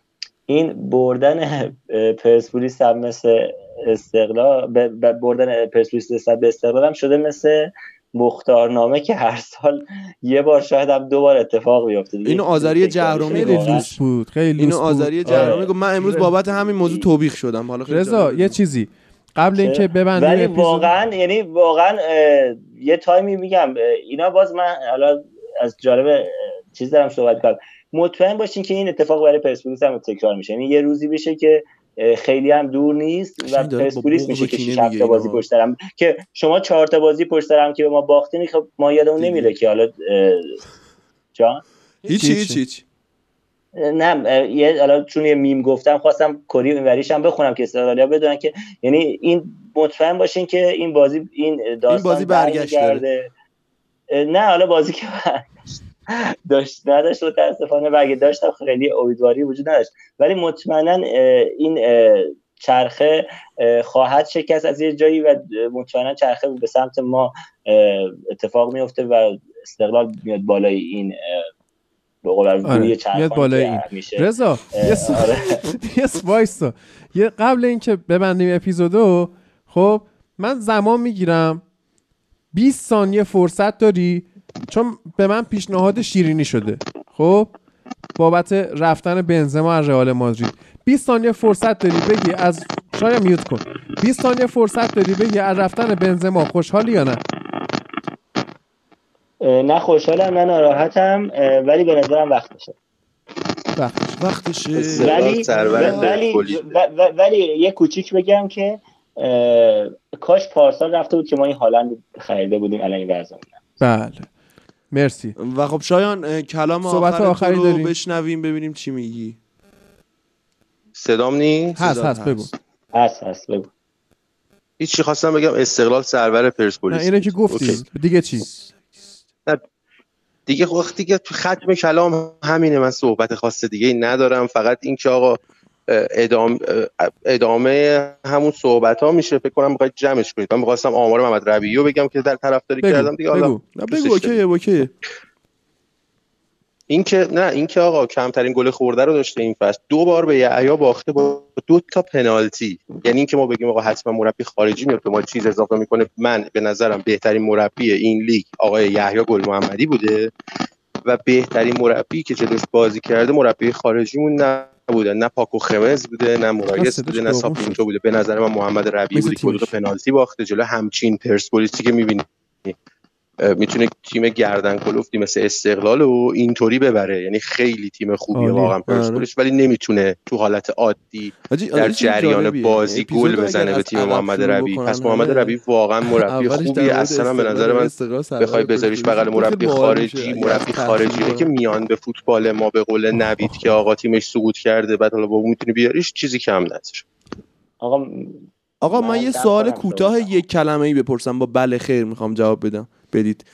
این بردن پرسپولیس هم مثل استقلال بردن پرسپولیس نسبت به استقلال هم شده مثل مختارنامه که هر سال یه بار شاید هم دو بار اتفاق بیفته
اینو آذری جهرومی
لوس بود خیلی
اینو آذری جهرومی گفت من امروز بابت همین موضوع توبیخ شدم. حالا
رضا یه چیزی. قبل اینکه ببندیم
ولی واقعا یعنی واقعا یه تایمی میگم اینا باز من حالا از جالب چیز دارم صحبت کنم. مطمئن باشین که این اتفاق برای پرسپولیس هم تکرار میشه. یعنی یه روزی بشه که خیلی هم دور نیست و پرسپولیس میشه که 6 تا بازی پشت دارم که شما 4 تا بازی پشت دارم که به ما باختین خب ما یادمون نمیره که حالا جان؟
هیچ هیچ هیچ
نه یه حالا چون یه میم گفتم خواستم کری اینوریش هم بخونم که استقلالیا بدونن که یعنی این مطمئن باشین که این بازی این داستان
این بازی برگشت
نه حالا بازی که داشت نداشت متاسفانه و اگه داشتم خیلی امیدواری وجود نداشت. ولی مطمئنا این چرخه خواهد شکست از یه جایی و مطمئنا چرخه به سمت ما اتفاق میفته و استقلال میاد بالای این به قول
آره. میاد بالای این. رضا یه
آره.
وایسا یه قبل اینکه ببندیم اپیزودو خب من زمان می‌گیرم. 20 ثانیه فرصت داری؟ چون به من پیشنهاد شیرینی شده. خب؟ بابت رفتن بنزما از رئال مادرید. 20 ثانیه فرصت داری بگی از شاید میوت کن. 20 ثانیه فرصت داری بگی از رفتن بنزما خوشحالی یا نه؟
نه خوشحالم نه ناراحتم ولی به نظرم وقتشه
وقتش. وقتشه.
ولی ولی ولی یه کوچیک بگم که کاش پارسال رفته بود که ما این هالند خریده بودیم الان این وضع
بله. مرسی.
و خب شایان کلام
صحبت
آخر
آخری
رو
داری؟
بشنویم ببینیم چی میگی.
صدام نیست
هست هست بگو.
هست.
هست بگو.
هیچی خواستم بگم استقلال سرور
نه
پرسپولیس
اینو که گفتی.
اوکی.
دیگه چی؟
دیگه خب وقتی که تو ختم کلام همینه من صحبت خاص دیگه ای ندارم. فقط این که آقا ادامه, ادامه همون صحبت ها میشه. فکر کنم می‌خواید جمعش کنید من می‌خواستم آمار محمد ربیعی رو بگم که در طرفداری کردم دیگه.
بگو.
بگو اوکیه اوکیه.
این که نه این که آقا کمترین گل خورده رو داشته این فصل. دو بار به یحیی باخته با دو تا پنالتی. یعنی اینکه ما بگیم آقا حتما مربی خارجی میاد ما چیز اضافه می‌کنه. من به نظرم بهترین مربی این لیگ آقای یحیی گل محمدی بوده و بهترین مربی که جلوش بازی کرده مربی خارجیمون نبوده نه پاکو خمز بوده نه مورایس
صداش
بوده نه ساپینتو بوده. به نظر من محمد ربیعی بوده که دو. پنالتی باخته جلو همچین پرسپولیسی که می‌بینی. می‌تونه تیم گردن کلفتی مثل استقلال و اینطوری ببره یعنی خیلی تیم خوبیه
عالی.
واقعا پرسپولیس ولی نمی‌تونه تو حالت عادی در
آره،
جریان. بازی گل بزنه به تیم محمد
ربیعی
پس محمد ربیعی واقعا مربی
مورد
اصلا به نظر من بخوای بذاریش. بغل مربی خارجی مربی خارجی. که میان به فوتبال ما به قول نوید که آقا تیمش سقوط کرده بعد حالا با می‌تونی بیاریش چیزی کم نداره
آقا
آقا من,
من
یه سوال کوتاه. یک کلمه ای بپرسم با بله خیر می‌خوام جواب بدم بدید.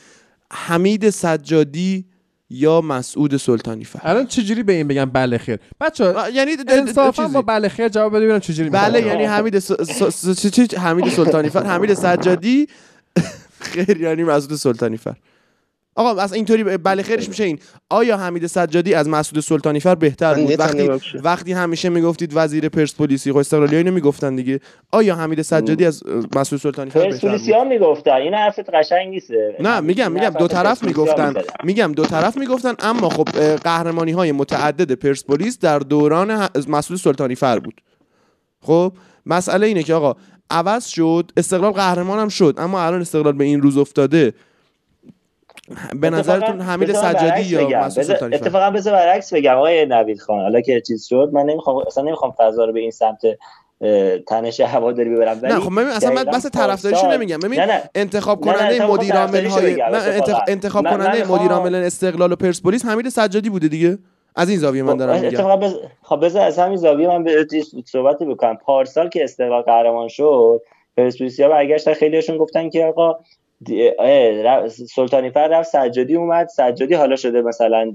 حمید سجادی یا مسعود سلطانی فر
الان چجوری به این بگم بله خیر؟ بچه
یعنی
انصافا. با بله خیر جواب بده ببینم چجوری
بله. یعنی حمید س... س... س... حمید سلطانی فر حمید سجادی خیر یعنی مسعود سلطانی فر آقا از اینطوری بله خیرش میشه این. آیا حمید سجادی از مسعود سلطانی فر بهتر بود؟ وقتی. وقتی همیشه می‌گفتید وزیر پرسپولیسی خب استقلالی اینو می‌گفتن دیگه. آیا حمید سجادی از مسعود سلطانی فر بهتر بود؟
پرسپولیسی ها می‌گفتن. این حرفت قشنگ نیست.
نه میگم میگم دو طرف می‌گفتن. میگم دو طرف می‌گفتن اما خب قهرمانی های متعدد پرسپولیس در دوران مسعود سلطانی فر بود. خب مسئله اینه که آقا عوض شد استقلال قهرمان هم شد اما الان استقلال به این روز افتاده. به نظرتون حمید سجادی یا مسعود
اتفاقا بذار برعکس بگم. آقای نوید خان حالا که چیز شد من نمی‌خوام اصلا نمی‌خوام فضا رو به این سمت تنش هواداری ببرم. ولی
نه خب ببین اصلا من بس طرفداریشو نمیگم. ببین انتخاب کننده مدیر عامل های. انتخاب,
من- من
کننده مدیر عامل استقلال و پرسپولیس حمید سجادی بوده دیگه؟ از این زاویه من دارم میگم.
اتفاقا بز... خب بذار از همین زاویه من به صحبتی بکنم. پارسال که استقلال قهرمان شد پرسپولیسی ها برگشتن خیلیشون گفتن که آقا سلطانی فر رفت سجادی اومد. سجادی حالا شده مثلا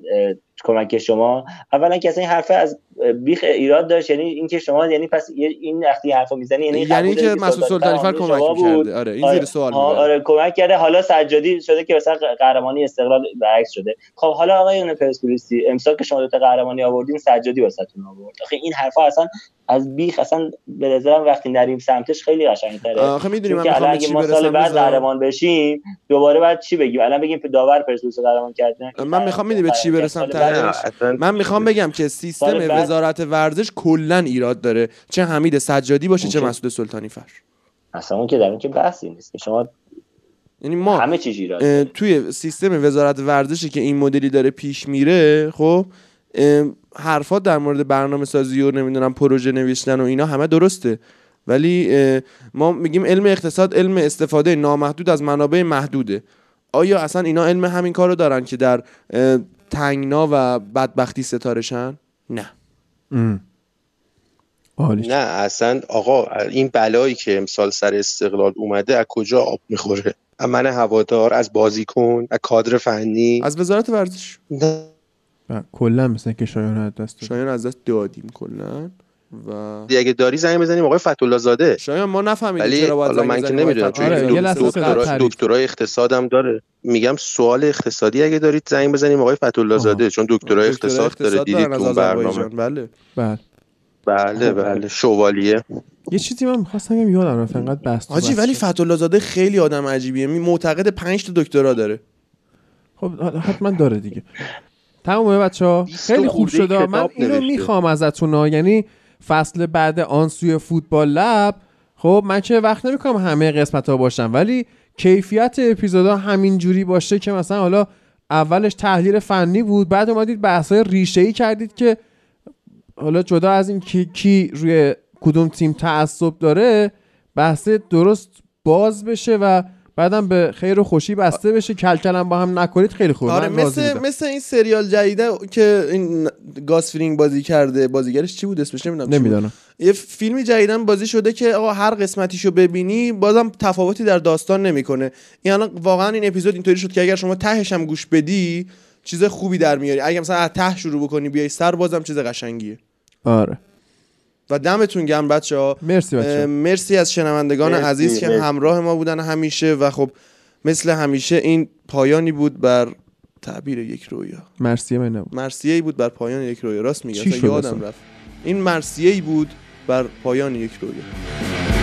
کمک شما اولا که اصلا این حرف از بیخ ایراد داشت یعنی اینکه شما یعنی پس این وقتی حرفو می‌زنی یعنی
یعنی
قبول
که
داری
مسعود سلطانی فر کمک. می‌کرده. آره این
آره.
زیر سوال می‌بره
آره کمک کرده. حالا سجادی شده که مثلا قهرمانی استقلال برعکس شده. خب حالا آقای پرسپولیسی امسال که شما دو تا قهرمانی آوردین سجادی واسهتون آورد. آخه این حرفا اصلا از بیخ اصلا به نظرم وقتی نریم سمتش خیلی قشنگ‌تره.
آخه می‌دونی من
الان اگه ما سال بعد؟ قهرمان بشیم دوباره بعد چی بگیم؟ الان بگیم داور پرسپولیس قهرمان کرده.
من می‌خوام می‌دونی به چی برسم؟
اصلا
من می‌خوام بگم که سیستم وزارت ورزش کلا ایراد داره. چه حمید سجادی باشه چه. مسعود سلطانی فر.
اصلا اون که در اون که بحثی نیست. که شما
یعنی ما
همه چیز ایراد
اه،
داره.
توی سیستم وزارت ورزشی که این مدلی داره پیش میره خب حرفات در مورد برنامه سازی و نمی‌دونم پروژه نوشتن و اینا همه درسته. ولی ما میگیم علم اقتصاد علم استفاده نامحدود از منابع محدوده. آیا اصلا اینا علم همین کارو دارن که در تنگنا و بدبختی ستارشن؟ نه.
ام.
نه اصلا آقا این بلایی که امسال سر استقلال اومده از کجا آب می‌خوره؟ از من هوادار از بازیکن از کادر فنی.
از وزارت ورزش.
نه.
کلا مثل که شایان از دست.
شایان از دست دادیم کلا. و
اگه داری زنگ بزنیم آقای فتولا زاده
شایان ما نفهمیدیم
ولی
چرا باید
حالا من که نمی‌دونم
فتوحی
آره،.
تعریف.
دکترای اقتصادم داره. میگم سوال اقتصادی اگه دارید زنگ بزنیم آقای فتولا زاده چون دکترای اقتصاد داره دیدید تو برنامه.
بله.
بله.
بله بله. شوالیه.
یه چیزی من می‌خواستم بگم یادم رفت انقدر بحث تو
حاجی ولی. فتولا زاده خیلی آدم عجیبیه. می معتقد 5 تا دکترا داره.
خب حتما داره دیگه. تمومه بچه ها خیلی خوب شده. من اینو. می‌خوام ازتون ها. یعنی فصل بعد آن سوی فوتبال لب خب من که وقت نمی‌کنم همه قسمت ها باشم ولی کیفیت اپیزودا همین جوری باشه که مثلا حالا اولش تحلیل فنی بود بعد اومدید بحث های ریشه ای کردید که حالا جدا از این کی, کی روی کدوم تیم تعصب داره بحثه درست باز بشه و بعدم به خیر و خوشی بسته بشه. کلکلم با هم نکنید خیلی خوبه.
آره مثل. مثل این سریال جدیده که این گاسفرینگ بازی کرده بازیگرش چی بود اسمش؟ نمی‌دونم.
نمی‌دونم.
یه فیلمی جدیدن بازی شده که آقا هر قسمتیشو ببینی بازم تفاوتی در داستان نمی‌کنه. این الان واقعا این اپیزود اینطوری شد که اگر شما تهش هم گوش بدی چیز خوبی در میاری. اگه مثلا از ته شروع بکنی بیای سر بازم چیز قشنگیه.
آره.
و دمتون گرم بچه ها
مرسی بچه
مرسی از شنوندگان
مرسی،
عزیز که
مرسی.
همراه ما بودن همیشه و خب مثل همیشه این پایانی بود بر تعبیر یک رویا.
مرسی من نبود.
مرسیه ای بود بر پایان یک رویا. راست میگه یادم؟ رفت. این مرسیه ای بود بر پایان یک رویا.